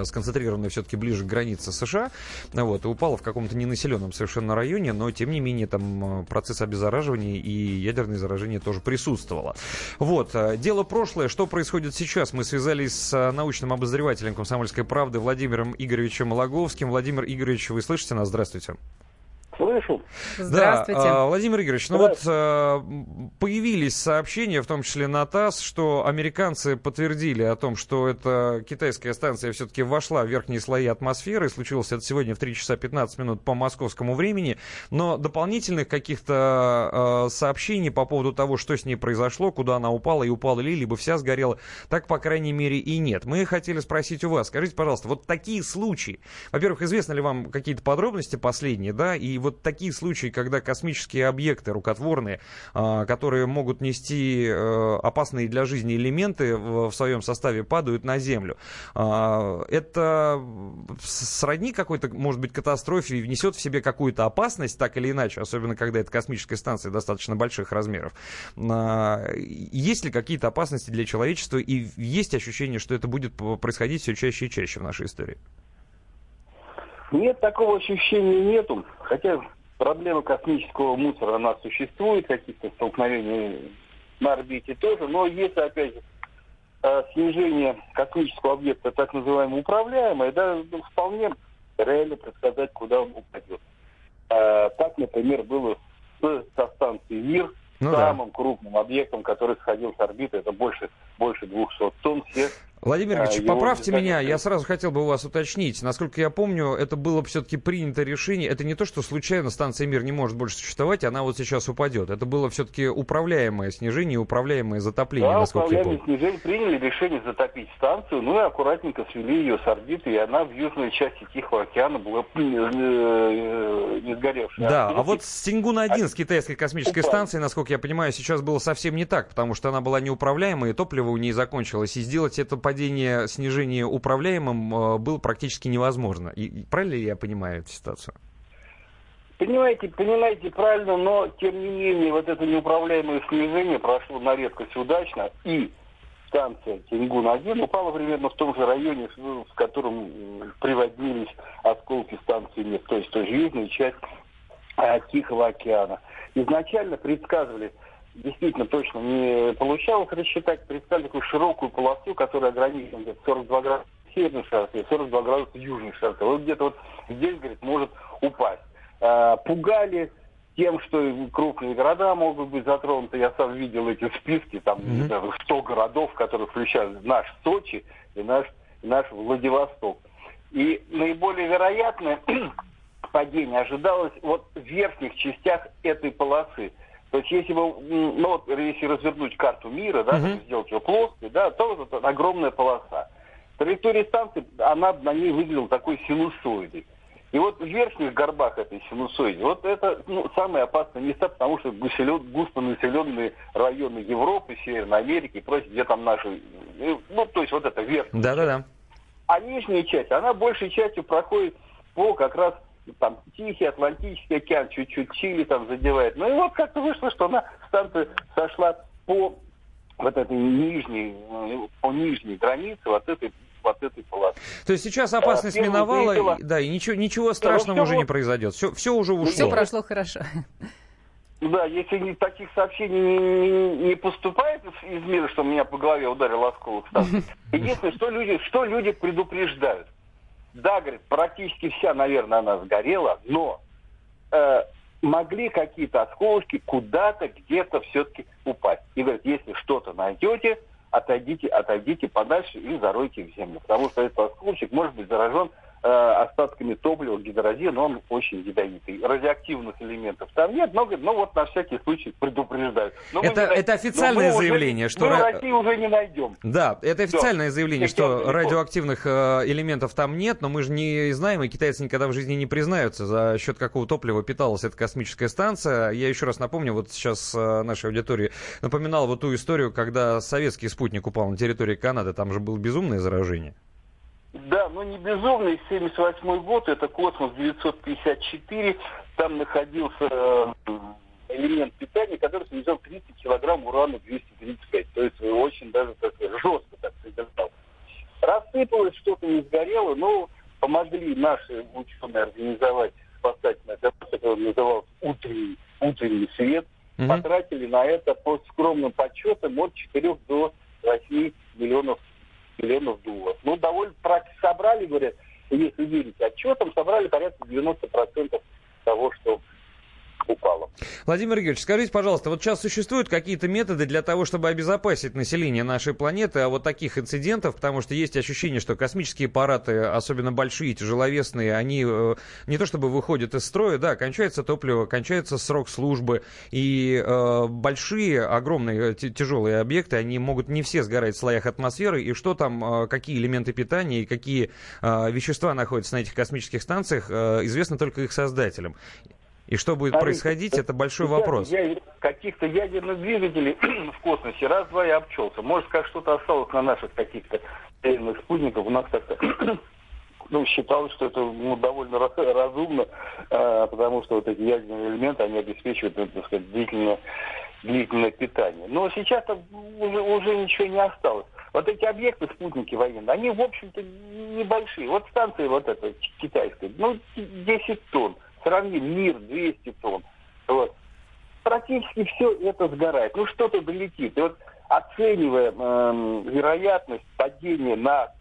S2: сконцентрированная все-таки ближе к границе США, вот, и упала в каком-то ненаселенном совершенно районе, но, тем не менее, там э, процесс обеззараживания и ядерное заражение тоже присутствовало. Вот, э, дело прошлое, что происходит сейчас? Мы связались с научным обозревателем «Комсомольской правды» Владимиром Игоревичем Логовским. Владимир Игоревич, вы слышите нас? Здравствуйте.
S28: Слышу.
S2: Здравствуйте. Да, Владимир Игоревич, ну вот а, появились сообщения, в том числе на ТАСС, что американцы подтвердили о том, что эта китайская станция все-таки вошла в верхние слои атмосферы. Случилось это сегодня в 3 часа 15 минут по московскому времени. Но дополнительных каких-то э, сообщений по поводу того, что с ней произошло, куда она упала и упала ли, либо вся сгорела, так, по крайней мере, и нет. Мы хотели спросить у вас, скажите, пожалуйста, вот такие случаи, во-первых, известны ли вам какие-то подробности последние, да, и вот такие случаи, когда космические объекты рукотворные, а, которые могут нести э, опасные для жизни элементы в своем составе, падают на Землю. А, это сродни какой-то, может быть, катастрофе и внесет в себе какую-то опасность, так или иначе, особенно когда это космическая станция достаточно больших размеров. А, есть ли какие-то опасности для человечества и есть ощущение, что это будет происходить все чаще и чаще в нашей истории?
S28: Нет, такого ощущения нету. Хотя проблема космического мусора, она существует, каких-то столкновений на орбите тоже, но если, опять же, э, снижение космического объекта, так называемое, управляемое, да, ну, вполне реально предсказать, куда он упадет. А, так, например, было со станцией «Мир», ну, самым да. крупным объектом, который сходил с орбиты, это больше, больше 200 тонн. Все
S2: Владимир Ильич, а, поправьте меня, я сразу хотел бы у вас уточнить. Насколько я помню, это было все-таки принято решение. Это не то, что случайно станция «Мир» не может больше существовать, она вот сейчас упадет. Это было все-таки управляемое снижение, управляемое затопление,
S28: да, насколько я помню. снижение. Приняли решение затопить станцию, ну и аккуратненько свели ее с орбиты, и она в южной части Тихого океана была э, э, не сгоревшая.
S2: Да, а, а вот Сингун-1 с китайской космической станцией, насколько я понимаю, сейчас было совсем не так, потому что она была неуправляемая, и топливо у нее закончилось, и сделать это по падение, снижение управляемым э, было практически невозможно. И, правильно ли я понимаю эту ситуацию?
S28: Понимаете, понимаете правильно, но тем не менее вот это неуправляемое снижение прошло на редкость удачно, и станция Тенгун-1 упала примерно в том же районе, в котором приводнились осколки станции нет, то есть той же южной часть а, Тихого океана. Изначально предсказывали действительно точно не получалось рассчитать, представили такую широкую полосу, которая ограничена где-то 42 градуса северной широты, 42 градуса южной широты. Вот где-то вот здесь, говорит, может упасть. А, пугали тем, что крупные города могут быть затронуты. Я сам видел эти списки, там mm-hmm. 100 городов, которые включают наш Сочи и наш, и наш Владивосток. И наиболее вероятное падение ожидалось вот в верхних частях этой полосы. То есть если бы, ну вот, если развернуть карту мира, да, uh-huh. сделать ее плоской, да, то вот это огромная полоса. Траектория станции, она на ней выглядела такой синусоидой. И вот в верхних горбах этой синусоиде, вот это ну, самые опасные места, потому что густонаселенные районы Европы, Северной Америки и прочее, где там наши, ну, то есть вот это верхняя
S2: Да-да-да.
S28: А нижняя часть, она большей частью проходит по как раз там Тихий, Атлантический океан, чуть-чуть Чили там задевает. Ну и вот как-то вышло, что она станция сошла по вот этой нижней, по нижней границе вот этой вот этой полосы.
S2: То есть сейчас опасность а, миновала, заявила... да, и ничего, ничего страшного да, уже вот... не произойдет. Все, все уже ушло.
S3: Все прошло хорошо.
S28: Да, если таких сообщений не, не, не поступает из мира, что меня по голове ударил осколок станции, единственное, что люди, что люди предупреждают. Да, говорит, практически вся, наверное, она сгорела, но э, могли какие-то осколки куда-то, где-то все-таки упасть. И говорит, если что-то найдете, отойдите, отойдите подальше и заройте в землю. Потому что этот осколочек может быть заражен э, остатками топлива, гидрозин, он очень ядовитый. Радиоактивных элементов там нет, но, но вот на всякий случай предупреждают.
S2: Но это,
S28: не,
S2: это официальное заявление,
S28: уже,
S2: что...
S28: Мы России уже не найдем.
S2: Да, это официальное Все. заявление, что Все. радиоактивных э, элементов там нет, но мы же не знаем, и китайцы никогда в жизни не признаются, за счет какого топлива питалась эта космическая станция. Я еще раз напомню, вот сейчас э, нашей аудитории напоминал вот ту историю, когда советский спутник упал на территории Канады, там же было безумное заражение.
S28: Да, но не безумный. 78 год, это космос 954. Там находился э, элемент питания, который содержал 30 килограмм урана 235. То есть очень даже так жестко так содержал. Рассыпалось, что-то не сгорело, но помогли наши ученые организовать спасательный операцию, который назывался «Утренний, утренний свет». Mm-hmm. Потратили на это по скромным подсчетам от 4 до 8 миллионов миллионов долларов. Ну, довольно собрали, говорят, если верить отчетам, собрали порядка 90% того, что упало.
S2: Владимир Георгиевич, скажите, пожалуйста, вот сейчас существуют какие-то методы для того, чтобы обезопасить население нашей планеты от вот таких инцидентов, потому что есть ощущение, что космические аппараты, особенно большие, тяжеловесные, они э, не то чтобы выходят из строя, да, кончается топливо, кончается срок службы, и э, большие, огромные тяжелые объекты, они могут не все сгорать в слоях атмосферы, и что там, э, какие элементы питания и какие э, вещества находятся на этих космических станциях, э, известно только их создателям. И что будет Смотрите, происходить, это большой вопрос.
S28: Я, каких-то ядерных двигателей в космосе раз-два я обчелся. Может, как что-то осталось на наших каких-то ядерных спутниках. У нас как-то ну, считалось, что это ну, довольно разумно, э, потому что вот эти ядерные элементы, они обеспечивают, ну, так сказать, длительное, длительное питание. Но сейчас уже, уже ничего не осталось. Вот эти объекты, спутники военные, они, в общем-то, небольшие. Вот станция вот эта китайская, ну, 10 тонн сравним мир 200 тонн. Вот. Практически все это сгорает. Ну что-то долетит. И вот оценивая э, вероятность падения на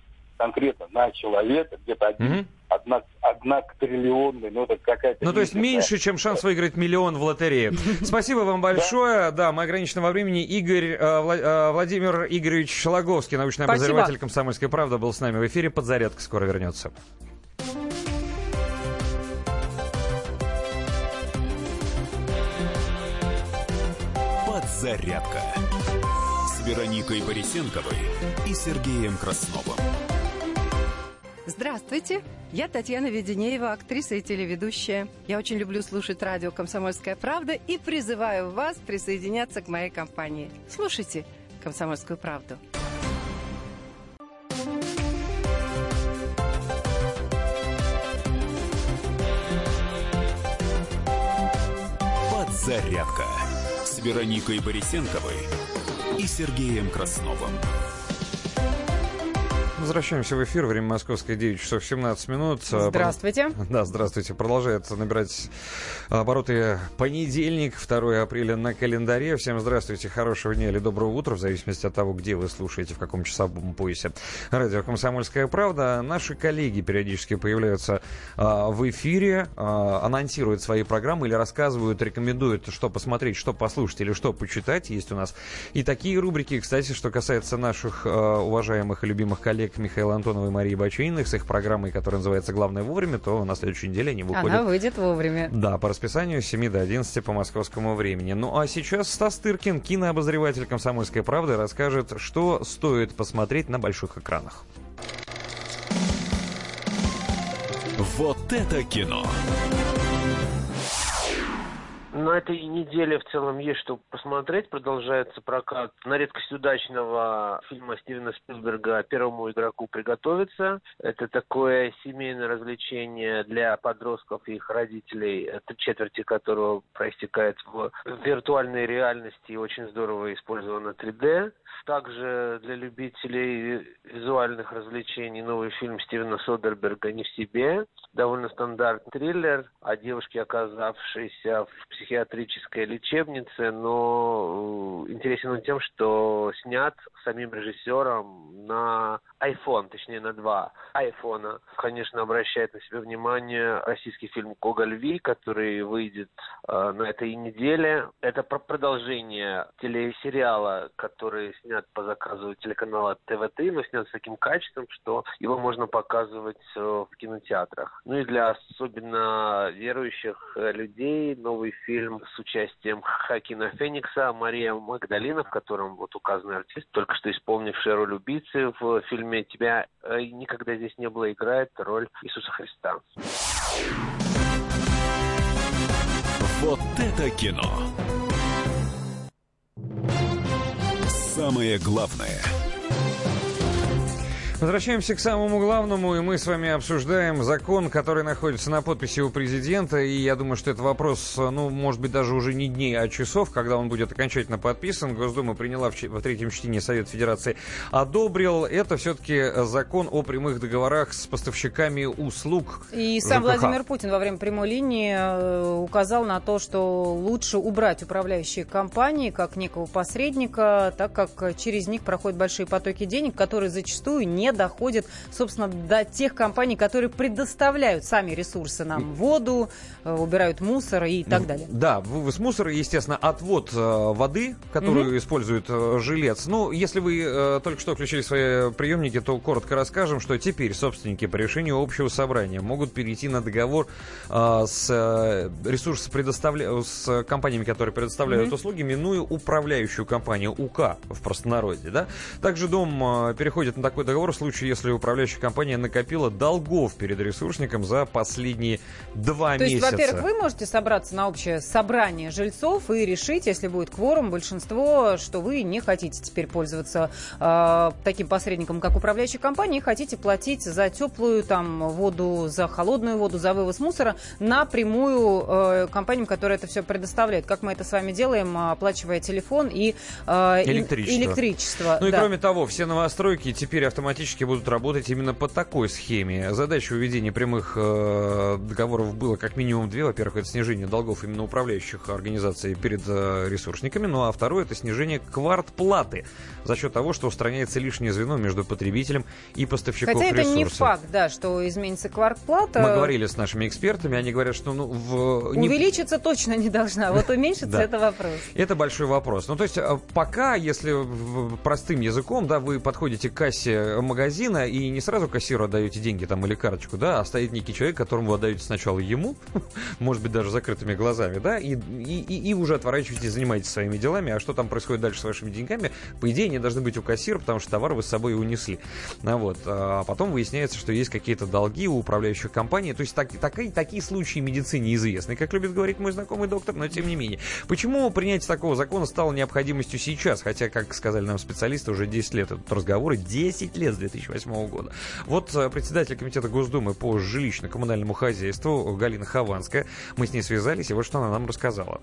S28: конкретно на человека, где-то один, mm-hmm. одна, одна триллионная, ну это какая-то...
S2: Ну то есть меньше, чем шанс выиграть миллион в лотерее. Спасибо вам большое. Да, мы ограничены во времени. Игорь, э, э, Владимир Игоревич Логовский, научный обозреватель «Комсомольской правды», был с нами в эфире. Подзарядка скоро вернется.
S1: «Зарядка» с Вероникой Борисенковой и Сергеем Красновым.
S29: Здравствуйте, я Татьяна Веденеева, актриса и телеведущая. Я очень люблю слушать радио «Комсомольская правда» и призываю вас присоединяться к моей компании. Слушайте «Комсомольскую правду».
S1: Подзарядка Вероникой Борисенковой и Сергеем Красновым.
S2: Возвращаемся в эфир. Время московское 9 часов 17 минут.
S3: Здравствуйте.
S2: Да, здравствуйте. Продолжает набирать обороты понедельник, 2 апреля на календаре. Всем здравствуйте, хорошего дня или доброго утра, в зависимости от того, где вы слушаете, в каком часовом поясе. Радио «Комсомольская правда». Наши коллеги периодически появляются а, в эфире, а, анонсируют свои программы или рассказывают, рекомендуют, что посмотреть, что послушать или что почитать. Есть у нас и такие рубрики, кстати, что касается наших а, уважаемых и любимых коллег коллег Михаила Антонова и Марии Бачининых с их программой, которая называется «Главное вовремя», то на следующей неделе они выходят...
S3: Она выйдет вовремя.
S2: Да, по расписанию с 7 до 11 по московскому времени. Ну а сейчас Стас Тыркин, кинообозреватель «Комсомольской правды», расскажет, что стоит посмотреть на больших экранах.
S1: Вот это кино!
S30: На этой неделе в целом есть что посмотреть. Продолжается прокат на редкость удачного фильма Стивена Спилберга «Первому игроку приготовиться». Это такое семейное развлечение для подростков и их родителей, четверти которого проистекает в виртуальной реальности и очень здорово использовано 3D. Также для любителей визуальных развлечений новый фильм Стивена Содерберга «Не в себе». Довольно стандартный триллер о девушке, оказавшейся в психиатрической лечебнице, но э, интересен он тем, что снят самим режиссером на iPhone, точнее на два айфона. Конечно, обращает на себя внимание российский фильм «Коголь который выйдет э, на этой неделе. Это про продолжение телесериала, который снят по заказу телеканала ТВ-3, но снят с таким качеством, что его можно показывать э, в кинотеатрах. Ну и для особенно верующих э, людей новый фильм с участием Хакина Феникса, Мария Магдалина, в котором вот указанный артист, только что исполнивший роль убийцы в фильме «Тебя э, никогда здесь не было» играет роль Иисуса Христа.
S1: Вот это кино! Самое главное –
S2: Возвращаемся к самому главному, и мы с вами обсуждаем закон, который находится на подписи у президента, и я думаю, что это вопрос, ну, может быть, даже уже не дней, а часов, когда он будет окончательно подписан. Госдума приняла в, в третьем чтении Совет Федерации, одобрил. Это все-таки закон о прямых договорах с поставщиками услуг
S3: И сам ЖКХ. Владимир Путин во время прямой линии э, указал на то, что лучше убрать управляющие компании как некого посредника, так как через них проходят большие потоки денег, которые зачастую не доходит, собственно, до тех компаний, которые предоставляют сами ресурсы нам, воду, э, убирают мусор и так далее.
S2: Да, вывоз мусора, естественно, отвод э, воды, которую угу. использует э, жилец. Ну, если вы только что включили свои приемники, то коротко расскажем, что теперь собственники по решению общего собрания могут перейти на договор с э, ресурс предоставля... с компаниями, которые предоставляют угу. услуги, минуя управляющую компанию УК в простонародье. Да? Также дом переходит на такой договор случае, если управляющая компания накопила долгов перед ресурсником за последние два
S3: То
S2: месяца.
S3: То есть, во-первых, вы можете собраться на общее собрание жильцов и решить, если будет кворум, большинство, что вы не хотите теперь пользоваться э, таким посредником, как управляющая компания, и хотите платить за теплую там воду, за холодную воду, за вывоз мусора напрямую э, компаниям, которые это все предоставляют. Как мы это с вами делаем, оплачивая телефон и э,
S2: электричество.
S3: электричество.
S2: Ну да. и кроме того, все новостройки теперь автоматически автоматически будут работать именно по такой схеме. Задача введения прямых э, договоров было как минимум две. Во-первых, это снижение долгов именно управляющих организаций перед э, ресурсниками. Ну а второе, это снижение квартплаты за счет того, что устраняется лишнее звено между потребителем и поставщиком
S3: Хотя
S2: это
S3: не факт, да, что изменится квартплата.
S2: Мы говорили с нашими экспертами, они говорят, что ну, в...
S3: Увеличиться не... точно не должна, а вот уменьшиться это вопрос.
S2: Это большой вопрос. Ну то есть э, пока, если простым языком, да, вы подходите к кассе магазина, и не сразу кассиру отдаете деньги там или карточку, да, а стоит некий человек, которому вы отдаете сначала ему, может быть, даже закрытыми глазами, да, и, и, и, и уже отворачиваетесь, занимаетесь своими делами, а что там происходит дальше с вашими деньгами, по идее, они должны быть у кассира, потому что товар вы с собой унесли. А, вот, а потом выясняется, что есть какие-то долги у управляющих компаний, то есть так, так, такие случаи медицине известны, как любит говорить мой знакомый доктор, но тем не менее. Почему принятие такого закона стало необходимостью сейчас, хотя, как сказали нам специалисты, уже 10 лет этот разговор, 10 лет с 2008 года. Вот э, председатель комитета Госдумы по жилищно-коммунальному хозяйству Галина Хованская. Мы с ней связались, и вот что она нам рассказала.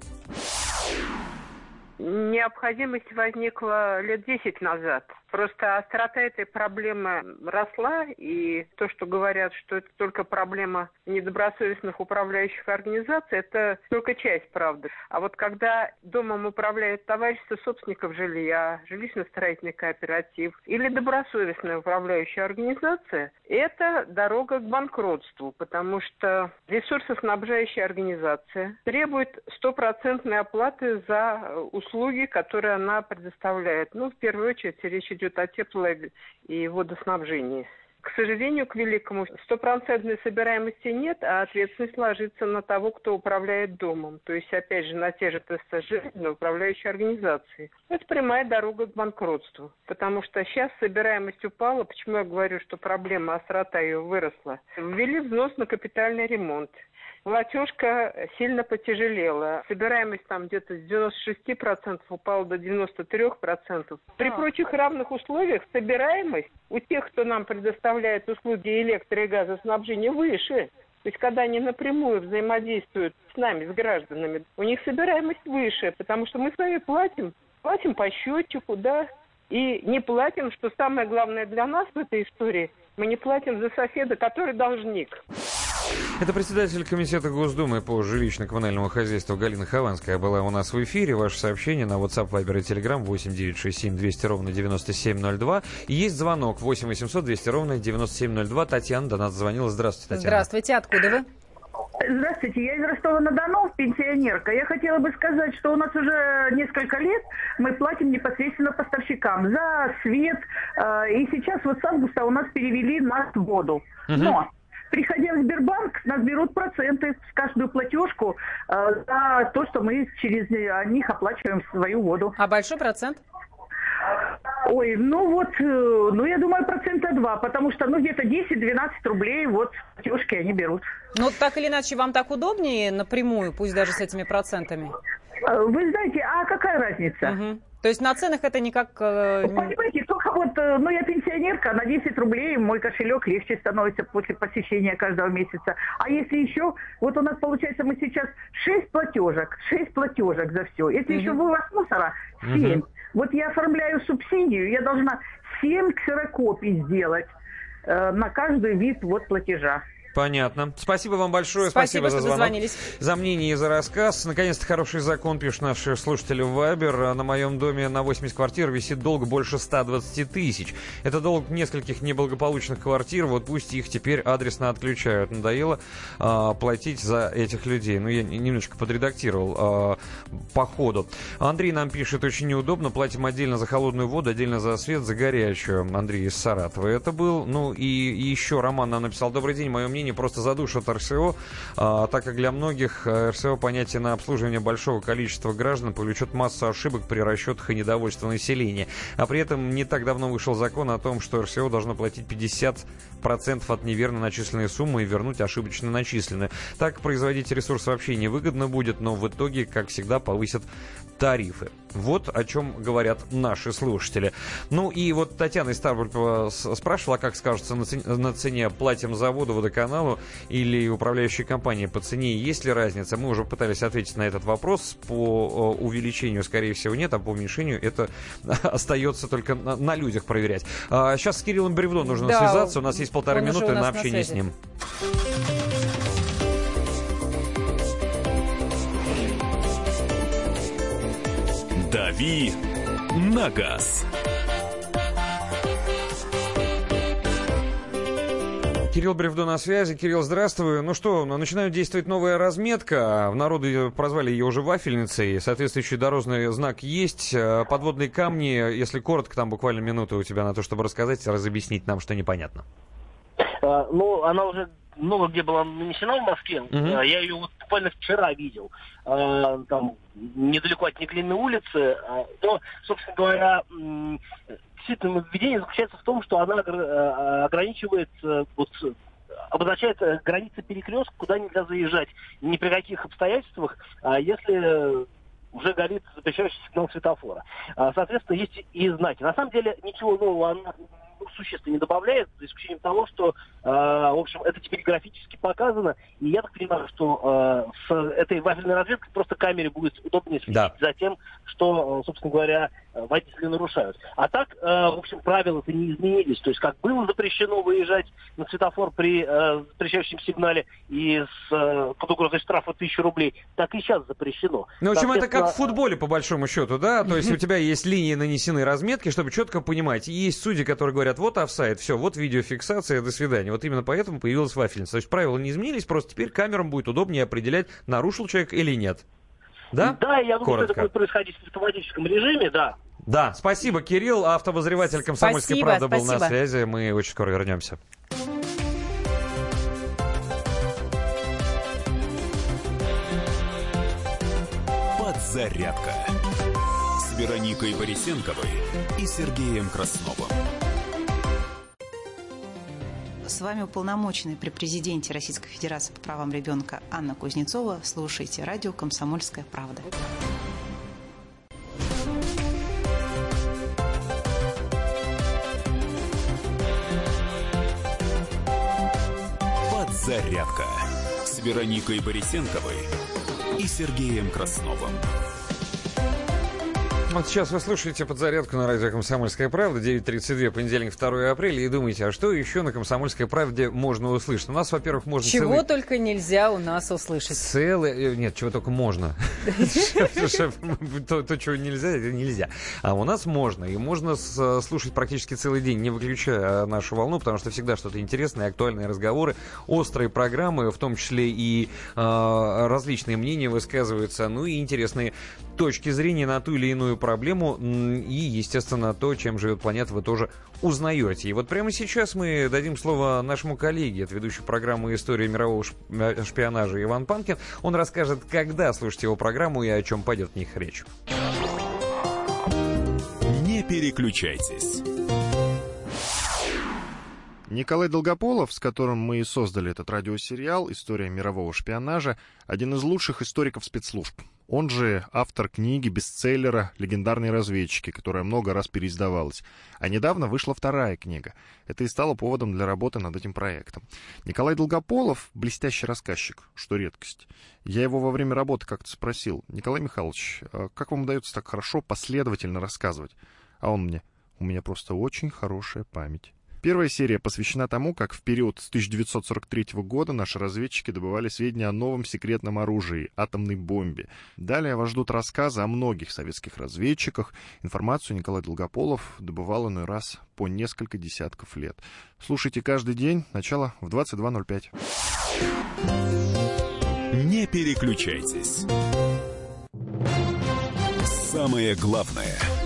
S31: Необходимость возникла лет 10 назад Просто острота этой проблемы росла, и то, что говорят, что это только проблема недобросовестных управляющих организаций, это только часть правды. А вот когда домом управляет товарищество собственников жилья, жилищно-строительный кооператив или добросовестная управляющая организация, это дорога к банкротству, потому что ресурсоснабжающая организация требует стопроцентной оплаты за услуги, которые она предоставляет. Ну, в первую очередь, речь идет о тепло- и водоснабжении.
S7: К сожалению, к великому, стопроцентной собираемости нет, а ответственность ложится на того, кто управляет домом. То есть, опять же, на те же ТСЖ, на управляющие организации. Это прямая дорога к банкротству. Потому что сейчас собираемость упала. Почему я говорю, что проблема, острота ее выросла? Ввели взнос на капитальный ремонт. Платежка сильно потяжелела. Собираемость там где-то с 96% упала до 93%. При прочих равных условиях собираемость у тех, кто нам предоставляет услуги электро- и газоснабжения, выше. То есть, когда они напрямую взаимодействуют с нами, с гражданами, у них собираемость выше, потому что мы с вами платим, платим по счетчику, да, и не платим, что самое главное для нас в этой истории, мы не платим за соседа, который должник.
S2: Это председатель Комитета Госдумы по жилищно-коммунальному хозяйству Галина Хованская была у нас в эфире. Ваше сообщение на WhatsApp, Viber и Telegram 8 967 200 ровно 9702. И есть звонок 8 800 200 ровно 9702. Татьяна до нас звонила. Здравствуйте, Татьяна.
S3: Здравствуйте, откуда вы?
S32: Здравствуйте, я из Ростова-на-Дону, пенсионерка. Я хотела бы сказать, что у нас уже несколько лет мы платим непосредственно поставщикам за свет. Э, и сейчас вот с августа у нас перевели нас в воду. Но приходя в Сбербанк, нас берут проценты с каждую платежку э, за то, что мы через них оплачиваем свою воду.
S3: А большой процент?
S32: Ой, ну вот, э, ну я думаю, процента два, потому что, ну, где-то 10-12 рублей вот платежки они берут.
S3: Ну, так или иначе, вам так удобнее напрямую, пусть даже с этими процентами?
S32: Э, Вы знаете, а какая разница?
S3: Мгм. То есть на ценах это никак... э, не-
S32: Понимаете, только вот, э, ну я пенсионерка, на 10 рублей мой кошелек легче становится после посещения каждого месяца. А если еще, вот у нас получается мы сейчас 6 платежек, 6 платежек за все. Если еще вывоз мусора, 7.
S2: Мгм.
S32: Вот я оформляю субсидию, я должна 7 ксерокопий сделать э, на каждый вид вот платежа.
S2: Понятно. Спасибо вам большое.
S3: Спасибо,
S2: Спасибо, за
S3: что
S2: звонок.
S3: дозвонились.
S2: За мнение и за рассказ. Наконец-то хороший закон, пишут наши слушатели в Вайбер. На моем доме на 80 квартир висит долг больше 120 тысяч. Это долг нескольких неблагополучных квартир. Вот пусть их теперь адресно отключают. Надоело а, платить за этих людей. Ну, я немножечко подредактировал а, по ходу. Андрей нам пишет, очень неудобно. Платим отдельно за холодную воду, отдельно за свет, за горячую. Андрей из Саратова это был. Ну и, и еще Роман нам написал. Добрый день, мое мнение просто задушат РСО, а, так как для многих э, РСО понятие на обслуживание большого количества граждан повлечет массу ошибок при расчетах и недовольства населения. А при этом не так давно вышел закон о том, что РСО должно платить 50% от неверно начисленной суммы и вернуть ошибочно начисленную. Так производить ресурс вообще невыгодно будет, но в итоге, как всегда, повысят тарифы. Вот о чем говорят наши слушатели. Ну и вот Татьяна из Ставрополя с- спрашивала, как скажется на цене, на цене платим заводу, водоканалу или управляющей компании по цене. Есть ли разница? Мы уже пытались ответить на этот вопрос. По увеличению, скорее всего, нет, а по уменьшению это остается только на, на людях проверять. А, сейчас с Кириллом Бревно нужно
S3: Да,
S2: связаться. У нас есть полторы минуты на
S3: на
S2: общение с
S3: связи.
S2: ним.
S1: «Дави на газ».
S2: Кирилл Бревдо на связи. Кирилл, здравствуй. Ну что, начинает действовать новая разметка. В народу прозвали ее уже вафельницей. Соответствующий дорожный знак есть. Э, Подводные камни, если коротко, там буквально минута у тебя на то, чтобы рассказать, разобъяснить нам, что непонятно.
S12: А, Ну, она уже много где была нанесена в Москве. А, Я ее вот буквально вчера видел. А, Там недалеко от Неглинной улицы. А, Но, собственно говоря, м, действительно, введение заключается в том, что она э, ограничивает, э, вот, обозначает э, границы перекрестка, куда нельзя заезжать ни при каких обстоятельствах, а если уже горит запрещающий сигнал светофора. А, Соответственно, есть и знаки. На самом деле ничего нового она ну, существенно не добавляет, за исключением того, что, э, в общем, это теперь графически показано, и я так понимаю, что э, с этой вафельной разведкой просто камере будет удобнее следить
S2: Да.
S12: за тем, что, э, собственно говоря, водители нарушают. А так, э, в общем, правила-то не изменились. То есть, как было запрещено выезжать на светофор при э, запрещающем сигнале и с, э, под угрозой штрафа тысячи рублей, так и сейчас запрещено.
S2: Ну, в общем, это как в футболе, по большому счету, да? То есть у тебя есть линии нанесены разметки, чтобы четко понимать. И есть судьи, которые говорят, вот офсайд, все, вот видеофиксация, до свидания. Вот именно поэтому появилась вафельница. То есть правила не изменились, просто теперь камерам будет удобнее определять, нарушил человек или нет. Да?
S12: Да, я думаю, что это
S2: Коротко.
S12: будет происходить в автоматическом режиме, да.
S2: Да, спасибо, Кирилл. Автообозреватель «Комсомольской
S3: Спасибо,
S2: правды» был на
S3: спасибо.
S2: связи. Мы очень скоро вернемся.
S1: Подзарядка с Вероникой Борисенковой и Сергеем Красновым.
S33: С вами уполномоченный при президенте Российской Федерации по правам ребенка Анна Кузнецова. Слушайте радио «Комсомольская правда».
S1: Подзарядка с Вероникой Борисенковой и Сергеем Красновым.
S2: Вот сейчас вы слушаете подзарядку на радио «Комсомольская правда», 9.32, понедельник, 2 апреля, и думаете, а что еще на «Комсомольской правде» можно услышать? У нас, во-первых, можно
S3: Чего
S2: целый...
S3: только нельзя у нас услышать.
S2: Целый... э, Нет, чего только можно. То, чего нельзя, это нельзя. А у нас можно. И можно с- слушать практически целый день, не выключая нашу волну, потому что всегда что-то интересное, актуальные разговоры, острые программы, в том числе и э, различные мнения высказываются, ну и интересные точки зрения на ту или иную проблему. И, естественно, то, чем живет планета, вы тоже узнаете. И вот прямо сейчас мы дадим слово нашему коллеге, это ведущий программы «История мирового э, шпионажа» Иван Панкин. Он расскажет, когда слушать его программу и о чем пойдет в них речь.
S1: Не переключайтесь.
S34: Николай Долгополов, с которым мы и создали этот радиосериал «История мирового шпионажа», один из лучших историков спецслужб. Он же автор книги, бестселлера «Легендарные разведчики», которая много раз переиздавалась. А недавно вышла вторая книга. Это и стало поводом для работы над этим проектом. Николай Долгополов — блестящий рассказчик, что редкость. Я его во время работы как-то спросил, «Николай Михайлович, а как вам удается так хорошо, последовательно рассказывать?» А он мне, «У меня просто очень хорошая память». Первая серия посвящена тому, как в период с 1943 года наши разведчики добывали сведения о новом секретном оружии — атомной бомбе. Далее вас ждут рассказы о многих советских разведчиках. Информацию Николай Долгополов добывал иной раз по несколько десятков лет. Слушайте каждый день, начало в 22.05.
S1: Не переключайтесь. Самое главное –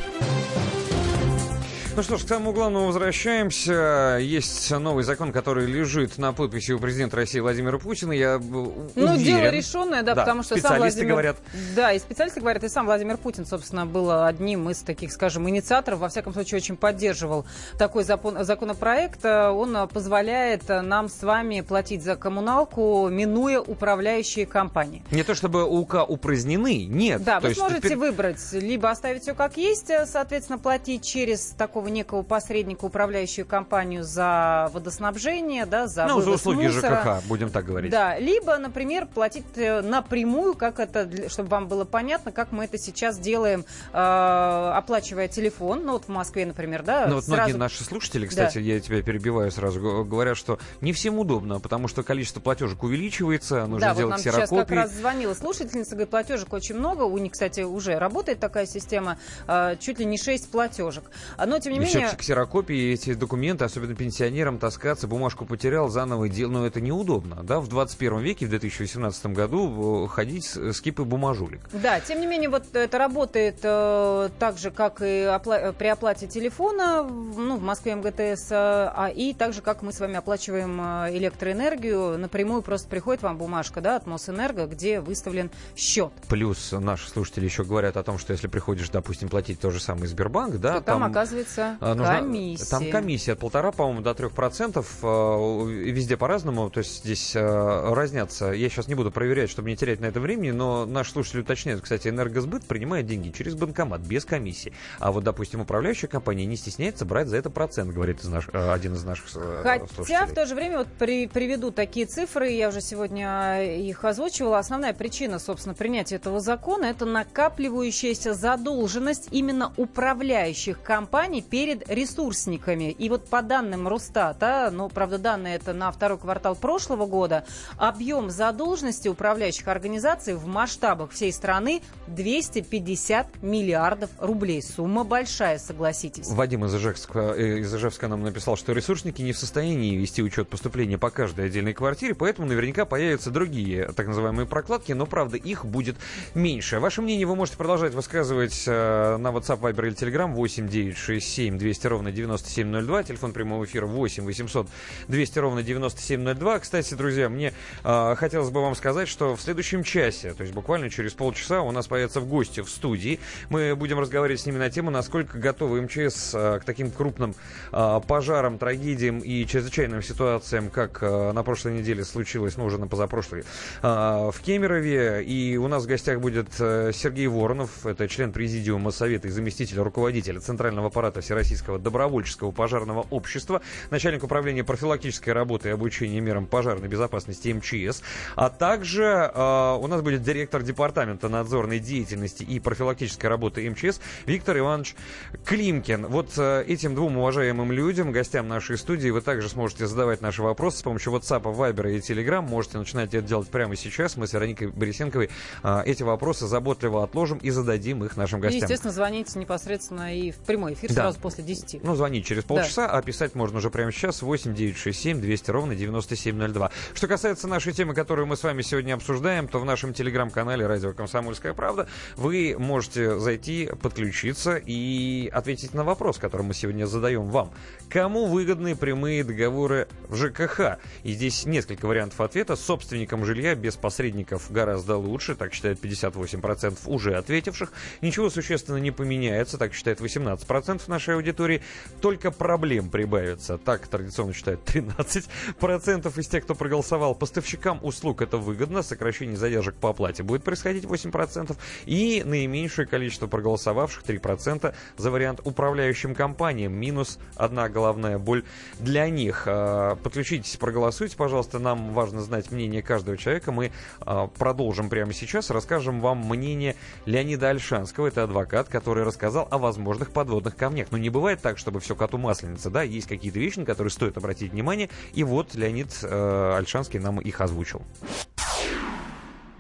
S2: Ну что ж, к самому главному возвращаемся. Есть новый закон, который лежит на подписи у президента России Владимира Путина. Я ну,
S3: Ну, дело решенное, да, потому что сам
S2: специалисты
S3: Владимир...
S2: говорят.
S3: Да, и специалисты говорят, и сам Владимир Путин, собственно, был одним из таких, скажем, инициаторов, во всяком случае, очень поддерживал такой запон- законопроект. Он позволяет нам с вами платить за коммуналку, минуя управляющие компании.
S2: Не то чтобы УК упразднены, нет.
S3: Да,
S2: То
S3: вы
S2: есть
S3: сможете выбрать, либо оставить все как есть, соответственно, платить через такого некого посредника, управляющую компанию за водоснабжение, да, за
S2: Ну, за услуги
S3: мусора.
S2: ЖКХ, будем так говорить.
S3: Да, либо, например, платить э, напрямую, как это, чтобы вам было понятно, как мы это сейчас делаем, э, оплачивая телефон. Ну, вот в Москве, например, да,
S2: Ну вот многие
S3: сразу-
S2: наши слушатели, кстати, я тебя перебиваю сразу, говорят, что не всем удобно, потому что количество платежек увеличивается, нужно
S3: да, вот
S2: делать
S3: нам сейчас как
S2: ксерокопии.
S3: раз звонила слушательница, говорит, платежек очень много. У них, кстати, уже работает такая система, э, чуть ли не 6 платежек. Но, тем не
S2: И все
S3: менее...
S2: ксерокопии, эти документы, особенно пенсионерам, таскаться, бумажку потерял, заново делать, ну это неудобно, да, в 21 веке, в 2018 году э, ходить с, с кипой бумажулик.
S3: Да, тем не менее, вот это работает э, так же, как и опла- э, при оплате телефона, ну, в Москве МГТС, э, а, и так же, как мы с вами оплачиваем э, электроэнергию, напрямую просто приходит вам бумажка, да, от Мосэнерго, где выставлен счет.
S2: Плюс наши слушатели еще говорят о том, что если приходишь, допустим, платить то же самое Сбербанк, да,
S3: То там, оказывается,
S2: а, нужна-
S3: комиссия.
S2: Там комиссия от полтора, по-моему, до трех процентов. э, Везде по-разному. То есть здесь э, разнятся. Я сейчас не буду проверять, чтобы не терять на это времени, но наши слушатели уточняют, кстати, энергосбыт принимает деньги через банкомат, без комиссии. А вот, допустим, управляющая компания не стесняется брать за это процент, говорит из наш- э, один из наших
S3: Хотя
S2: слушателей.
S3: в то же время вот при- приведу такие цифры, я уже сегодня их озвучивала. Основная причина, собственно, принятия этого закона это накапливающаяся задолженность именно управляющих компаний перед ресурсниками. И вот по данным Росстата, ну, правда, данные это на второй квартал прошлого года, объем задолженности управляющих организаций в масштабах всей страны 250 миллиардов рублей. Сумма большая, согласитесь.
S2: Вадим из Ижевска, э, из Ижевска нам написал, что ресурсники не в состоянии вести учет поступления по каждой отдельной квартире, поэтому наверняка появятся другие так называемые прокладки, но, правда, их будет меньше. Ваше мнение вы можете продолжать высказывать э, на WhatsApp, Viber или Telegram 8 967 200 ровно 9702, телефон прямого эфира 8 800 200 ровно 9702. Кстати, друзья, мне э, хотелось бы вам сказать, что в следующем часе, то есть буквально через полчаса, у нас появятся в гости в студии. Мы будем разговаривать с ними на тему, насколько готовы МЧС э, к таким крупным э, пожарам, трагедиям и чрезвычайным ситуациям, как э, на прошлой неделе случилось, ну уже на позапрошлой, э, в Кемерове. И у нас в гостях будет э, Сергей Воронов, это член президиума Совета и заместитель руководителя Центрального аппарата Всероссийского добровольческого пожарного общества, начальник управления профилактической работы и обучения мерам пожарной безопасности МЧС, а также э, у нас будет директор департамента надзорной деятельности и профилактической работы МЧС Виктор Иванович Климкин. Вот э, этим двум уважаемым людям, гостям нашей студии, вы также сможете задавать наши вопросы с помощью WhatsApp, Viber и Telegram. Можете начинать это делать прямо сейчас. Мы с Вероникой Борисенковой э, эти вопросы заботливо отложим и зададим их нашим гостям.
S3: И, естественно, звоните непосредственно и в прямой эфир
S2: Да.
S3: сразу после 10.
S2: Ну, звонить через полчаса, а писать можно уже прямо сейчас 8 967 200 ровно 9702. Что касается нашей темы, которую мы с вами сегодня обсуждаем, то в нашем телеграм-канале «Радио Комсомольская правда» вы можете зайти, подключиться и ответить на вопрос, который мы сегодня задаем вам. Кому выгодны прямые договоры в ЖКХ? И здесь несколько вариантов ответа. Собственникам жилья без посредников гораздо лучше, так считает 58% уже ответивших. Ничего существенно не поменяется, так считает 18% нашей аудитории. Только проблем прибавится, так традиционно считает 13% из тех, кто проголосовал. Поставщикам услуг это выгодно, сокращение задержек по оплате будет происходить 8%. И наименьшее количество проголосовавших 3% за вариант управляющим компаниям. Минус одна головная боль для них. А, Подключитесь, проголосуйте, пожалуйста. Нам важно знать мнение каждого человека. Мы а, продолжим прямо сейчас. Расскажем вам мнение Леонида Альшанского. Это адвокат, который рассказал о возможных подводных камнях. Но не бывает так, чтобы все коту масленица. Да, есть какие-то вещи, на которые стоит обратить внимание. И вот Леонид э, Альшанский нам их озвучил.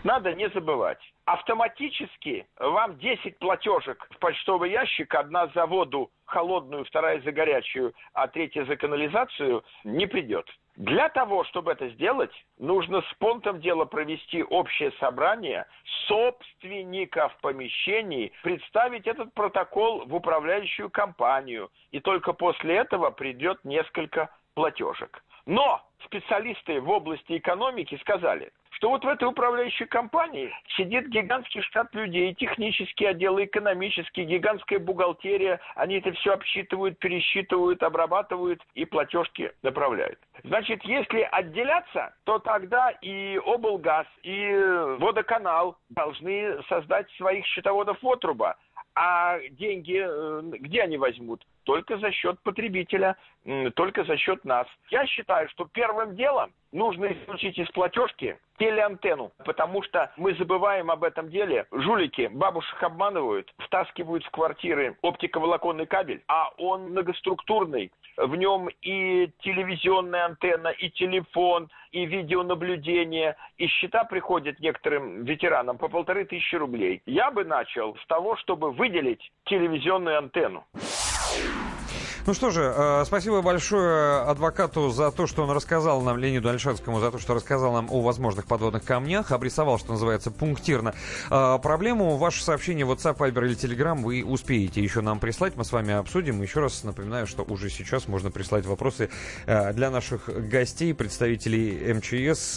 S15: Надо не забывать. Автоматически вам 10 платежек в почтовый ящик, одна за воду холодную, вторая за горячую, а третья за канализацию, не придет. Для того, чтобы это сделать, нужно с понтом дела провести общее собрание собственников помещений, представить этот протокол в управляющую компанию, и только после этого придет несколько платежек. Но специалисты в области экономики сказали, что вот в этой управляющей компании сидит гигантский штат людей, технический отдел, экономический, гигантская бухгалтерия. Они это все обсчитывают, пересчитывают, обрабатывают и платежки направляют. Значит, если отделяться, то тогда и облгаз, и водоканал должны создать своих счетоводов отруба. А деньги э, где они возьмут? Только за счет потребителя, только за счет нас. Я считаю, что первым делом нужно исключить из платежки телеантенну, потому что мы забываем об этом деле. Жулики бабушек обманывают, втаскивают в квартиры оптиковолоконный кабель, а он многоструктурный. В нем и телевизионная антенна, и телефон, и видеонаблюдение. И счета приходят некоторым ветеранам по полторы тысячи рублей. Я бы начал с того, чтобы выделить телевизионную антенну.
S2: Ну что же, э, спасибо большое адвокату за то, что он рассказал нам, Леониду Альшанскому, за то, что рассказал нам о возможных подводных камнях, обрисовал, что называется, пунктирно. Э, проблему, ваше сообщение в WhatsApp, Viber или Telegram вы успеете еще нам прислать, мы с вами обсудим. Еще раз напоминаю, что уже сейчас можно прислать вопросы э, для наших гостей, представителей МЧС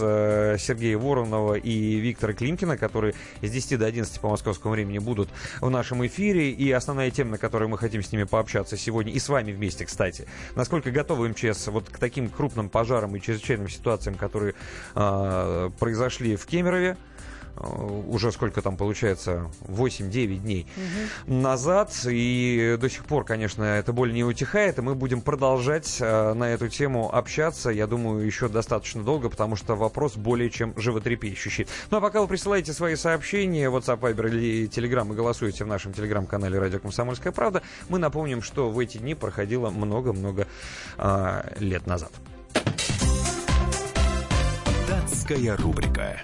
S2: Сергея Воронова и Виктора Климкина, которые с 10 до 11 по московскому времени будут в нашем эфире. И основная тема, на которой мы хотим с ними пообщаться сегодня, и с вами вместе, кстати. Насколько готовы МЧС вот к таким крупным пожарам и чрезвычайным ситуациям, которые э, произошли в Кемерове, уже сколько там получается, 8-9 дней угу. назад. И до сих пор, конечно, эта боль не утихает, и мы будем продолжать на эту тему общаться, я думаю, еще достаточно долго, потому что вопрос более чем животрепещущий. Ну а пока вы присылаете свои сообщения, WhatsApp, Viber или Telegram и голосуете в нашем телеграм-канале «Радио Комсомольская правда», мы напомним, что в эти дни проходило много-много э, лет назад.
S1: Датская рубрика.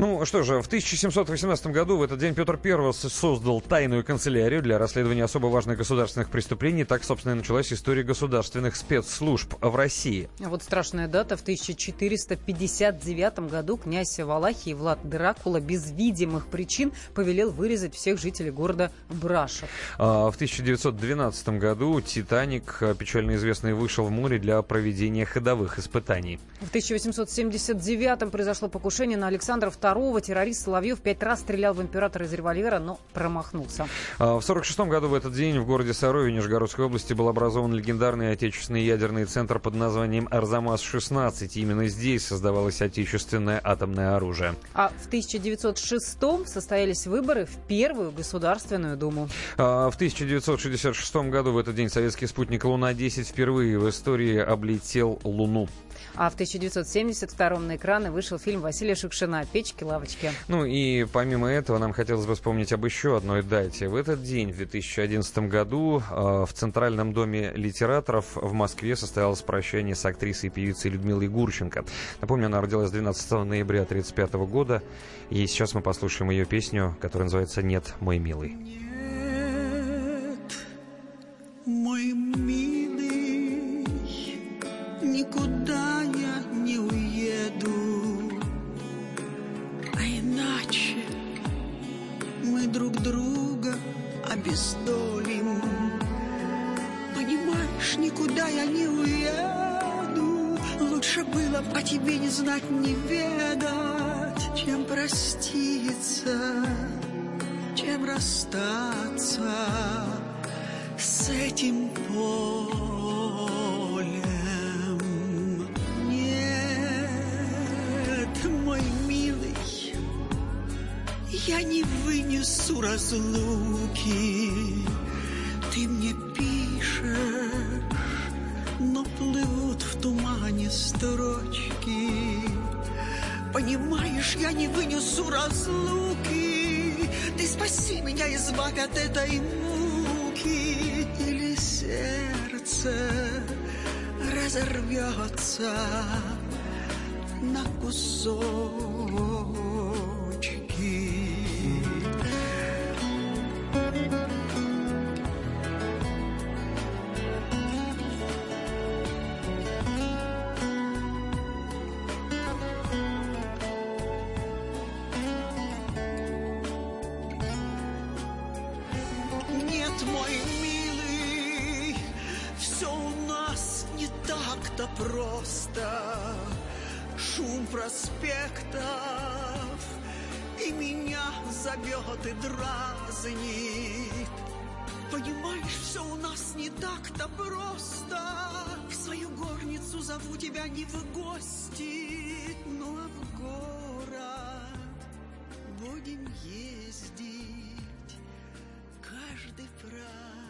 S2: Ну что же, в 1718 году в этот день Петр I создал тайную канцелярию для расследования особо важных государственных преступлений. Так, собственно, и началась история государственных спецслужб в России.
S3: А вот страшная дата. В 1459 году князь Валахии Влад Дракула без видимых причин повелел вырезать всех жителей города Брашев.
S2: А в 1912 году «Титаник», печально известный, вышел в море для проведения ходовых испытаний.
S3: В 1879 произошло покушение на Александра II второго террорист Соловьев пять раз стрелял в императора из револьвера, но промахнулся.
S2: А, в 1946 году в этот день в городе Сарове Нижегородской области был образован легендарный отечественный ядерный центр под названием «Арзамас-16». Именно здесь создавалось отечественное атомное оружие.
S3: А в 1906 состоялись выборы в Первую Государственную Думу.
S2: А, в 1966 году в этот день советский спутник «Луна-10» впервые в истории облетел Луну.
S3: А в 1972 на экраны вышел фильм Василия Шукшина «Печки-лавочки».
S2: Ну и помимо этого нам хотелось бы вспомнить об еще одной дате. В этот день, в 2011 году, э, в Центральном доме литераторов в Москве состоялось прощание с актрисой и певицей Людмилой Гурченко. Напомню, она родилась 12 ноября 1935 года. И сейчас мы послушаем ее песню, которая называется «Нет, мой милый».
S35: Нет, мой милый, никуда друг друга обездолим. Понимаешь, никуда я не уеду, Лучше было бы о тебе не знать, не ведать, Чем проститься, чем расстаться с этим полем. Нет, мой я не вынесу разлуки. Ты мне пишешь, но плывут в тумане строчки. Понимаешь, я не вынесу разлуки. Ты спаси меня, избавь от этой муки. Или сердце разорвется на кусочки. Проспектов И меня зовет и дразнит. Понимаешь, все у нас не так-то просто. В свою горницу зову тебя не в гости а в город будем ездить Каждый праздник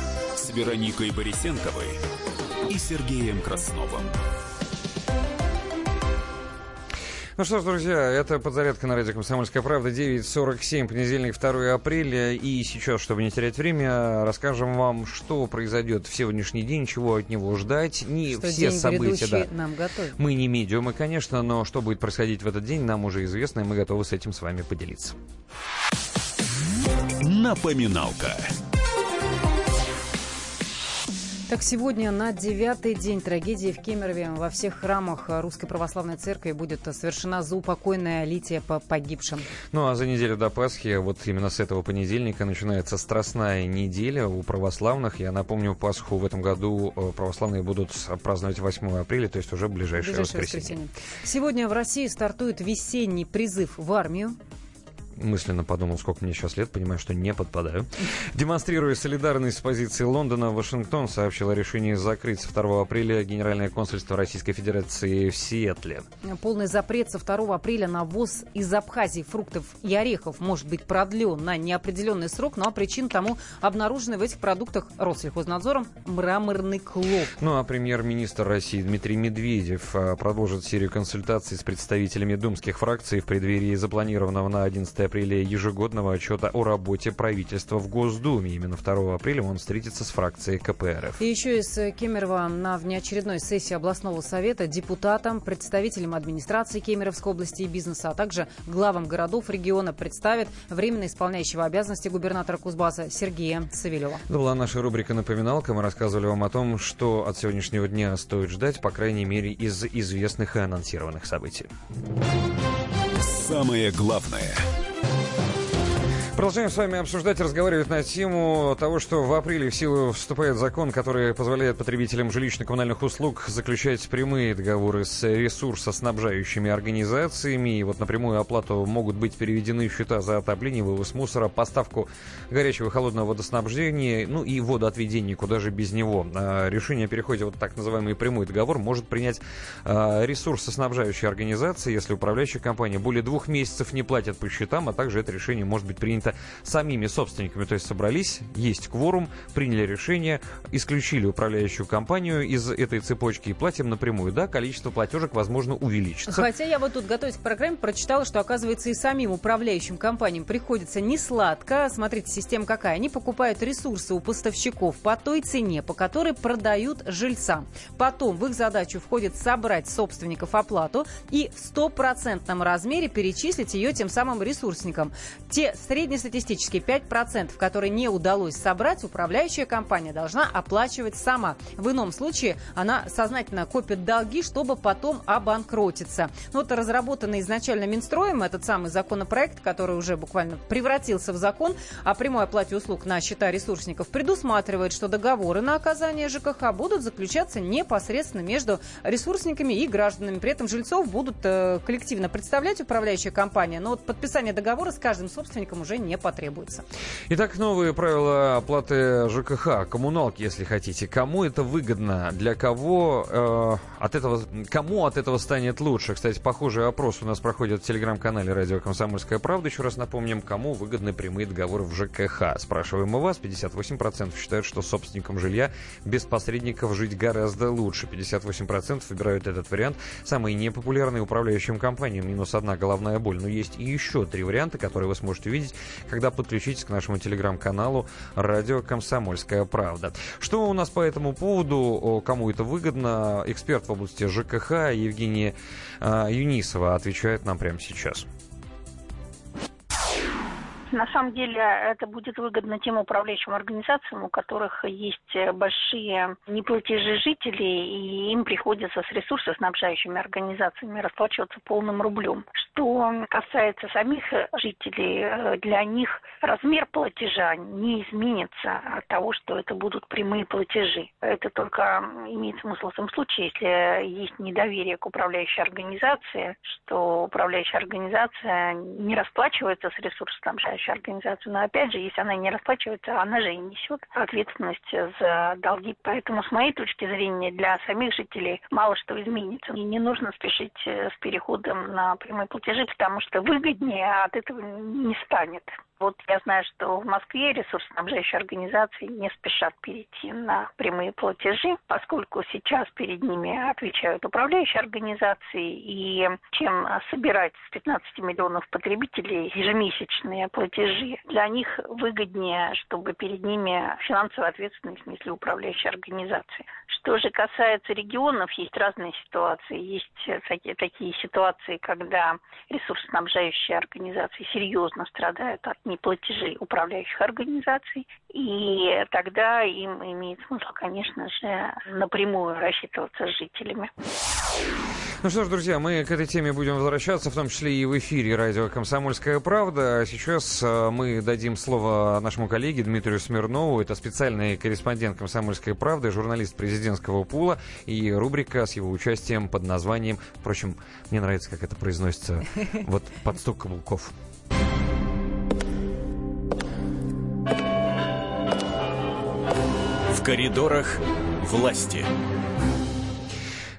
S1: Подзарядка Вероникой Борисенковой и Сергеем Красновым.
S2: Ну что ж, друзья, это подзарядка на радио «Комсомольская правда», 9.47, понедельник, 2 апреля. И сейчас, чтобы не терять время, расскажем вам, что произойдет в сегодняшний день, чего от него ждать. Не
S3: что
S2: все
S3: день
S2: события, да.
S3: нам готовит.
S2: Мы не медиумы, конечно, но что будет происходить в этот день, нам уже известно, и мы готовы с этим с вами поделиться.
S1: Напоминалка.
S3: Так, сегодня на девятый день трагедии в Кемерове во всех храмах Русской Православной Церкви будет совершена заупокойная лития по погибшим.
S2: Ну, а за неделю до Пасхи, вот именно с этого понедельника, начинается страстная неделя у православных. Я напомню, Пасху в этом году э, православные будут праздновать 8 апреля, то есть уже ближайшее, ближайшее воскресенье. воскресенье.
S3: Сегодня в России стартует весенний призыв в армию
S2: мысленно подумал, сколько мне сейчас лет, понимаю, что не подпадаю. Демонстрируя солидарность с позиции Лондона, Вашингтон сообщил о решении закрыть с 2 апреля Генеральное консульство Российской Федерации в Сиэтле.
S3: Полный запрет со 2 апреля на ввоз из Абхазии фруктов и орехов может быть продлен на неопределенный срок, но причин тому обнаружены в этих продуктах Россельхознадзором мраморный клоп.
S2: Ну а премьер-министр России Дмитрий Медведев а, продолжит серию консультаций с представителями думских фракций в преддверии запланированного на 11 апреля ежегодного отчета о работе правительства в Госдуме. Именно 2 апреля он встретится с фракцией КПРФ.
S3: И еще из Кемерово на внеочередной сессии областного совета депутатам, представителям администрации Кемеровской области и бизнеса, а также главам городов региона представят временно исполняющего обязанности губернатора Кузбасса Сергея Савелева.
S2: Это была наша рубрика «Напоминалка». Мы рассказывали вам о том, что от сегодняшнего дня стоит ждать, по крайней мере, из известных и анонсированных событий.
S1: Самое главное –
S2: Продолжаем с вами обсуждать, разговаривать на тему того, что в апреле в силу вступает закон, который позволяет потребителям жилищно-коммунальных услуг заключать прямые договоры с ресурсоснабжающими организациями. И вот напрямую оплату могут быть переведены счета за отопление, вывоз мусора, поставку горячего и холодного водоснабжения, ну и водоотведение, куда же без него. А решение о переходе вот так называемый прямой договор может принять а, ресурсоснабжающая организация, если управляющая компания более двух месяцев не платит по счетам, а также это решение может быть принято самими собственниками. То есть собрались, есть кворум, приняли решение, исключили управляющую компанию из этой цепочки и платим напрямую. Да, количество платежек, возможно, увеличится.
S3: Хотя я вот тут, готовясь к программе, прочитала, что, оказывается, и самим управляющим компаниям приходится не сладко. Смотрите, система какая. Они покупают ресурсы у поставщиков по той цене, по которой продают жильцам. Потом в их задачу входит собрать собственников оплату и в стопроцентном размере перечислить ее тем самым ресурсникам. Те средние Среднестатистически 5%, которые не удалось собрать, управляющая компания должна оплачивать сама. В ином случае она сознательно копит долги, чтобы потом обанкротиться. Ну, вот разработанный изначально Минстроем этот самый законопроект, который уже буквально превратился в закон о прямой оплате услуг на счета ресурсников, предусматривает, что договоры на оказание ЖКХ будут заключаться непосредственно между ресурсниками и гражданами. При этом жильцов будут э, коллективно представлять управляющая компания, но вот подписание договора с каждым собственником уже не потребуется.
S2: Итак, новые правила оплаты ЖКХ, коммуналки, если хотите. Кому это выгодно? Для кого э, от этого, кому от этого станет лучше? Кстати, похожий опрос у нас проходит в телеграм-канале «Радио Комсомольская правда». Еще раз напомним, кому выгодны прямые договоры в ЖКХ. Спрашиваем мы вас. 58% считают, что собственникам жилья без посредников жить гораздо лучше. 58% выбирают этот вариант. Самый непопулярный управляющим компаниям. Минус одна головная боль. Но есть и еще три варианта, которые вы сможете увидеть когда подключитесь к нашему телеграм-каналу «Радио Комсомольская правда». Что у нас по этому поводу, кому это выгодно? Эксперт в области ЖКХ Евгения а, Юнисова отвечает нам прямо сейчас.
S25: На самом деле это будет выгодно тем управляющим организациям, у которых есть большие неплатежи жителей, и им приходится с ресурсоснабжающими организациями расплачиваться полным рублем. Что касается самих жителей, для них размер платежа не изменится от того, что это будут прямые платежи. Это только имеет смысл в том случае, если есть недоверие к управляющей организации, что управляющая организация не расплачивается с ресурсоснабжающими помощь организацию. Но опять же, если она не расплачивается, она же и несет ответственность за долги. Поэтому, с моей точки зрения, для самих жителей мало что изменится. И не нужно спешить э, с переходом на прямые платежи, потому что выгоднее от этого не станет. Вот я знаю, что в Москве ресурсоснабжающие организации не спешат перейти на прямые платежи, поскольку сейчас перед ними отвечают управляющие организации, и чем собирать с 15 миллионов потребителей ежемесячные платежи, для них выгоднее, чтобы перед ними финансовая ответственность несли управляющие организации. Что же касается регионов, есть разные ситуации. Есть такие, такие ситуации, когда ресурсоснабжающие организации серьезно страдают от неплатежей управляющих организаций, и тогда им имеет смысл, конечно же, напрямую рассчитываться с жителями.
S2: Ну что ж, друзья, мы к этой теме будем возвращаться, в том числе и в эфире радио «Комсомольская правда». Сейчас э, мы дадим слово нашему коллеге Дмитрию Смирнову. Это специальный корреспондент «Комсомольской правды», журналист президентского пула и рубрика с его участием под названием... Впрочем, мне нравится, как это произносится, вот «Под стук каблуков».
S1: В коридорах власти.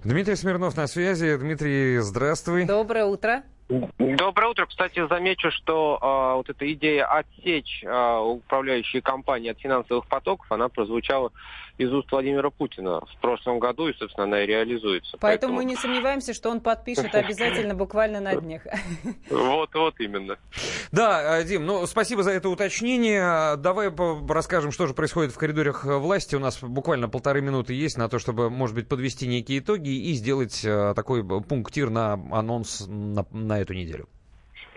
S2: Дмитрий Смирнов на связи. Дмитрий, здравствуй.
S3: Доброе утро.
S36: Доброе утро. Кстати, замечу, что э, вот эта идея отсечь э, управляющие компании от финансовых потоков, она прозвучала из уст Владимира Путина в прошлом году, и, собственно, она и реализуется.
S3: Поэтому, Поэтому... мы не сомневаемся, что он подпишет обязательно буквально на днях.
S36: Вот, вот именно.
S2: Да, э, Дим, ну, спасибо за это уточнение. Давай расскажем, что же происходит в коридорах власти. У нас буквально полторы минуты есть на то, чтобы, может быть, подвести некие итоги и сделать э, такой пунктир на анонс на, на эту неделю.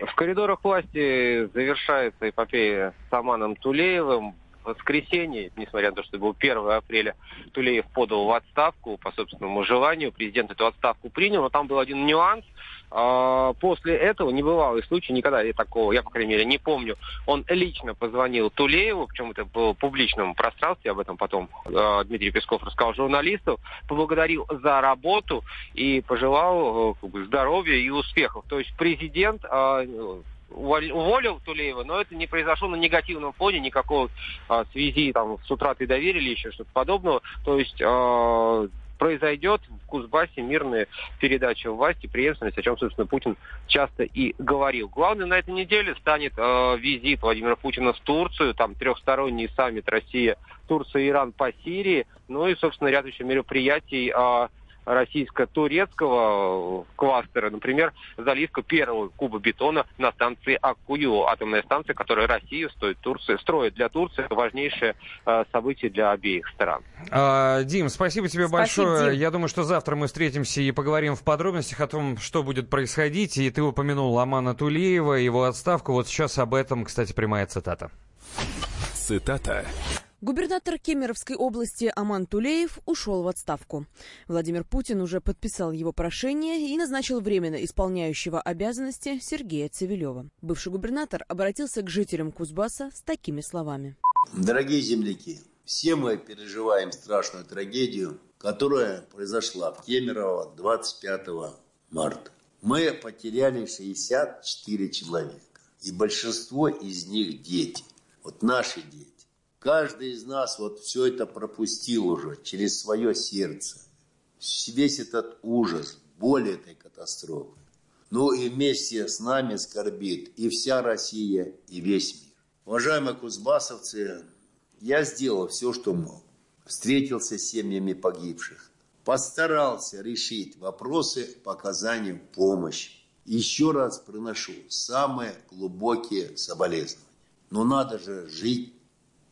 S36: В коридорах власти завершается эпопея с Аманом Тулеевым воскресенье, несмотря на то, что был 1 апреля, Тулеев подал в отставку по собственному желанию. Президент эту отставку принял, но там был один нюанс. А, после этого небывалый случай, никогда я такого, я, по крайней мере, не помню. Он лично позвонил Тулееву, причем это было в публичном пространстве, об этом потом а, Дмитрий Песков рассказал журналисту, поблагодарил за работу и пожелал бы, здоровья и успехов. То есть президент а, уволил Тулеева, но это не произошло на негативном фоне, никакого а, связи там с утратой доверия еще что-то подобного. То есть а, произойдет в Кузбассе мирная передача власти, преемственность, о чем, собственно, Путин часто и говорил. Главным на этой неделе станет э, визит Владимира Путина в Турцию, там трехсторонний саммит Россия, Турция, Иран по Сирии, ну и, собственно, ряд еще мероприятий э, российско-турецкого кластера, например, заливка первого куба бетона на станции Аккую, атомная станция, которая Россия стоит Турции, строит для Турции важнейшее э, событие для обеих стран.
S2: А, Дим, спасибо тебе спасибо, большое. Дим. Я думаю, что завтра мы встретимся и поговорим в подробностях о том, что будет происходить. И ты упомянул Ламана Тулеева, его отставку. Вот сейчас об этом, кстати, прямая цитата.
S1: Цитата.
S37: Губернатор Кемеровской области Аман Тулеев ушел в отставку. Владимир Путин уже подписал его прошение и назначил временно исполняющего обязанности Сергея Цивилева. Бывший губернатор обратился к жителям Кузбасса с такими словами.
S38: Дорогие земляки, все мы переживаем страшную трагедию, которая произошла в Кемерово 25 марта. Мы потеряли 64 человека, и большинство из них дети. Вот наши дети. Каждый из нас вот все это пропустил уже через свое сердце. Весь этот ужас, боль этой катастрофы. Ну и вместе с нами скорбит и вся Россия, и весь мир. Уважаемые кузбассовцы, я сделал все, что мог. Встретился с семьями погибших. Постарался решить вопросы по оказанию помощи. Еще раз приношу самые глубокие соболезнования. Но надо же жить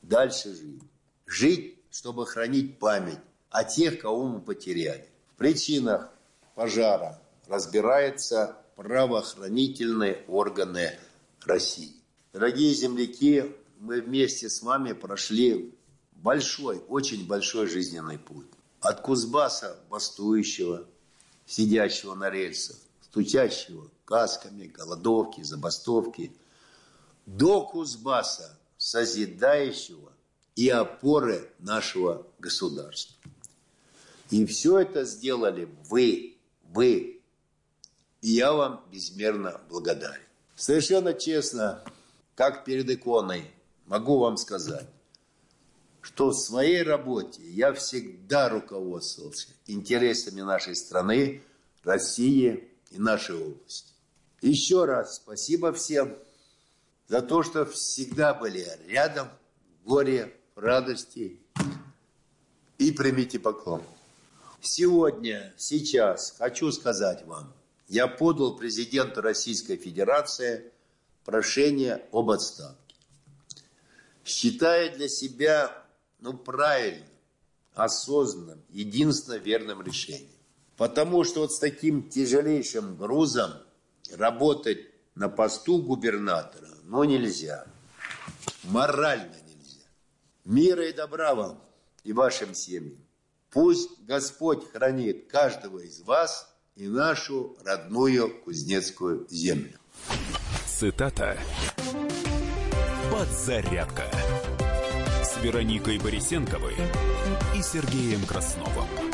S38: дальше жить. Жить, чтобы хранить память о тех, кого мы потеряли. В причинах пожара разбираются правоохранительные органы России. Дорогие земляки, мы вместе с вами прошли большой, очень большой жизненный путь. От Кузбасса бастующего, сидящего на рельсах, стучащего касками, голодовки, забастовки, до Кузбасса, созидающего и опоры нашего государства. И все это сделали вы, вы. И я вам безмерно благодарен. Совершенно честно, как перед иконой, могу вам сказать, что в своей работе я всегда руководствовался интересами нашей страны, России и нашей области. Еще раз спасибо всем за то, что всегда были рядом в горе, в радости. И примите поклон. Сегодня, сейчас хочу сказать вам, я подал президенту Российской Федерации прошение об отставке. Считая для себя, ну, правильным, осознанным, единственно верным решением. Потому что вот с таким тяжелейшим грузом работать на посту губернатора, но нельзя. Морально нельзя. Мира и добра вам и вашим семьям. Пусть Господь хранит каждого из вас и нашу родную Кузнецкую землю.
S1: Цитата. Подзарядка. С Вероникой Борисенковой и Сергеем Красновым.